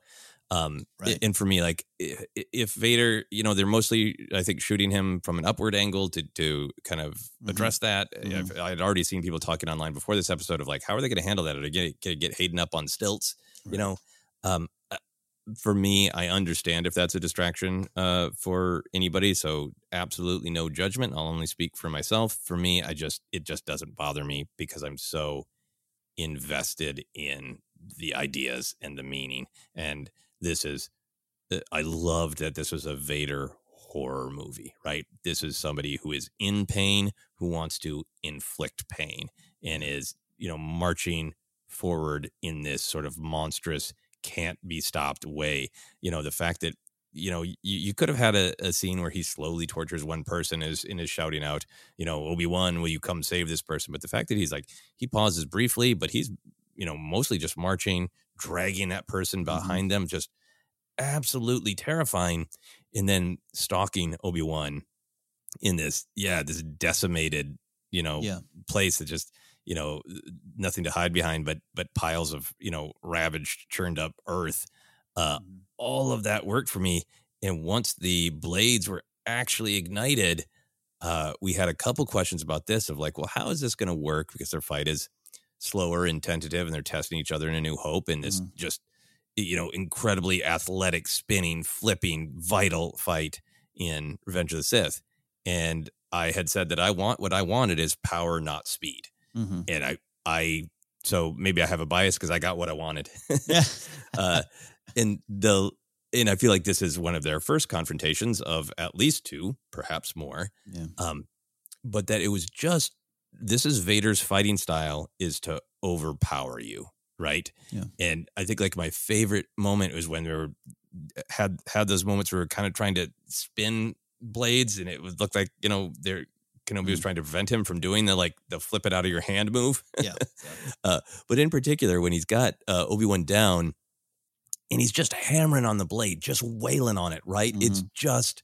um, right. and for me, like if Vader, you know, they're mostly, I think, shooting him from an upward angle to to kind of mm-hmm. address that. Mm-hmm. I'd already seen people talking online before this episode of like, how are they going to handle that? Are they going to get Hayden up on stilts? Right. You know, um, uh, for me, I understand if that's a distraction uh, for anybody. So absolutely no judgment. I'll only speak for myself. For me, I just it just doesn't bother me because I'm so invested in the ideas and the meaning and this is uh, I loved that this was a Vader horror movie, right? This is somebody who is in pain, who wants to inflict pain and is, you know, marching forward in this sort of monstrous can't be stopped way. You know, the fact that you know, you, you could have had a, a, scene where he slowly tortures one person is and is shouting out, you know, Obi Wan, will you come save this person? But the fact that he's like he pauses briefly, but he's you know mostly just marching, dragging that person mm-hmm. behind mm-hmm. them, just absolutely terrifying. And then stalking Obi Wan in this, yeah, this decimated, you know, yeah. place that just, you know, nothing to hide behind, but but piles of, you know, ravaged, churned up earth. Uh, mm-hmm. All of that worked for me. And once the blades were actually ignited, uh, we had a couple questions about this of like, well, how is this going to work? Because their fight is slower and tentative and they're testing each other in a new hope in this mm-hmm. just you know incredibly athletic spinning flipping vital fight in revenge of the sith and i had said that i want what i wanted is power not speed mm-hmm. and i i so maybe i have a bias because i got what i wanted yeah. uh and the and i feel like this is one of their first confrontations of at least two perhaps more yeah. um but that it was just this is Vader's fighting style is to overpower you, right? Yeah. And I think like my favorite moment was when we were had had those moments where we are kind of trying to spin blades and it would look like, you know, they're Kenobi mm. was trying to prevent him from doing the like the flip it out of your hand move. Yeah. uh, but in particular, when he's got uh, Obi Wan down and he's just hammering on the blade, just wailing on it, right? Mm-hmm. It's just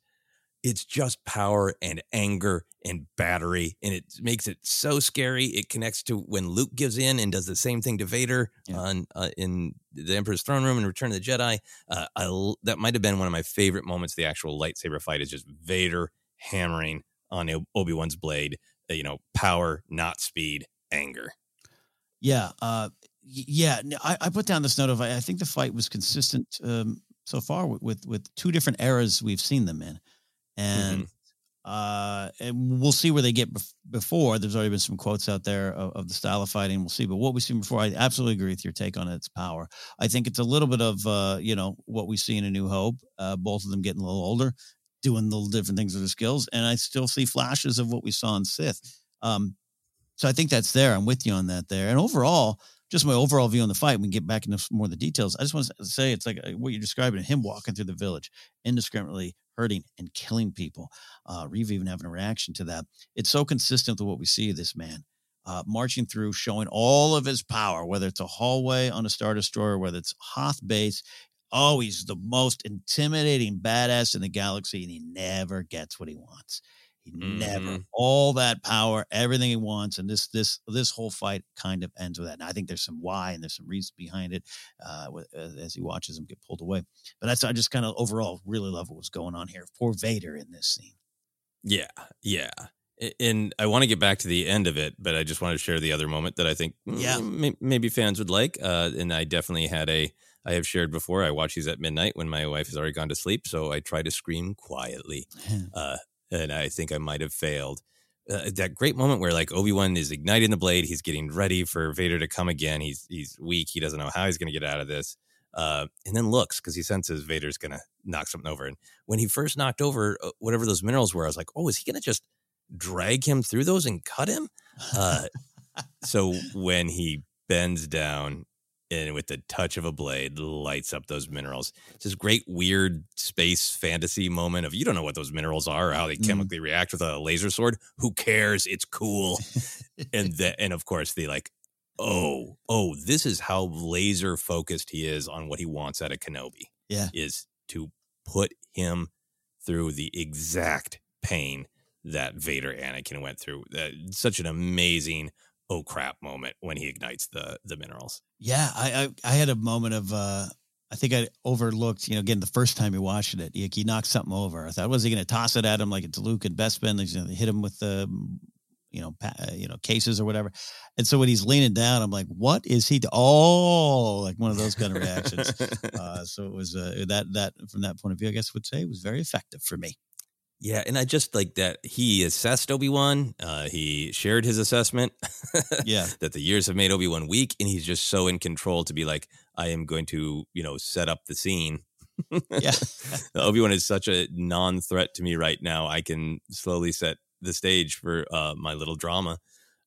it's just power and anger and battery and it makes it so scary it connects to when luke gives in and does the same thing to vader yeah. on uh, in the emperor's throne room and return of the jedi uh, I, that might have been one of my favorite moments the actual lightsaber fight is just vader hammering on obi-wan's blade uh, you know power not speed anger yeah uh yeah I, I put down this note of i think the fight was consistent um so far with, with, with two different eras we've seen them in and mm-hmm. uh, and we'll see where they get bef- before. There's already been some quotes out there of, of, the style of fighting. We'll see, but what we've seen before, I absolutely agree with your take on its power. I think it's a little bit of uh, you know what we see in A New Hope. Uh, both of them getting a little older, doing little different things with their skills, and I still see flashes of what we saw in Sith. Um, so I think that's there. I'm with you on that there. And overall, just my overall view on the fight. We can get back into more of the details. I just want to say it's like uh, what you're describing him walking through the village indiscriminately hurting and killing people. Uh, Reva even having a reaction to that. It's so consistent with what we see of this man. Uh, marching through, showing all of his power, whether it's a hallway on a Star Destroyer, whether it's Hoth base. Always the most intimidating badass in the galaxy, and he never gets what he wants. He mm-hmm. never all that power, everything he wants, and this this this whole fight kind of ends with that. And I think there's some why and there's some reason behind it uh, as he watches him get pulled away. But that's I just kind of overall really love what was going on here. Poor Vader in this scene. Yeah, yeah. And I want to get back to the end of it, but I just want to share the other moment that I think yeah. maybe fans would like. Uh, and I definitely had a I have shared before. I watch these at midnight when my wife has already gone to sleep, so I try to scream quietly. Uh, and I think I might have failed. Uh, that great moment where like Obi Wan is igniting the blade, he's getting ready for Vader to come again. He's he's weak. He doesn't know how he's going to get out of this. uh, and then looks because he senses Vader's gonna knock something over. And when he first knocked over uh, whatever those minerals were, I was like, oh, is he gonna just drag him through those and cut him? Uh, so when he bends down and with the touch of a blade lights up those minerals. It's this great weird space fantasy moment of you don't know what those minerals are or how they Mm. chemically react with a laser sword. Who cares? It's cool. and the, and of course the like oh oh this is how laser focused he is on what he wants out of Kenobi. Yeah. Is to put him through the exact pain that Vader Anakin went through. Uh, such an amazing oh crap moment when he ignites the the minerals. Yeah, I, I I had a moment of uh I think I overlooked, you know, again the first time you watched it, he, he knocked something over. I thought, was he going to toss it at him like it's Luke and Bespin? He's going to hit him with the, you know, pa- uh, you know, cases or whatever. And so when he's leaning down, I'm like, what is he? Do-? Oh, like one of those kind of reactions. uh, so it was uh, that that from that point of view, I guess I would say it was very effective for me. Yeah, and I just like that he assessed Obi Wan. Uh, he shared his assessment. Yeah. that the years have made Obi Wan weak, and he's just so in control to be like, I am going to, you know, set up the scene. Yeah. Obi Wan is such a non-threat to me right now. I can slowly set the stage for uh, my little drama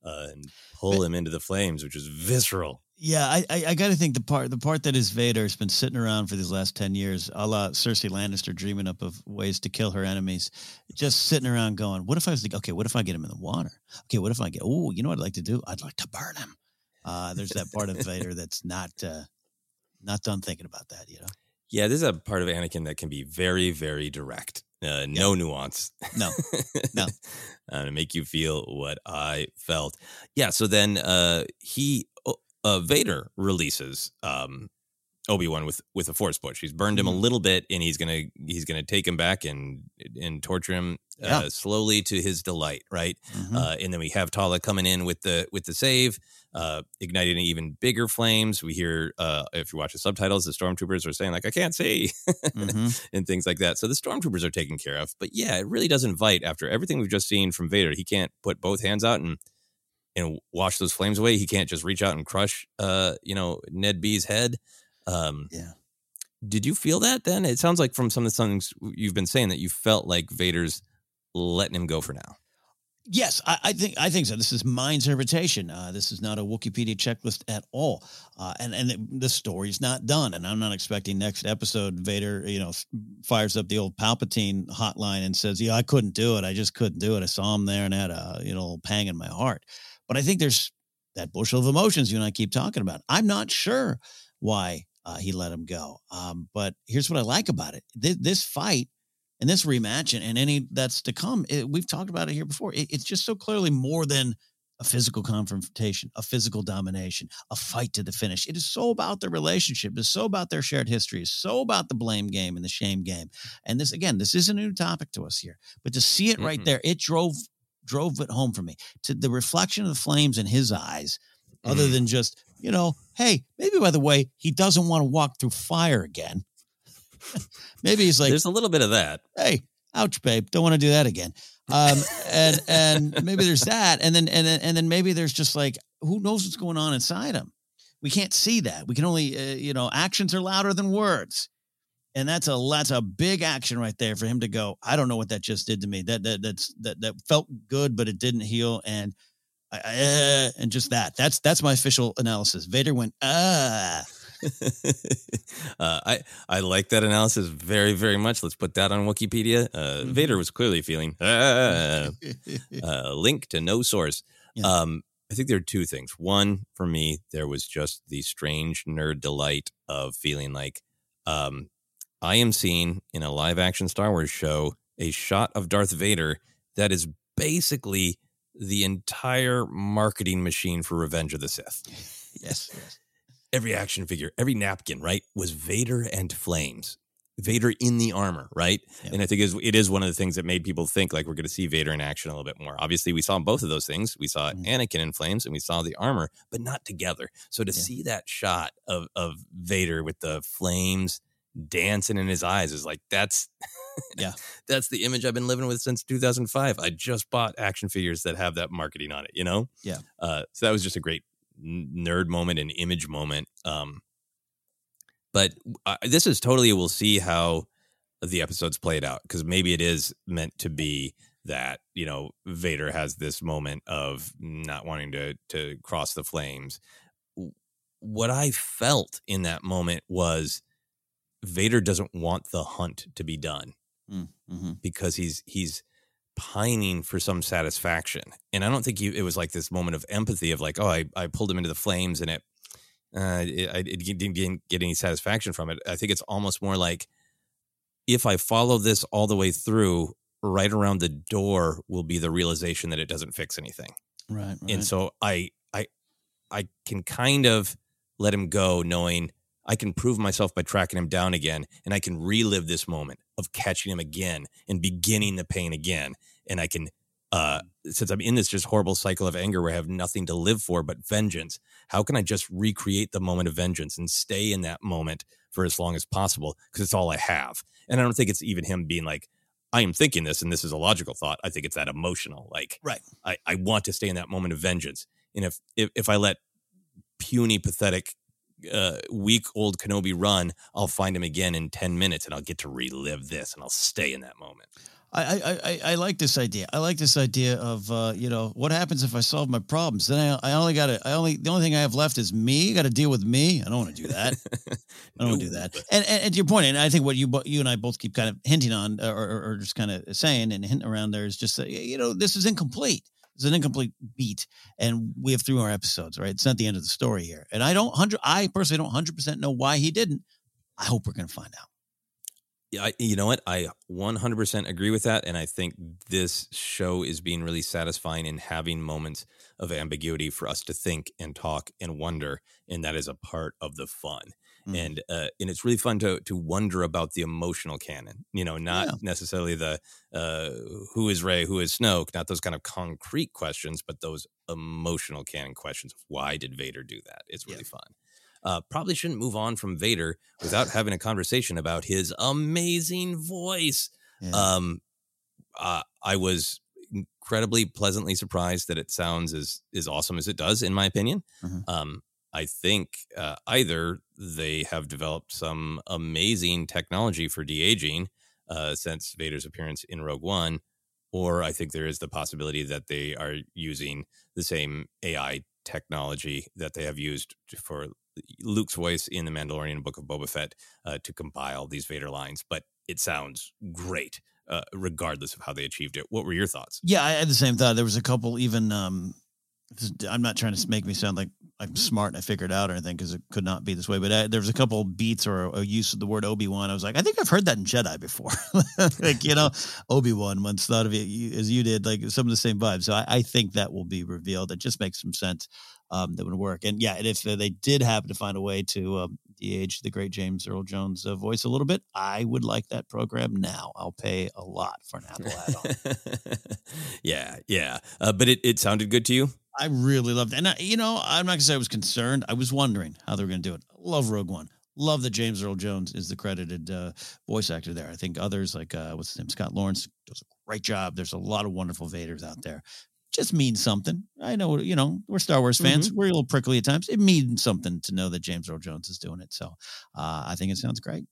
uh, and pull him into the flames, which is visceral. Yeah, I I, I got to think the part the part that is Vader has been sitting around for these last ten years, a la Cersei Lannister dreaming up of ways to kill her enemies, just sitting around going, "What if I was like, okay, what if I get him in the water? Okay, what if I get? Oh, you know what I'd like to do? I'd like to burn him." Uh, there's that part of Vader that's not uh, not done thinking about that, you know. Yeah, this is a part of Anakin that can be very, very direct. Uh, no nuance. No, no. uh, to make you feel what I felt. Yeah. So then uh, he, uh, Vader releases um, Obi Wan with with a force push. He's burned him a Mhm. little bit, and he's gonna he's gonna take him back and and torture him uh, slowly to his delight. Right. Mhm. Uh, and then we have Tala coming in with the with the save, uh, igniting even bigger flames. We hear uh, if you watch the subtitles, the stormtroopers are saying like, "I can't see," Mhm. and things like that. So the stormtroopers are taken care of. But yeah, it really does invite after everything we've just seen from Vader. He can't put both hands out and and wash those flames away. He can't just reach out and crush, uh, you know, NED-B's head. Um, yeah. Did you feel that then? It sounds like from some of the things you've been saying that you felt like Vader's letting him go for now. Yes, I, I think I think so. This is my interpretation. Uh, this is not a Wikipedia checklist at all, uh, and and the story's not done. And I'm not expecting next episode Vader, you know, fires up the old Palpatine hotline and says, "Yeah, I couldn't do it. I just couldn't do it. I saw him there and had a you know pang in my heart." But I think there's that bushel of emotions you and I keep talking about. I'm not sure why uh, he let him go. Um, but here's what I like about it: Th- this fight and this rematch and, and any that's to come, it, we've talked about it here before. It, it's just so clearly more than a physical confrontation, a physical domination, a fight to the finish. It is so about their relationship. It's so about their shared history. It's so about the blame game and the shame game. And this again, this isn't a new topic to us here, but to see it right Mhm. there, it drove drove it home for me. To the reflection of the flames in his eyes, other Mhm. than just you know, hey, maybe by the way, he doesn't want to walk through fire again. maybe he's like, There's a little bit of that. hey, ouch, babe, don't want to do that again. Um, and and maybe there's that, and then and then and then maybe there's just like who knows what's going on inside him. We can't see that. We can only, uh, you know, actions are louder than words, and that's a that's a big action right there for him to go. I don't know what that just did to me. That that that's that that felt good, but it didn't heal, and I, I, uh, and just that. That's that's my official analysis. Vader went ah. uh, I I like that analysis very very much. Let's put that on Wikipedia. Uh, Mm-hmm. Vader was clearly feeling ah, uh, link to no source. Yeah. Um, I think there are two things. One for me, there was just the strange nerd delight of feeling like um, I am seeing in a live action Star Wars show a shot of Darth Vader that is basically the entire marketing machine for Revenge of the Sith yes, yes. Every action figure, every napkin, right, was Vader and flames. Vader in the armor, right? Yeah. And I think it is, it is one of the things that made people think like we're going to see Vader in action a little bit more. Obviously, we saw both of those things. We saw Mhm. Anakin in flames and we saw the armor, but not together. So to Yeah. see that shot of of Vader with the flames dancing in his eyes is like that's Yeah. that's the image I've been living with since 2005. I just bought action figures that have that marketing on it, you know? Yeah. Uh, so that was just a great nerd moment and image moment. Um, but uh, this is totally we'll see how the episodes played out because maybe it is meant to be that you know Vader has this moment of not wanting to to cross the flames. What I felt in that moment was Vader doesn't want the hunt to be done Mm-hmm. because he's he's pining for some satisfaction. And I don't think he, it was like this moment of empathy of like, oh, I, I pulled him into the flames and it, uh, it, I it didn't get- get any satisfaction from it. I think it's almost more like if I follow this all the way through, right around the door will be the realization that it doesn't fix anything. Right. right. And so I I I can kind of let him go knowing I can prove myself by tracking him down again and I can relive this moment of catching him again and beginning the pain again and I can uh since I'm in this just horrible cycle of anger where I have nothing to live for but vengeance how can I just recreate the moment of vengeance and stay in that moment for as long as possible because it's all I have and I don't think it's even him being like I am thinking this and this is a logical thought I think it's that emotional like right. I, I want to stay in that moment of vengeance. And if if, if I let puny, pathetic, uh, week old Kenobi run, I'll find him again in ten minutes, and I'll get to relive this, and I'll stay in that moment. I, I, I, I like this idea. I like this idea of uh, you know what happens if I solve my problems. Then I, I only got to. I only the only thing I have left is me. Got to deal with me. I don't want to do that. I don't want to do that. And, and, and to your point, and I think what you you and I both keep kind of hinting on, or, or, or just kind of saying and hinting around there is just that you know this is incomplete. It's an incomplete beat, and we have three more episodes. Right, it's not the end of the story here. And I don't hundred. I personally don't hundred percent know why he didn't. I hope we're going to find out. Yeah, I, you know what? I 100% agree with that, and I think this show is being really satisfying in having moments of ambiguity for us to think and talk and wonder, and that is a part of the fun. Mm. and uh, and it's really fun to to wonder about the emotional canon. You know, not Yeah. necessarily the uh, who is Rey, who is Snoke, not those kind of concrete questions, but those emotional canon questions of why did Vader do that? It's really fun. Uh, probably shouldn't move on from Vader without having a conversation about his amazing voice. Um, uh, I was incredibly pleasantly surprised that it sounds as as awesome as it does, in my opinion. Mhm. Um, I think uh, either they have developed some amazing technology for de aging uh, since Vader's appearance in Rogue One, or I think there is the possibility that they are using the same AI technology that they have used for Luke's voice in The Mandalorian Book of Boba Fett uh, to compile these Vader lines. But it sounds great, uh, regardless of how they achieved it. What were your thoughts? Yeah, I had the same thought. There was a couple even um I'm not trying to make me sound like I'm smart and I figured it out or anything because it could not be this way. But I, there was a couple beats or a, use of the word Obi Wan. I was like, I think I've heard that in Jedi before. like you know, Obi Wan once thought of it you- as you did, like some of the same vibes. So I, I think that will be revealed. It just makes some sense. Um, that would work. And yeah, and if uh, they did happen to find a way to um, de-age the great James Earl Jones uh, voice a little bit, I would like that program now. I'll pay a lot for an Apple add-on. yeah, yeah. Uh, but it, it sounded good to you? I really loved it. And, I, you know, I'm not going to say I was concerned. I was wondering how they were going to do it. Love Rogue One. Love that James Earl Jones is the credited uh, voice actor there. I think others like, uh, what's his name, Scott Lawrence, does a great job. There's a lot of wonderful Vaders out there. Just means something. I know, you know, we're Star Wars fans. We're a little prickly at times. It means something to know that James Earl Jones is doing it. So uh, I think it sounds great.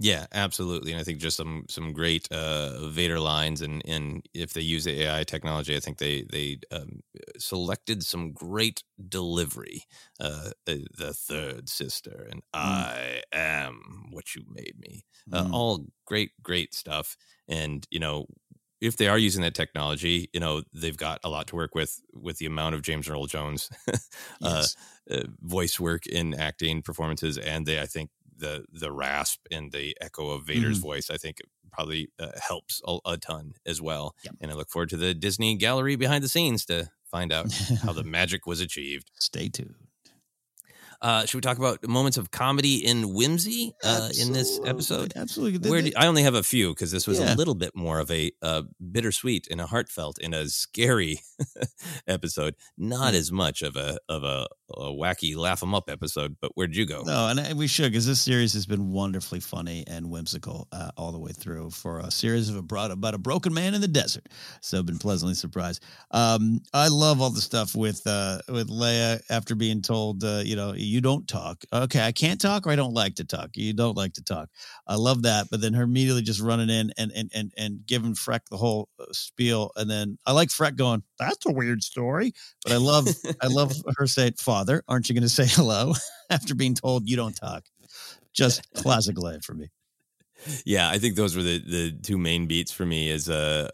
Yeah, absolutely. And I think just some some great uh, Vader lines, and and if they use the AI technology, I think they they um, selected some great delivery. Uh, uh, the third sister, and I am what you made me. Uh, Mm. All great, great stuff. And you know, if they are using that technology, you know, they've got a lot to work with with the amount of James Earl Jones uh, uh, voice work in acting performances, and they, I think, the the rasp and the echo of Vader's Mhm. voice, I think, probably uh, helps a, a ton as well. And I look forward to the Disney gallery behind the scenes to find out how the magic was achieved. Stay tuned. Uh, should we talk about moments of comedy and whimsy uh, in this episode? Absolutely. Where do, I only have a few because this was Yeah. a little bit more of a uh, bittersweet and a heartfelt and a scary episode. Not as much of a of a, a wacky laugh 'em up episode. But where'd you go? No, and I- we should because this series has been wonderfully funny and whimsical uh, all the way through for a series of a broad, about a broken man in the desert. So I've been pleasantly surprised. Um, I love all the stuff with uh, with Leia after being told, uh, you know, you don't talk. Okay, I can't talk or I don't like to talk. You don't like to talk. I love that. But then her immediately just running in and and and and giving Freck the whole uh, spiel. And then I like Freck going, "That's a weird story." But I love I love her saying, "Father, aren't you going to say hello?" After being told you don't talk. Just classic Leia for me. Yeah, I think those were the, the two main beats for me as uh,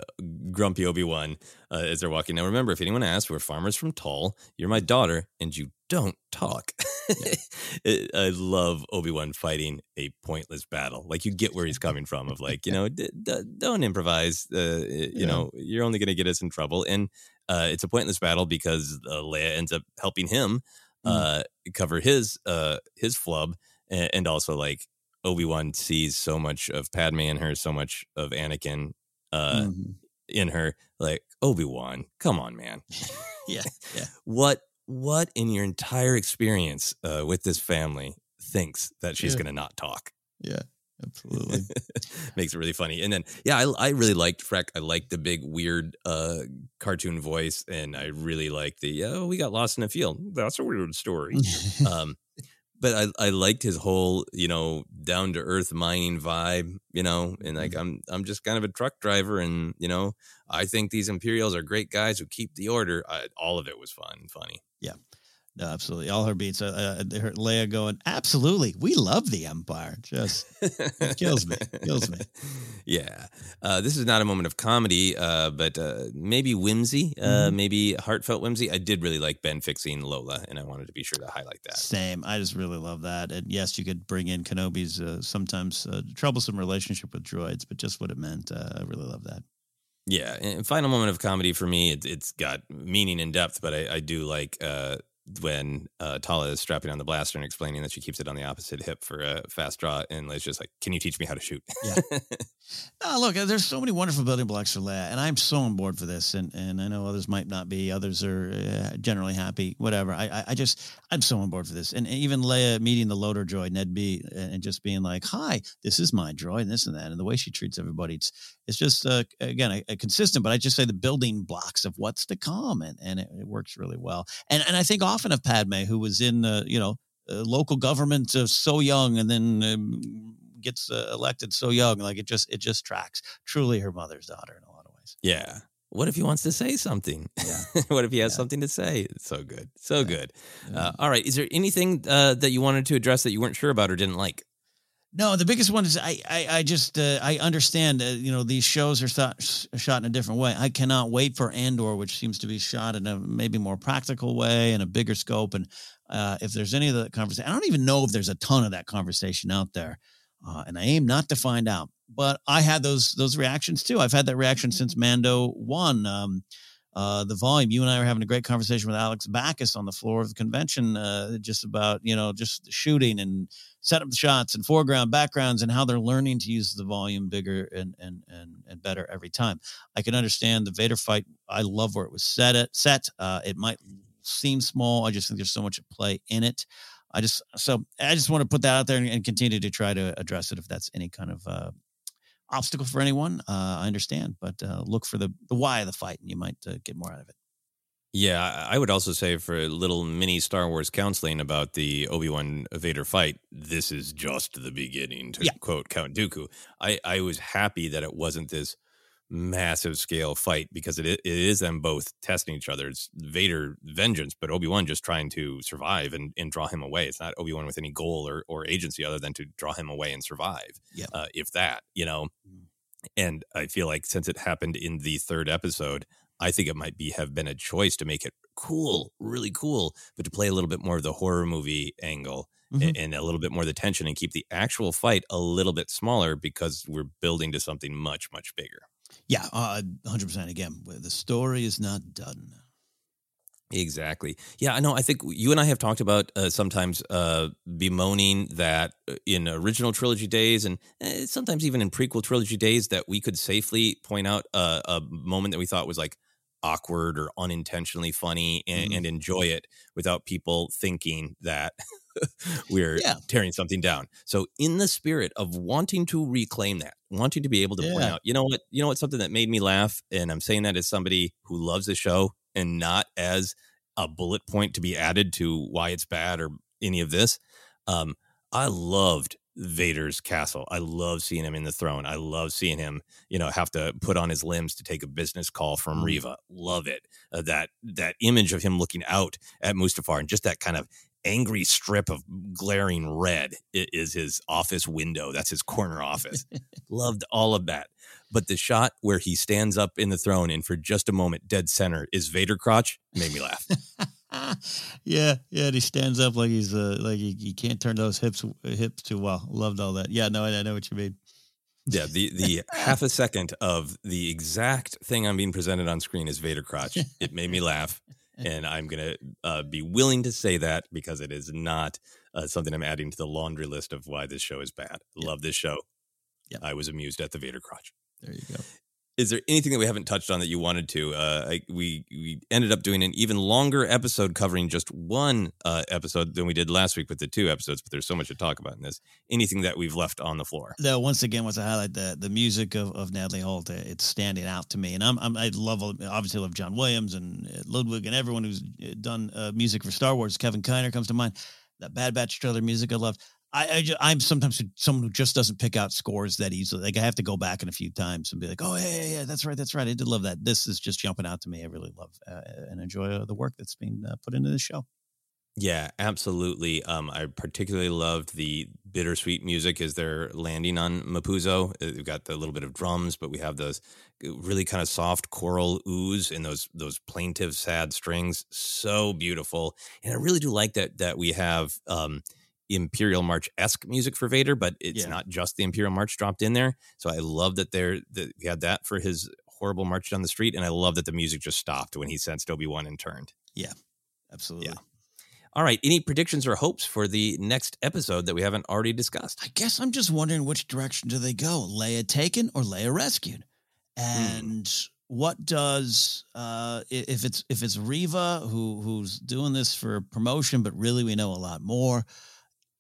grumpy Obi Wan uh, as they're walking. Now, remember, if anyone asks, we're farmers from Tull. You're my daughter, and you don't talk. I love Obi Wan fighting a pointless battle. Like you get where he's coming from. Of like, you know, d- d- don't improvise. Uh, you Yeah. know, you're only going to get us in trouble. And uh, it's a pointless battle because uh, Leia ends up helping him uh, cover his uh, his flub, and also like Obi Wan sees so much of Padme in her, so much of Anakin uh, Mhm. in her. Like Obi Wan, come on, man. Yeah, yeah. What what in your entire experience uh, with this family thinks that she's Yeah. going to not talk? Yeah, absolutely. Makes it really funny. And then, yeah, I, I really liked Freck. I liked the big, weird uh, cartoon voice. And I really liked the, oh, we got lost in the field. That's a weird story. um, but I, I liked his whole, you know, down to earth mining vibe, you know, and like mm-hmm. I'm I'm just kind of a truck driver, and you know, I think these Imperials are great guys who keep the order. I, all of it was fun and funny. Yeah. No, absolutely. All her beats. Uh, uh, her, Leia going, absolutely. We love the Empire. Just kills me. Kills me. Yeah, uh, this is not a moment of comedy, uh, but uh, maybe whimsy, uh, Mhm. maybe heartfelt whimsy. I did really like Ben fixing Lola, and I wanted to be sure to highlight that. Same. I just really love that. And yes, you could bring in Kenobi's uh, sometimes uh, troublesome relationship with droids, but just what it meant. Uh, I really love that. Yeah, and final moment of comedy for me, it, it's got meaning and depth, but I, I do like uh, when uh, Tala is strapping on the blaster and explaining that she keeps it on the opposite hip for a fast draw, and Leia's just like, "Can you teach me how to shoot?" Yeah. Oh, look, there's so many wonderful building blocks for Leia, and I'm so on board for this. And and I know others might not be. Others are uh, generally happy. Whatever. I, I I just I'm so on board for this. And and even Leia meeting the loader droid NED-B, and just being like, "Hi, this is my droid," and this and that, and the way she treats everybody, it's it's just uh, again a, a consistent. But I just say the building blocks of what's to come, and and it, it works really well. And and I think often of Padme, who was in uh, you know uh, local government uh, so young, and then. Um, gets uh, elected so young like it just it just tracks truly her mother's daughter in a lot of ways yeah. What if he wants to say something? Yeah. what if he has something to say? It's so good, so good. Uh, all right, is there anything uh, that you wanted to address that you weren't sure about or didn't like? No the biggest one is i i, I just uh, i understand uh, you know these shows are thought, shot in a different way i cannot wait for andor which seems to be shot in a maybe more practical way and a bigger scope and uh, if there's any of the conversation i don't even know if there's a ton of that conversation out there uh, and I aim not to find out. But I had those those reactions too. I've had that reaction since Mando one. Um, uh, the volume. You and I were having a great conversation with Alex Backus on the floor of the convention, uh, just about you know just shooting and set up the shots and foreground, backgrounds, and how they're learning to use the volume bigger and and and and better every time. I can understand the Vader fight. I love where it was set. At set. Uh, it might seem small. I just think there's so much at play in it. I just so I just want to put that out there and, and continue to try to address it if that's any kind of uh, obstacle for anyone. Uh, I understand, but uh, look for the the why of the fight, and you might uh, get more out of it. Yeah, I would also say for a little mini Star Wars counseling about the Obi Wan Vader fight, this is just the beginning. To quote Count Dooku, I I was happy that it wasn't this massive scale fight because it it is them both testing each other. It's Vader vengeance, but Obi Wan just trying to survive and, and draw him away. It's not Obi Wan with any goal or, or agency other than to draw him away and survive. Yeah. Uh, if that, you know. And I feel like since it happened in the third episode, I think it might be have been a choice to make it cool, really cool, but to play a little bit more of the horror movie angle a- Mhm. and, a little bit more of the tension and keep the actual fight a little bit smaller because we're building to something much, much bigger. Yeah, uh, hundred percent. Again, the story is not done. Exactly. Yeah, I know. I think you and I have talked about uh, sometimes uh, bemoaning that uh, in original trilogy days and eh, sometimes even in prequel trilogy days that we could safely point out a, a moment that we thought was like awkward or unintentionally funny and, Mhm. and enjoy it without people thinking that we're Yeah. tearing something down. So in the spirit of wanting to reclaim that, wanting to be able to point out, you know what, you know what, something that made me laugh, and I'm saying that as somebody who loves the show and not as a bullet point to be added to why it's bad or any of this. Um, I loved Vader's castle. I love seeing him in the throne. I love seeing him, you know, have to put on his limbs to take a business call from Mm. Reva. Love it. Uh, that that image of him looking out at Mustafar and just that kind of angry strip of glaring red is his office window. That's his corner office. Loved all of that. But the shot where he stands up in the throne and for just a moment, dead center, is Vader crotch made me laugh. yeah, yeah. And he stands up like he's uh, like he, he can't turn those hips hips too well. Loved all that. Yeah, no, I, I know what you mean. Yeah, the the half a second of the exact thing I'm being presented on screen is Vader crotch. It made me laugh, and I'm gonna uh, be willing to say that because it is not uh, something I'm adding to the laundry list of why this show is bad. Love this show. Yeah. I was amused at the Vader crotch. There you go. Is there anything that we haven't touched on that you wanted to? Uh, I, we we ended up doing an even longer episode covering just one uh, episode than we did last week with the two episodes. But there's so much to talk about in this. Anything that we've left on the floor? Though once again, what's to highlight the the music of, of Natalie Holt. It's standing out to me, and I'm, I'm I love obviously love John Williams and uh, Ludwig and everyone who's uh, done uh, music for Star Wars. Kevin Kiner comes to mind. That Bad Batch trailer music I loved. I, I I'm sometimes someone who just doesn't pick out scores that easily. Like I have to go back in a few times and be like, oh yeah, yeah, yeah that's right, that's right. I did love that. This is just jumping out to me. I really love uh, and enjoy uh, the work that's being uh, put into this show. Yeah, absolutely. Um, I particularly loved the bittersweet music as they're landing on Mapuzo. Uh, We've got the little bit of drums, but we have those really kind of soft choral ooze and those those plaintive, sad strings. So beautiful, and I really do like that that we have um, Imperial March esque music for Vader, but it's Yeah. not just the Imperial March dropped in there. So I love that there that we had that for his horrible march down the street, and I love that the music just stopped when he sensed Obi Wan and turned. Yeah, absolutely. Yeah. All right. Any predictions or hopes for the next episode that we haven't already discussed? I guess I'm just wondering which direction do they go? Leia taken or Leia rescued? And what does uh if it's if it's Reva who who's doing this for promotion, but really we know a lot more.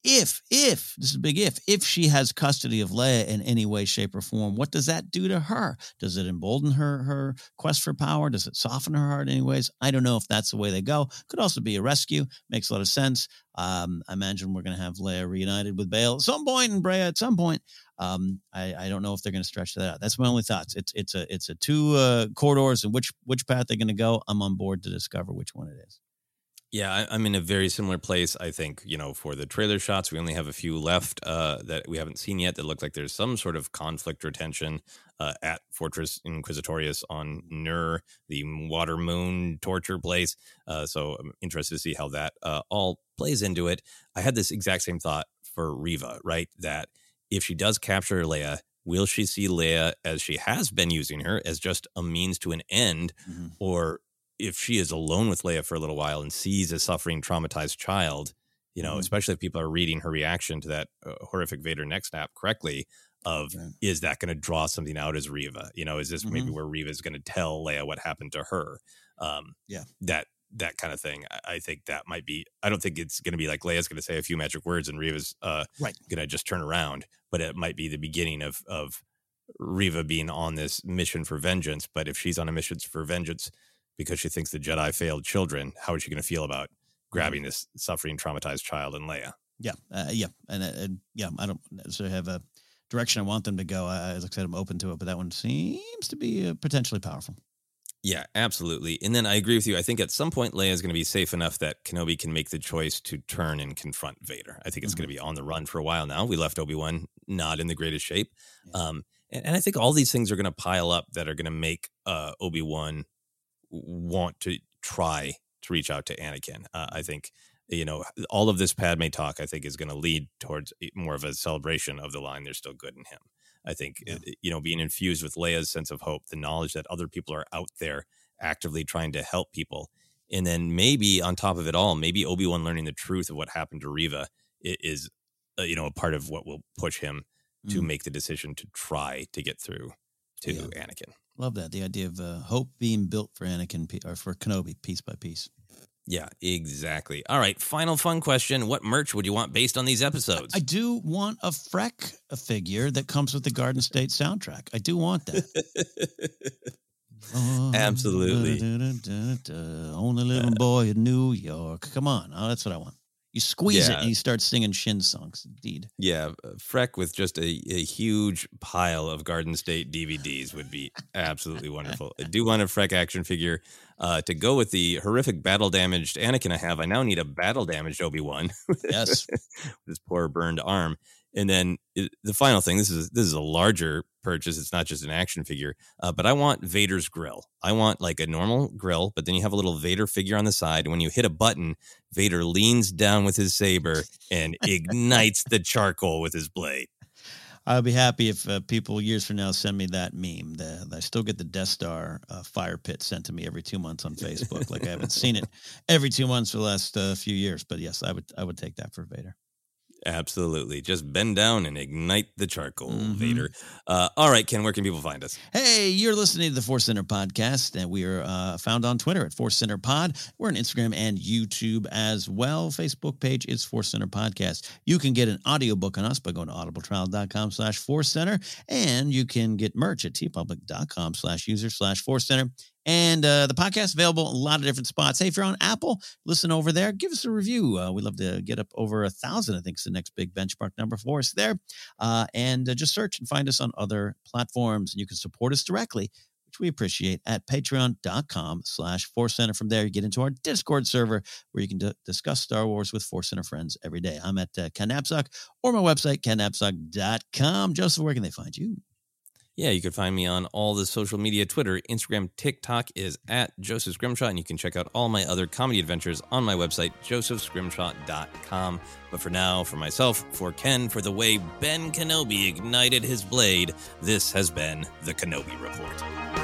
If if this is a big if if she has custody of Leia in any way, shape, or form, what does that do to her? Does it embolden her her quest for power? Does it soften her heart in any ways? I don't know if that's the way they go. Could also be a rescue. Makes a lot of sense. Um, I imagine we're going to have Leia reunited with Bail at some point and Breha at some point. Um, I, I don't know if they're going to stretch that out. That's my only thoughts. It's it's a it's a two uh, corridors and which which path they're going to go. I'm on board to discover which one it is. Yeah, I, I'm in a very similar place. I think, you know, for the trailer shots, we only have a few left uh, that we haven't seen yet that look like there's some sort of conflict or tension uh, at Fortress Inquisitorius on Nur, the water moon torture place. Uh, so I'm interested to see how that uh, all plays into it. I had this exact same thought for Reva, right? That if she does capture Leia, will she see Leia as she has been using her as just a means to an end? Or if she is alone with Leia for a little while and sees a suffering, traumatized child, you know, Mhm. especially if people are reading her reaction to that uh, horrific Vader neck snap correctly, of is that going to draw something out as Reva? You know, is this maybe Mhm. where Reva is going to tell Leia what happened to her? Um, Yeah. that that kind of thing. I, I think that might be. I don't think it's going to be like Leia's going to say a few magic words and Reva's uh, Right. going to just turn around, but it might be the beginning of of Reva being on this mission for vengeance. But if she's on a mission for vengeance because she thinks the Jedi failed children, how is she going to feel about grabbing this suffering, traumatized child and Leia? Yeah, uh, yeah, and, uh, and yeah, I don't necessarily have a direction I want them to go. I, as I said, I'm open to it, but that one seems to be uh, potentially powerful. Yeah, absolutely. And then I agree with you. I think at some point Leia is going to be safe enough that Kenobi can make the choice to turn and confront Vader. I think it's going to be on the run for a while now. We left Obi Wan not in the greatest shape, um, and, and I think all these things are going to pile up that are going to make uh, Obi Wan want to try to reach out to Anakin. Uh, I think you know all of this Padme talk. I think is going to lead towards more of a celebration of the line. There's still good in him. I think uh, you know being infused with Leia's sense of hope, the knowledge that other people are out there actively trying to help people, and then maybe on top of it all, maybe Obi Wan learning the truth of what happened to Reva is uh, you know a part of what will push him to Mm. make the decision to try to get through to Anakin. Love that the idea of uh, hope being built for Anakin or for Kenobi piece by piece. Yeah, exactly. All right, final fun question: What merch would you want based on these episodes? I do want a Freck figure that comes with the Garden State soundtrack. I do want that. Absolutely. Only living boy in New York. Come on, oh, that's what I want. You squeeze it and you start singing Shins songs. Indeed. Yeah, uh, Freck with just a, a huge pile of Garden State DVDs would be absolutely wonderful. I do want a Freck action figure uh, to go with the horrific battle damaged Anakin I have. I now need a battle damaged Obi Wan. Yes. with his poor burned arm. And then it, the final thing. This is this is a larger purchase. It's not just an action figure, uh, but I want Vader's grill. I want like a normal grill, but then you have a little Vader figure on the side. And when you hit a button, Vader leans down with his saber and ignites the charcoal with his blade. I'll be happy if uh, people years from now send me that meme. The, I still get the Death Star uh, fire pit sent to me every two months on Facebook. like I haven't seen it every two months for the last uh, few years. But yes, I would I would take that for Vader. Absolutely. Just bend down and ignite the charcoal, Mhm. Vader. Uh, all right, Ken, where can people find us? Hey, you're listening to the Force Center podcast, and we are uh, found on Twitter at Force Center Pod. We're on Instagram and YouTube as well. Facebook page is Force Center Podcast. You can get an audiobook on us by going to audibletrial.com slash Force Center, and you can get merch at teepublic.com slash user slash Force Center. And uh, the podcast available in a lot of different spots. Hey, if you're on Apple, listen over there. Give us a review. Uh, we'd love to get up over a thousand. I think is the next big benchmark number for us there. Uh, and uh, just search and find us on other platforms. And you can support us directly, which we appreciate at patreon.com slash Force Center. From there, you get into our Discord server where you can d- discuss Star Wars with Force Center friends every day. I'm at uh, Ken Napzok or my website, kennapzok.com. Joseph, where can they find you? Yeah, you can find me on all the social media Twitter, Instagram, TikTok is at Joseph Scrimshaw, and you can check out all my other comedy adventures on my website, josephscrimshaw.com. But for now, for myself, for Ken, for the way Ben Kenobi ignited his blade, this has been the Kenobi Report.